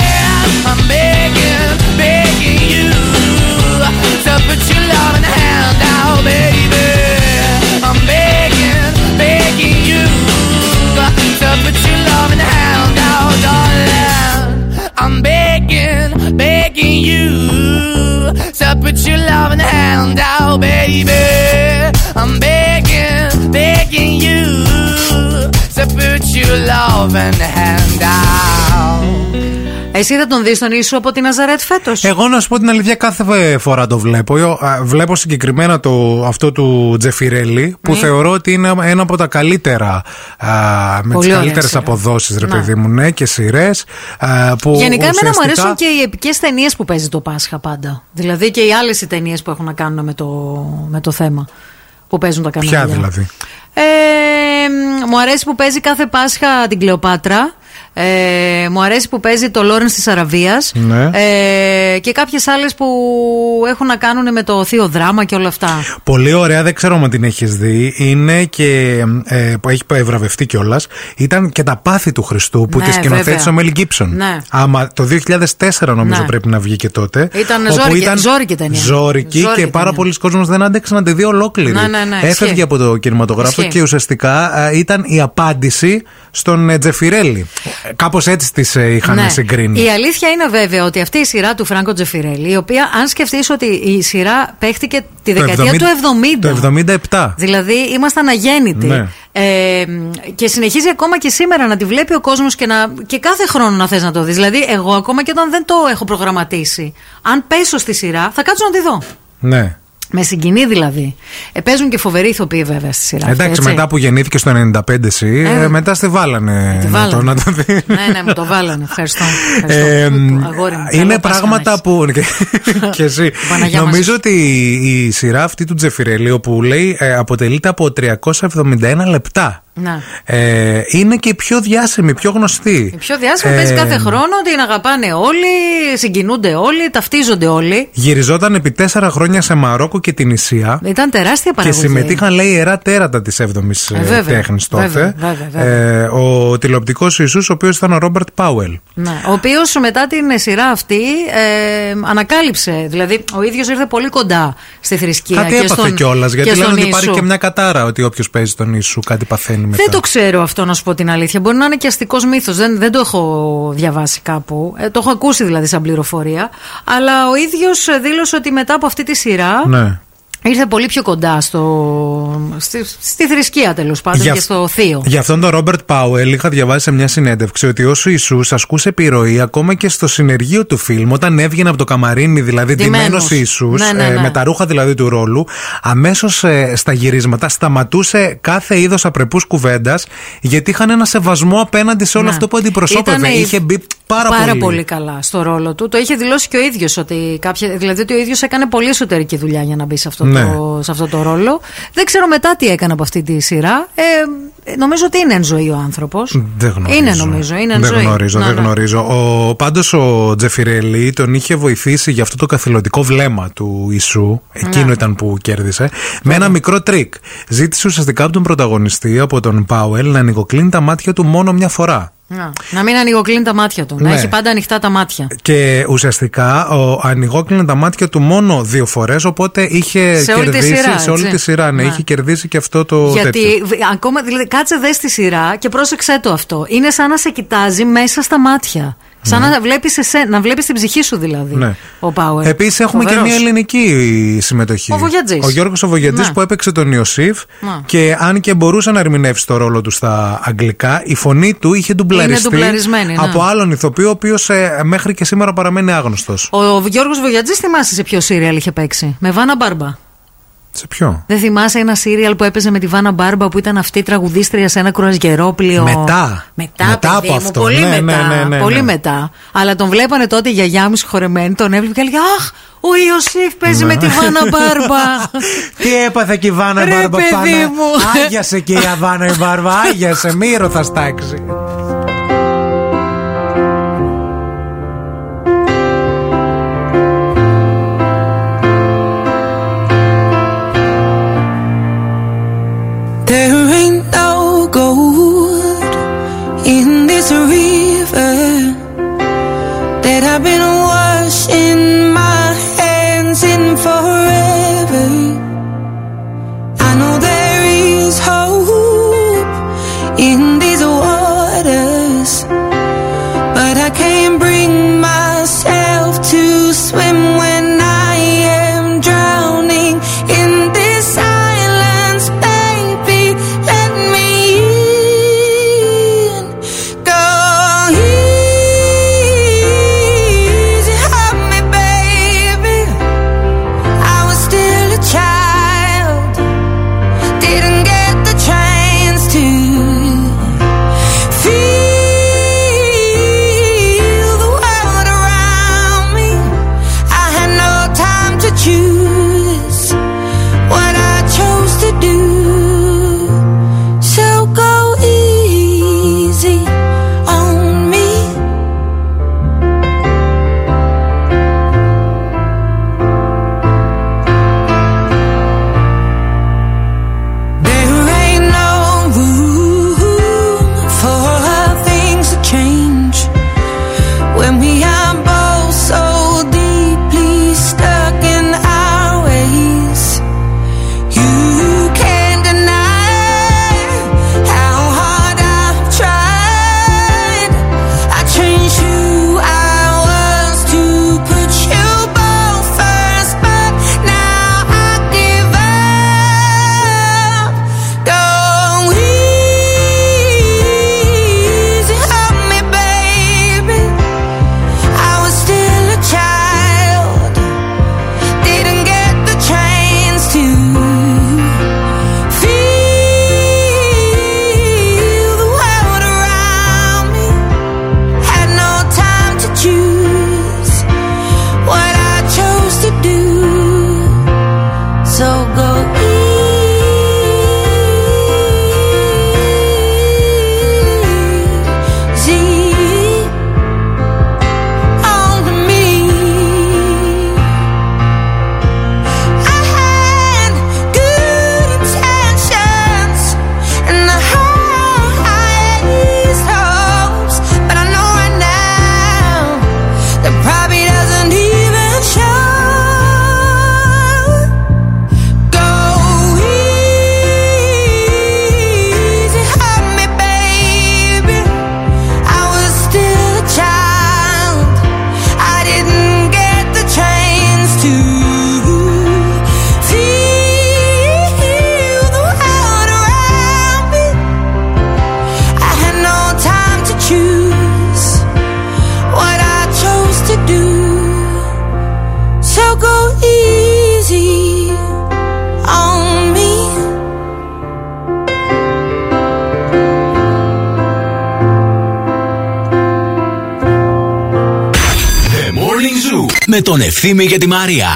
I'm begging, begging you to put your baby. I'm begging, begging you to put your darling. I'm begging, begging you to put your baby. I'm begging, begging you to put your hand out. Εσύ θα τον δεις τον ίσο από την Ναζαρέτ φέτος; Εγώ να σου πω την αλήθεια, κάθε φορά το βλέπω. Εγώ, α, Βλέπω συγκεκριμένα το, αυτό του Τζεφιρέλη, που Ναι. θεωρώ ότι είναι ένα από τα καλύτερα. Α, με Πολύ τι ωραία καλύτερες σειρά. αποδόσεις, ρε Να. παιδί μου, ναι, και σειρές. Που Γενικά, εμένα μου ουσιαστικά- αρέσουν και οι επικές ταινίες που παίζει το Πάσχα πάντα. Δηλαδή και οι άλλες ταινίες που έχουν να κάνουν με το, με το θέμα. Που παίζουν τα κανάλια. Ποια δηλαδή; Ε, μ, μου αρέσει που παίζει κάθε Πάσχα την Κλεοπάτρα. Ε, μου αρέσει που παίζει το Λόρεν της Αραβίας. Ναι. Ε, και κάποιες άλλες που έχουν να κάνουν με το θείο δράμα και όλα αυτά. Πολύ ωραία, δεν ξέρω αν την έχεις δει. Είναι και. Ε, που έχει ευραβευτεί κιόλας. Ήταν και τα πάθη του Χριστού που Ναι, της σκηνοθέτησε βέβαια. ο Μέλ Γκίψον. Ναι. Άμα το 2004 νομίζω Ναι. πρέπει να βγει και τότε. Ήταν όπου ζόρικη- ζόρικη ταινία. Ζόρικη Ζόρικη και πάρα πολλοί κόσμος δεν άντεξαν να τη δει ολόκληρη. Ναι, ναι, ναι, Έφευγε ισχύει. από το κινηματογράφο Ισχύει. και ουσιαστικά ε, ήταν η απάντηση στον ε, Τζεφιρέλη. Κάπως έτσι τις είχαν Ναι. συγκρίνει. Η αλήθεια είναι βέβαια ότι αυτή η σειρά του Φράγκο Τζεφιρέλη, η οποία, αν σκεφτείς ότι η σειρά παίχτηκε τη Το δεκαετία 70 του 70. Το 77. Δηλαδή ήμασταν αγέννητοι. Ναι. Ε, και συνεχίζει ακόμα και σήμερα να τη βλέπει ο κόσμος και, να, και κάθε χρόνο να θες να το δεις. Δηλαδή, εγώ ακόμα και όταν δεν το έχω προγραμματίσει, αν πέσω στη σειρά, θα κάτσω να τη δω. Ναι. Με συγκινεί δηλαδή. Ε, παίζουν και φοβεροί ηθοποιοί βέβαια στη σειρά. αυτή, Εντάξει, έτσι. μετά που γεννήθηκε στο 95 εσύ, Ε, ε, μετά στη βάλανε. τη να βάλανε. το- να το δει. ναι, ναι, μου το βάλανε. Ευχαριστώ. Ευχαριστώ. Ε, Αγόρι μου, καλό είναι Πάσχα να πράγματα που. και εσύ. Παναγιά μαζί Νομίζω σου. ότι η σειρά αυτή του Τζεφιρέλη, όπου λέει ε, αποτελείται από 371 λεπτά. Να. Ε, είναι και η πιο διάσημη, πιο γνωστή. Η πιο διάσημη Ε, παίζει κάθε χρόνο, την αγαπάνε όλοι, συγκινούνται όλοι, ταυτίζονται όλοι. Γυριζόταν επί τέσσερα χρόνια σε Μαρόκο και την Ισία. Ήταν τεράστια Και παραγωγή. συμμετείχαν, λέει, ιερά τέρατα της 7η Ε, βέβαια, τέχνης τότε. βέβαια, βέβαια, βέβαια. Ε, ο τηλεοπτικός Ιησούς, ο οποίος ήταν ο Ρόμπερτ Πάουελ. Ναι, ο οποίος μετά την σειρά αυτή ε, ανακάλυψε. Δηλαδή, ο ίδιος ήρθε πολύ κοντά στη θρησκεία. Κάτι και έπαθε στον, κιόλας, γιατί και λένε στον ότι υπάρχει Ιησού. και μια κατάρα ότι όποιος παίζει τον Ιησού κάτι παθαίνει μετά. Δεν το ξέρω αυτό να σου πω την αλήθεια. Μπορεί να είναι και αστικός μύθος. Δεν, δεν το έχω διαβάσει κάπου. Ε, το έχω ακούσει δηλαδή σαν πληροφορία. Αλλά ο ίδιος δήλωσε ότι μετά από αυτή τη σειρά Ναι. Ήρθε πολύ πιο κοντά στο, στη, στη θρησκεία τέλος πάντων Για- και στο θείο. Για αυτόν τον Ρόμπερτ Πάουελ είχα διαβάσει σε μια συνέντευξη ότι όσο Ιησούς ασκούσε επιρροή ακόμα και στο συνεργείο του φιλμ, όταν έβγαινε από το καμαρίνι, δηλαδή Ντυμένος. ντυμένος Ιησούς, Ναι, ναι, ε, ναι. με τα ρούχα δηλαδή του ρόλου, αμέσως στα γυρίσματα σταματούσε κάθε είδος απρεπούς κουβέντας, γιατί είχαν ένα σεβασμό απέναντι σε όλο Ναι. αυτό που αντιπροσώπευε. Ήτανε Είχε μπει πάρα, πολύ. καλά στο ρόλο του. Το είχε δηλώσει και ο ίδιος ότι κάποια. Δηλαδή ότι ο ίδιος έκανε πολύ εσωτερική δουλειά για να μπει σε αυτό, Ναι. το, σε αυτό το ρόλο. Δεν ξέρω μετά τι έκανε από αυτή τη σειρά. Ε, νομίζω ότι είναι εν ζωή ο άνθρωπος. Δεν γνωρίζω. Είναι νομίζω, είναι εν δεν ζωή. γνωρίζω, Να, δεν ναι. γνωρίζω. Ο, πάντως ο Τζεφιρέλι τον είχε βοηθήσει για αυτό το καθηλωτικό βλέμμα του Ιησού. Εκείνο Ναι. ήταν που κέρδισε. Με ένα μικρό τρικ. Ζήτησε ουσιαστικά από τον πρωταγωνιστή, από τον Πάουελ, να ανοιγοκλείνει τα μάτια του μόνο μια φορά. Να, να μην ανοιγοκλείνει τα μάτια του. Να Ναι. έχει πάντα ανοιχτά τα μάτια. Και ουσιαστικά ο, ανοιγόκλεινε τα μάτια του μόνο δύο φορές, οπότε είχε Σε όλη τη κερδίσει σειρά, σε όλη έτσι. τη σειρά. Ναι, Ναι. είχε κερδίσει και αυτό το τέτοιο. Γιατί β- ακόμα, δηλαδή, κάτσε δες στη σειρά και πρόσεξε το αυτό. Είναι σαν να σε κοιτάζει μέσα στα μάτια. Σαν να βλέπεις, εσέ, να βλέπεις την ψυχή σου δηλαδή. Ναι. Ο Πάουερ. Επίσης έχουμε και Φοβερός. μια ελληνική συμμετοχή. Ο Βογιατζής. Ο Γιώργος ο Βογιατζής Ναι. που έπαιξε τον Ιωσήφ Να. και αν και μπορούσε να ερμηνεύσει το ρόλο του στα αγγλικά, η φωνή του είχε ντουμπλαριστεί ντουμπλαρισμένη, ναι. από άλλον ηθοποιό, ο οποίος μέχρι και σήμερα παραμένει άγνωστος. Ο Γιώργος Βογιατζής θυμάσαι σε ποιο σύριαλ είχε παίξει; Με Βάνα Μπάρμπα. Σε ποιο; Δεν θυμάσαι ένα σύριαλ που έπαιζε με τη Βάνα Μπάρμπα που ήταν αυτή τραγουδίστρια σε ένα κρουαζιερόπλαιο; Μετά. Μετά, Μετά παιδί από μου, αυτό. Πολύ Ναι, μετά. ναι, ναι, ναι, πολύ ναι. μετά. Αλλά τον βλέπανε τότε η γιαγιά μου συγχωρεμένη, τον έβλεπε και έλεγε Αχ, ο Ιωσήφ παίζει Ναι. με τη Βάνα Μπάρμπα. Τι έπαθε και η Βάνα Ρε, Μπάρμπα παιδί πάνω; μου. Άγιασε και η Αβάνα η Μπάρμπα, άγιασε, μύρο θα στάξει. In this river that I've been washing με τον Ευθύμη και τη Μαρία.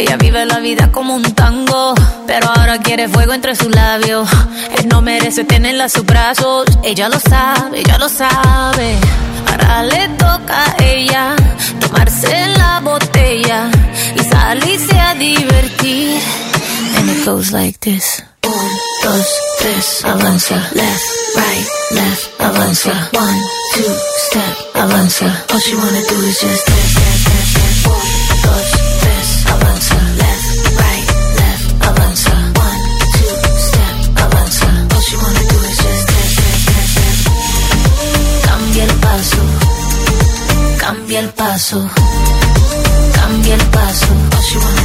Ella vive la vida como un tango, pero ahora quiere fuego entre sus labios. Él no merece tenerla a sus brazos, ella lo sabe, ella lo sabe. Ahora le toca a ella tomarse la botella y salirse a divertir. And it goes like this. Un, dos, tres, avanza. Left, right, left, avanza. One, two, step, avanza. All she wanna do is just step, step, step. Un, dos, tres, avanza. Left, right, left, avanza. One, two, step, avanza. All she wanna do is just step, step, step, step. Cambia el paso. Cambia el paso. Cambia el paso. All she wanna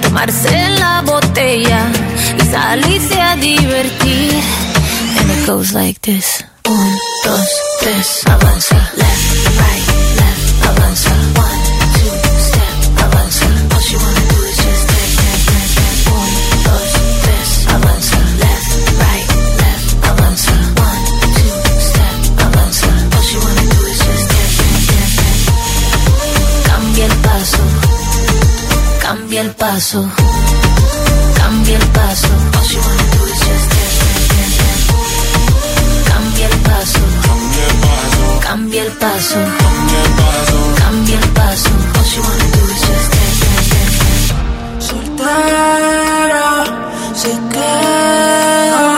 tomarse la botella y salirse a divertir. And it goes like this. Un, dos, tres, avanza. Left, right, left, avanza. One, Cambia el paso, cambia el paso. Cambia el paso, cambia el paso, cambia el paso. Soltera, se queda.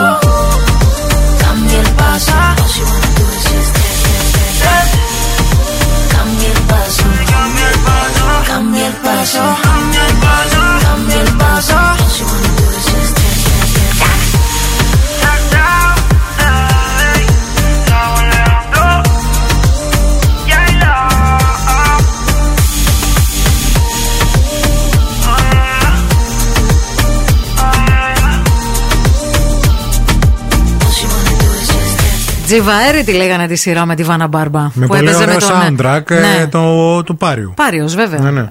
幸。Τζιβαέρη τη λέγανε τη σειρά με τη Βάνα Μπάρμπα. Με που πολύ έπαιζε ωραίο με τον. soundtrack ε, Ναι. το, του Πάριου. Πάριος, βέβαια. Ναι, ναι.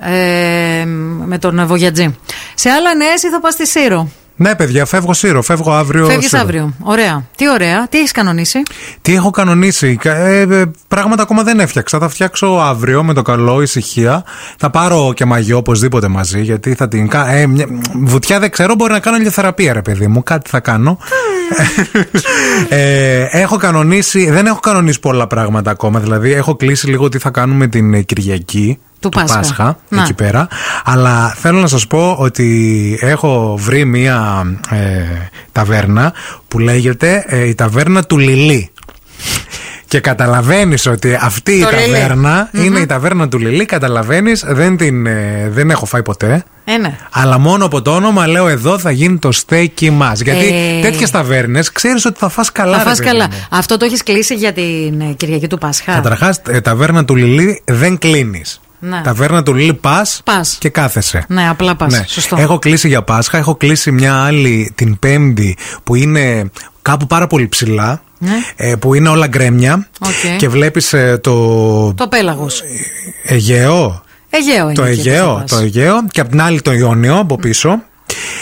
Ε, με τον Βογιατζή. Σε άλλα νέα θα πας στη Σύρο; Ναι, παιδιά, φεύγω Σύρο. Φεύγω αύριο. Φεύγεις Σύρο. αύριο. Ωραία. Τι ωραία. Τι έχεις κανονίσει; Τι έχω κανονίσει; Κα- Ε, ε, πράγματα ακόμα δεν έφτιαξα. Θα φτιάξω αύριο με το καλό, ησυχία. Θα πάρω και μαγιό οπωσδήποτε μαζί. Γιατί θα την κάνω. Ε, μια- βουτιά δεν ξέρω, μπορεί να κάνω ηλιοθεραπεία, ρε παιδί μου. Κάτι θα κάνω. ε, έχω κανονίσει. Δεν έχω κανονίσει πολλά πράγματα ακόμα. Δηλαδή, έχω κλείσει λίγο τι θα κάνουμε την ε, Κυριακή. Του Πάσχα. Να. εκεί πέρα. Αλλά θέλω να σας πω ότι έχω βρει μία ε, ταβέρνα που λέγεται ε, η ταβέρνα του Λιλί. Και καταλαβαίνεις ότι αυτή η Το Λιλί. ταβέρνα Μμμ. είναι η ταβέρνα του Λιλί. Καταλαβαίνεις, δεν, την, ε, δεν έχω φάει ποτέ. Ε, ναι. Αλλά μόνο από το όνομα λέω εδώ θα γίνει το στέκι μας. Γιατί Ε. τέτοιες ταβέρνες ξέρεις ότι θα φας καλά. Θα ρε φας παιδί καλά. μου. Αυτό το έχεις κλείσει για την ε, Κυριακή του Πάσχα. Καταρχάς, ταβέρνα του Λιλί δεν κλείνεις. Ναι. Ταβέρνα του Λιλί πας και κάθεσαι. Ναι, απλά πας. Ναι. Σωστό. Έχω κλείσει για Πάσχα, έχω κλείσει μια άλλη την Πέμπτη που είναι κάπου πάρα πολύ ψηλά. Ναι. ε, που είναι όλα γκρέμια Οκ. και βλέπεις ε, το Το πέλαγος. Αιγαίο Αιγαίο είναι. το εκεί που Αιγαίο, θα πας. το Αιγαίο και απ' την άλλη το Ιόνιο από πίσω.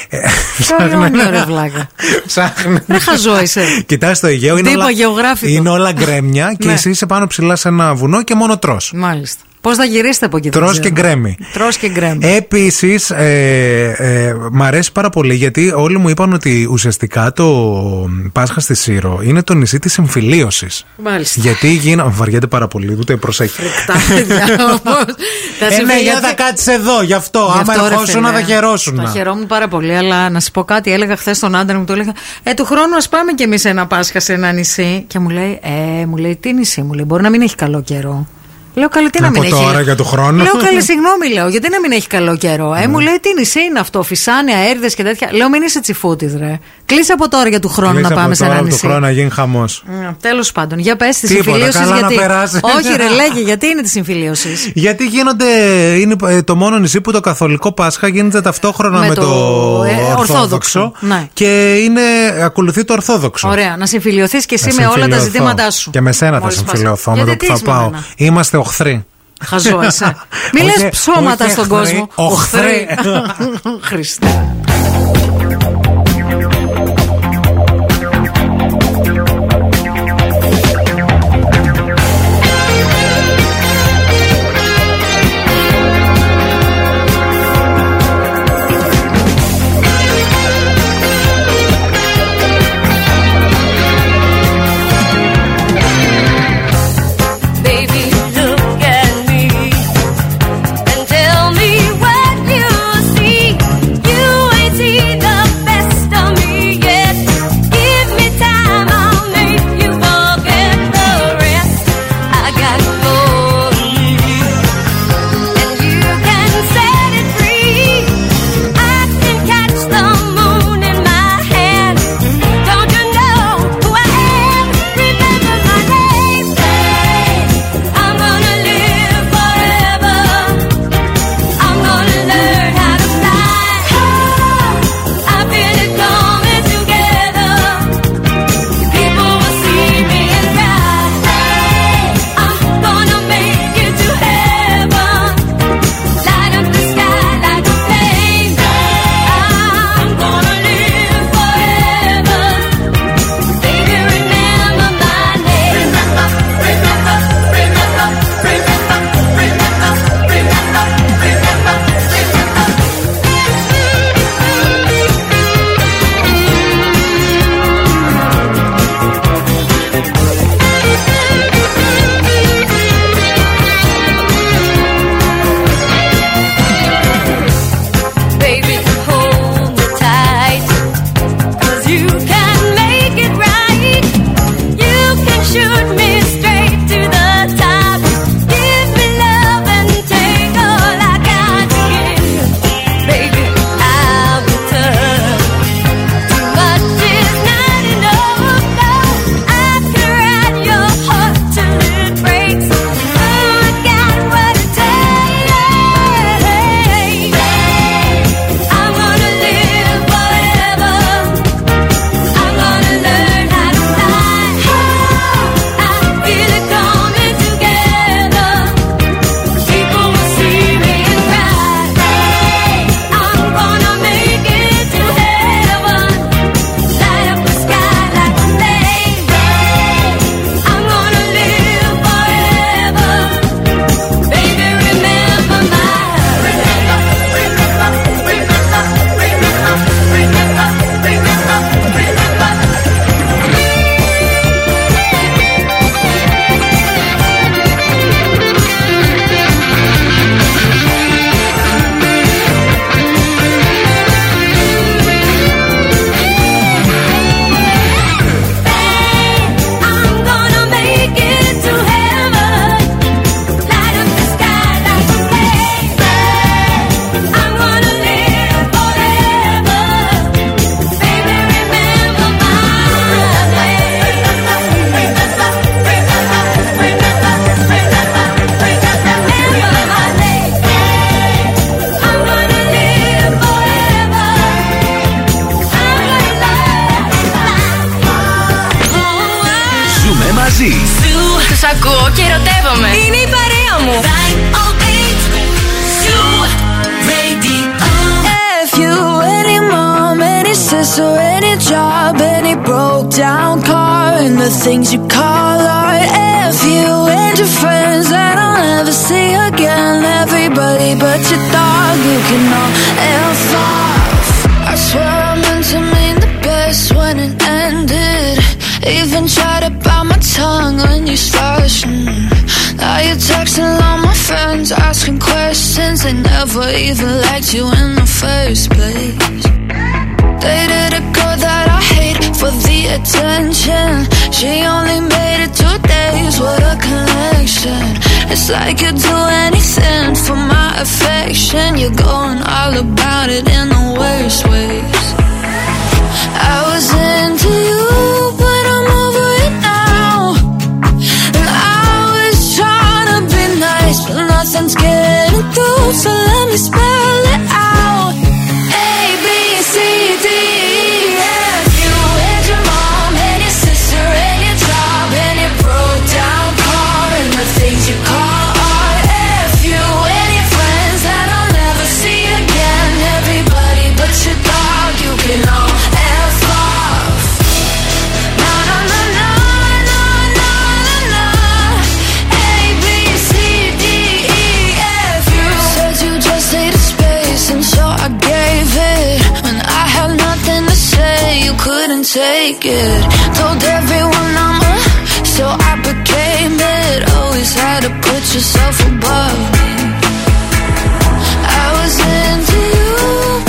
Ε, Ποιο Ιόνιο, ρε βλάκα. Ψάχνει. Δεν χαζό είσαι. Κοιτάς το Αιγαίο, είναι Τύπο όλα, γεωγράφικο. είναι όλα γκρέμια και Ναι. εσύ είσαι πάνω ψηλά σε ένα βουνό και μόνο τρως. Μάλιστα. Πώς θα γυρίσετε από εκεί, δεν Τρως ξέρω. και γκρέμι. Τρως και γκρέμι. Επίσης, ε, ε, μ' αρέσει πάρα πολύ γιατί όλοι μου είπαν ότι ουσιαστικά το Πάσχα στη Σύρο είναι το νησί της συμφιλίωση. Μάλιστα. Γιατί γίνα. Βαριέται πάρα πολύ, ούτε προσέχει. Τα παιδιά όμως. Τα Ε, ναι, συμφιλιώθη- γιατί θα κάτσεις εδώ, γι' αυτό. Γι' Άμα αυτό, ρε ερχόσουν να φίλε. τα χαιρόσουν. Τα χαιρόμουν πάρα πολύ, αλλά να σου πω κάτι. Έλεγα χθες στον άντρα μου, του έλεγα Ε, του χρόνου ας πάμε κι εμείς ένα Πάσχα σε ένα νησί. Και μου λέει, Ε, μου λέει, τι νησί, μου λέει, Μπορεί να μην έχει καλό καιρό. Λέω καλή, τι να Από μην τώρα έχει. για του χρόνου. Λέω καλή, συγγνώμη, λέω, γιατί να μην έχει καλό καιρό. Ε, μου λέει, τι νησί είναι αυτό, φυσάνια, έρδες και τέτοια. Λέω, μην είσαι τσιφούτης, ρε. Κλείσε από τώρα για του χρόνου Κλείσε να από πάμε σε τώρα ένα του νησί. χρόνου να γίνει χαμός. Τέλος πάντων, για πες τη Τίποτα, συμφιλίωση. καλά να Γιατί. περάσεις. Όχι, ρε, λέγε, γιατί είναι τη συμφιλίωση. Γιατί γίνονται. Είναι ε, το μόνο νησί που το καθολικό Πάσχα γίνεται ταυτόχρονα με, Με το, το, ε, Ορθόδοξο. Ορθόδοξο. Ναι. Και είναι, ακολουθεί το Ορθόδοξο. Ωραία, να συμφιλειωθείς και εσύ Να με όλα τα συμφιλειωθώ. ζητήματά σου. Και με σένα θα Μόλις πας. συμφιλειωθώ με Γιατί το τι που θα είσαι με πάω. μένα; Είμαστε οχθροί. Χαζό είσαι. Μη Όχι- λες ψώματα όχι στον εχθροί, κόσμο. οχθροί. Χριστέ. The things you call art. If you and your friends that I'll never see again, everybody but your dog, you can all F off. I swear I meant to mean the best when it ended. Even tried to bite my tongue when you started. mm. Now you're texting all my friends, asking questions. They never even liked you in the first place. Dated a girl that I hate for the attention. She only made it two days, what a connection. It's like you'd do anything for my affection. You're going all about it in the worst ways. I was into you, but I'm over it now. And I was trying to be nice, but nothing's getting through. So let me spell it. Told everyone I'm a, so I became it. Always had to put yourself above me. I was into you,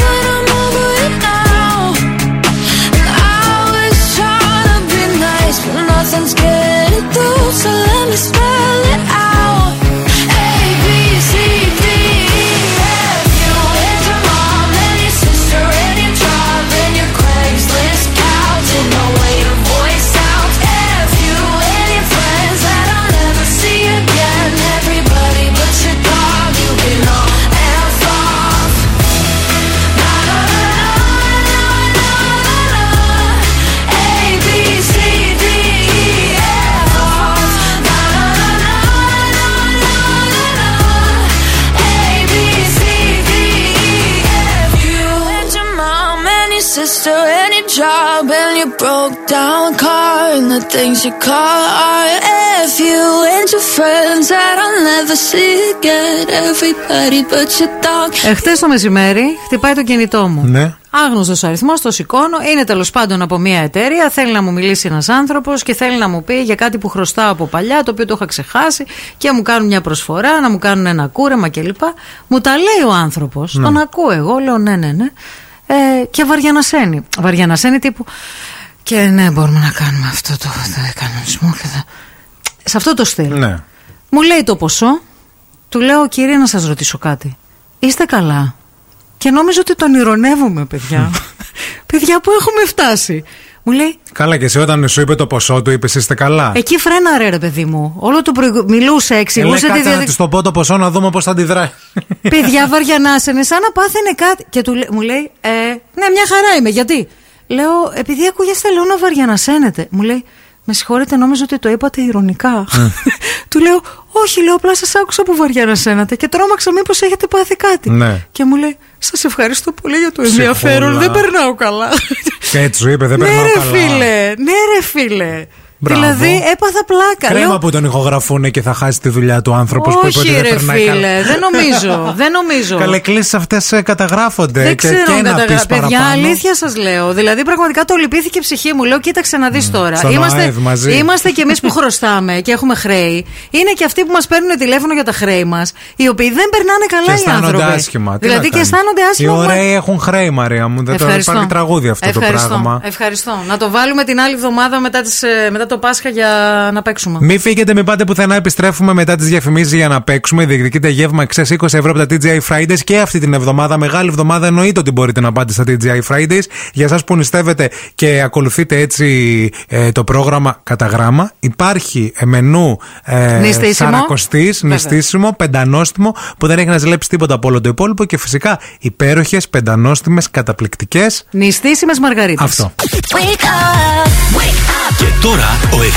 but I'm over it now. And I was trying to be nice, but nothing's getting through. So the things you call art. If you and your friends that I'll never see again. Everybody but your dog. Εχθές το μεσημέρι χτυπάει το κινητό μου. Ναι. Άγνωστος αριθμός, το σηκώνω. Είναι τέλος πάντων από μια εταιρεία. Θέλει να μου μιλήσει ένας άνθρωπος και θέλει να μου πει για κάτι που χρωστάω από παλιά, το οποίο το είχα ξεχάσει και μου κάνουν μια προσφορά, να μου κάνουν ένα κούρεμα κλπ. Μου τα λέει ο άνθρωπος. Ναι. Τον ακούω εγώ, λέω ναι, ναι, ναι. Ε, και βαριανασένει. Βαριανασένει τύπου. Και ναι, μπορούμε να κάνουμε αυτό το, το κανονισμό και θα... Σε αυτό το στυλ. Ναι. Μου λέει το ποσό. Του λέω, κύριε, να σας ρωτήσω κάτι. Είστε καλά; Και νόμιζα ότι τον ηρωνεύουμε, παιδιά. παιδιά που έχουμε φτάσει; Μου λέει, Καλά, και εσύ όταν σου είπε το ποσό του, είπες είστε καλά. εκεί φρέναρε ρε παιδί μου. Όλο το προηγου... Μιλούσε, Ε, λέει, εξηγούσε τη κάτσε να διαδικασία. της το πω το ποσό να δούμε πώς θα αντιδράει. Παιδιά βαριανάσαινε, σαν να πάθαινε κάτι. Και του, λέ- μου λέει, ε, ναι, μια χαρά είμαι. Γιατί; Λέω, επειδή ακούγεστε, λέω να βαριανασένετε. Μου λέει, με συγχωρείτε, νόμιζα ότι το είπατε ηρωνικά. του λέω, όχι, λέω, απλά σας άκουσα που βαριανασένατε και τρόμαξα μήπως έχετε πάθει κάτι. Ναι. Και μου λέει, σας ευχαριστώ πολύ για το Ψυχούλα. ενδιαφέρον. Δεν περνάω καλά. Και έτσι σου είπε, δεν ναι, περνάω ρε καλά. φίλε, ναι, ρε φίλε. Μπράβο. Δηλαδή, έπαθα πλάκα. Κρέμα Λέω, που τον ηχογραφούν και θα χάσει τη δουλειά του άνθρωπος που είπε ότι όχι, δεν ρε περνάει φίλε, καλά. δεν νομίζω. δεν νομίζω. Καλέ κλήσει αυτές καταγράφονται. Δεν και, ξέρω και αν να καταγρα... πεις Παιδιά, παραπάνω. αλήθεια σας λέω. Δηλαδή, πραγματικά το λυπήθηκε η ψυχή μου. Λέω, κοίταξε να δεις τώρα. Στον Είμαστε, ΟΑΕΔ μαζί. είμαστε κι εμείς που χρωστάμε και έχουμε χρέη. Είναι και αυτοί που μας παίρνουν τηλέφωνο για τα χρέη μας, οι οποίοι δεν περνάνε Και καλά οι αισθάνονται άνθρωποι. άσχημα. Τι Δηλαδή, να και κάνεις. αισθάνονται άσχημα. Οι μα- ωραίοι έχουν χρέη, Μαρία μου. Δεν το Ευχαριστώ. υπάρχει τραγούδι αυτό Ευχαριστώ. το πράγμα. Ευχαριστώ. Να το βάλουμε την άλλη εβδομάδα μετά, τις, ε, μετά το Πάσχα για να παίξουμε. Μην φύγετε, μην πάτε πουθενά. Επιστρέφουμε μετά τις διαφημίσεις για να παίξουμε. Διεκδικείτε γεύμα εξέ 20 ευρώ από τα TGI Fridays και αυτή την εβδομάδα. Μεγάλη εβδομάδα εννοείται ότι μπορείτε να πάτε στα TGI Fridays. Για εσά που νηστεύετε και ακολουθείτε έτσι ε, το πρόγραμμα κατά γράμμα, υπάρχει ε, μενού ε, Νηστίσιμο. σαρακοστής, Βέβαια. νηστίσιμο, πεντανόστιμο που δεν έχει να ζηλέψει τίποτα από όλο το υπόλοιπο και φυσικά υπέροχες, πεντανόστιμες, καταπληκτικές. Νηστίσιμες Μαργαρίτες. Αυτό. Wake up, wake up.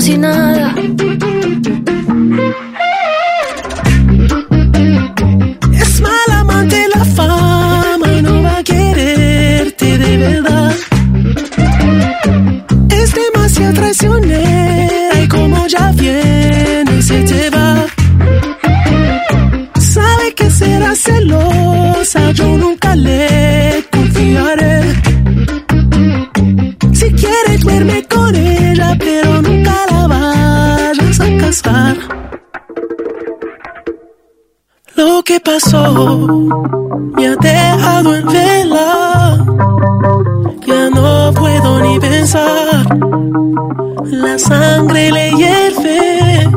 Si nada. Pasó me ha dejado en vela. Ya no puedo ni pensar. La sangre le hierve.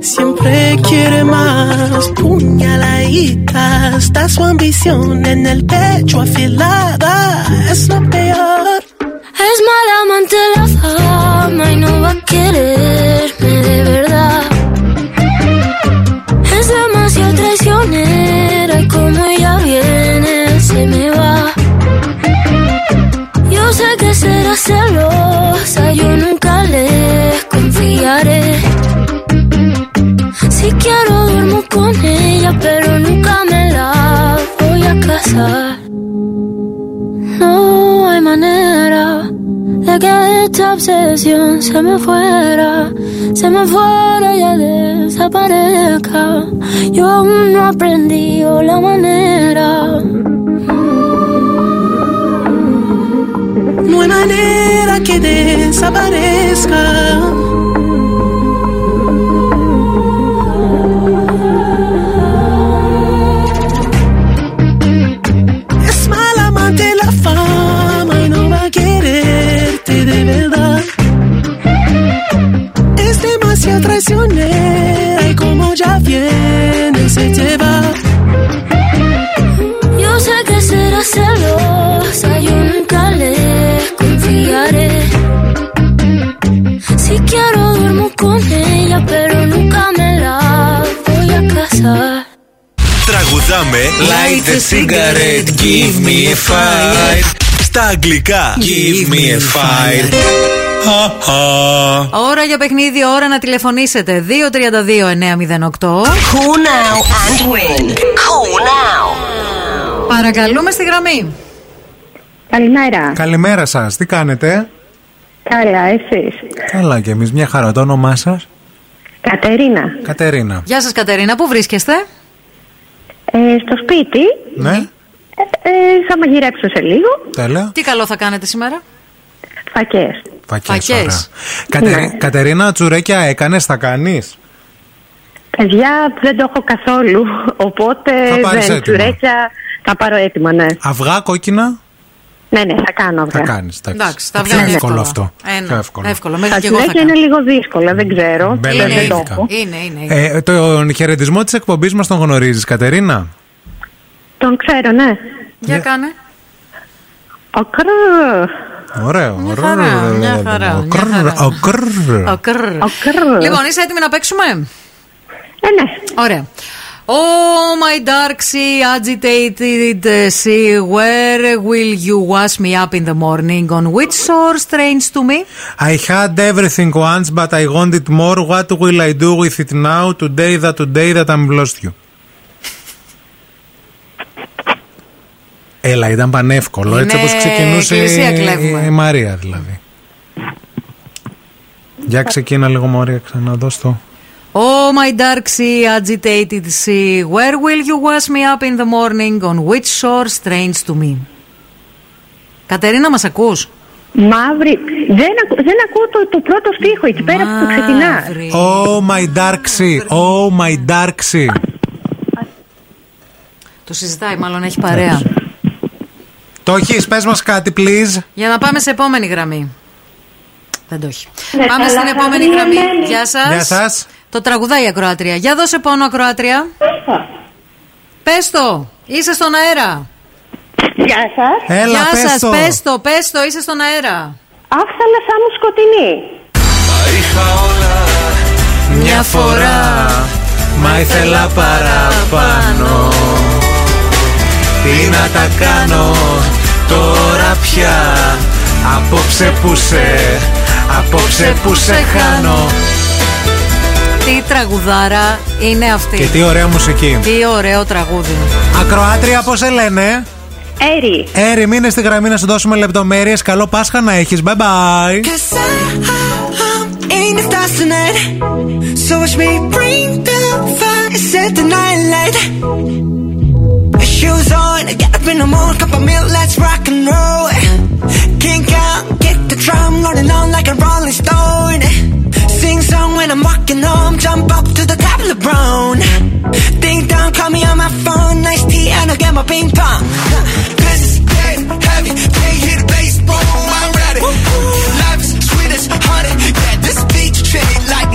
Siempre quiere más. Puñaladita. Está su ambición en el pecho afilada. Es lo peor. Es mala se me fuera, se me fuera y desaparezca. Yo aún no aprendí la manera. No hay manera que desaparezca. Light the cigarette, give me a fire Στα αγγλικά Give me a fire Ώρα για παιχνίδι, ώρα να τηλεφωνήσετε. 232-908. Call now and win. Call now. Παρακαλούμε στη γραμμή. Καλημέρα. Καλημέρα σας, τι κάνετε; Καλά, εσείς. Καλά και εμείς, μια χαρά. Το όνομά σας; Κατερίνα. Κατερίνα. Γεια σας Κατερίνα, πού βρίσκεστε; Ε, στο σπίτι. Ναι, Ε, θα μαγειρέψω σε λίγο. τέλεια. Τι καλό θα κάνετε σήμερα; Φακές. Φακές, Φακές. ωραία. Κατερι- Κατερίνα, τσουρέκια έκανες, θα κάνεις; Παιδιά, δεν το έχω καθόλου. Οπότε Θα πάρεις δεν έτοιμα. τσουρέκια. Θα πάρω έτοιμα, ναι. Αυγά, κόκκινα; Ναι, ναι, θα κάνω Θα αυγά. κάνεις. Εντάξει, θα πιο βγαίνει εύκολο εύκολο. αυτό. Ε, ναι. Πιο εύκολο. Εύκολο, μέχρι Τα και εγώ θα τσουρέκια κάνω. είναι λίγο δύσκολα, δεν ξέρω. Μπέλα, δεν το μπέλικα. έχω. Είναι, είναι. είναι. Ε, τον χαιρετισμό της εκπομπής μας τον γνωρίζεις, Κατερίνα; Τον ξέρω, ναι. Για κάνε. Ο κρρρ. Ωραίο. Μια χαρά, μια χαρά, Ο μια κρρρ, χαρά. ο κρρρ. Ο κρρ. Ο κρρ. Λοιπόν, είσαι έτοιμη να παίξουμε; Ε, ναι. Ωραία. Oh, my dark sea, agitated uh, sea, where will you wash me up in the morning? On which shore strange to me? I had everything once, but I wanted more. What will I do with it now? Today that today that I'm lost you. Έλα, ήταν πανεύκολο. Έτσι Είναι όπως ξεκινούσε εκκλησία η, κλέβουμε. η Μαρία δηλαδή. Για ξεκίνα λίγο Μαρία, ξαναδώσ' το. Oh my dark sea, agitated sea, where will you wash me up in the morning, on which shore strange to me; Κατερίνα, μας ακούς; Μαύρη. Δεν, ακού, δεν ακούω το, το πρώτο στίχο εκεί πέρα που ξεκινά. Oh my dark sea. Oh my dark sea. Το συζητάει, μάλλον έχει παρέα. Το έχεις, πες μας κάτι, please. Για να πάμε σε επόμενη γραμμή. Δεν το έχει. Ναι, πάμε καλά, στην επόμενη καλά, γραμμή. ναι, ναι. Γεια σας. Γεια σας. Το τραγουδάει η ακροάτρια. Για δώσε πόνο, ακροάτρια. Πες το. Είσαι στον αέρα. Γεια σας. Έλα, Γεια πες σας, το. πες το, πες το, είσαι στον αέρα. Αχ, θάλασσά μου σκοτεινή. Μια φορά, μα ήθελα παραπάνω. Τι να τα κάνω τώρα πια; Απόψε που σε, απόψε που σε χάνω. Τι τραγουδάρα είναι αυτή. Και τι ωραία μουσική. Τι ωραίο τραγούδι. Ακροάτρια, πώ σε λένε. Έρη. Έρη, μείνε στη γραμμή να σου δώσουμε λεπτομέρειε. Καλό Πάσχα να έχει. Bye bye. Cause I, I'm in the stars tonight. So watch me bring the fire, set the night light. Shoes on, get up in the morning, cup of milk, let's rock and roll. Kink out, kick the drum, rolling on like a rolling stone. Sing song when I'm walking home, jump up to the top of the brown. Ding dong, call me on my phone, nice tea, and I'll get my ping pong. This is getting heavy, can't the bass, boom, I'm ready. Life is sweet as honey, yeah, this beach treat like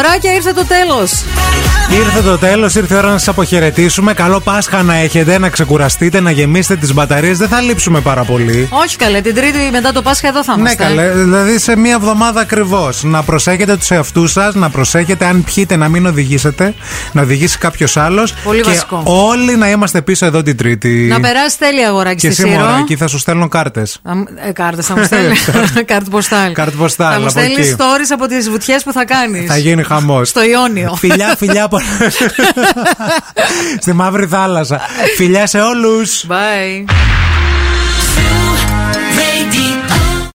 Μωράκια ήρθε το τέλος. Ήρθε το τέλος, ήρθε η ώρα να σας αποχαιρετήσουμε. Καλό Πάσχα να έχετε, να ξεκουραστείτε, να γεμίσετε τις μπαταρίες. Δεν θα λείψουμε πάρα πολύ. Όχι καλέ, την Τρίτη μετά το Πάσχα εδώ θα Ναι, είμαστε. καλέ. Δηλαδή σε μία εβδομάδα ακριβώς. Να προσέχετε τους εαυτούς σας, να προσέχετε αν πιείτε να μην οδηγήσετε, να οδηγήσει κάποιος άλλος. Πολύ και βασικό. όλοι να είμαστε πίσω εδώ την Τρίτη. Να περάσει τέλεια αγοράκι Και στη εσύ, Σύρο. μωρά, εκεί θα σου στέλνω κάρτες. Ε, κάρτες θα μου στέλνει. Κάρτες ποστάλ. Κάρτες ποστάλ, Θα μου από στέλνει εκεί. stories από τις βουτιές που θα κάνεις. Θα γίνει χαμός. Στο Ιόνιο. Φιλιά, φιλιά. από- Στη μαύρη θάλασσα. Φιλιά σε όλους. Bye.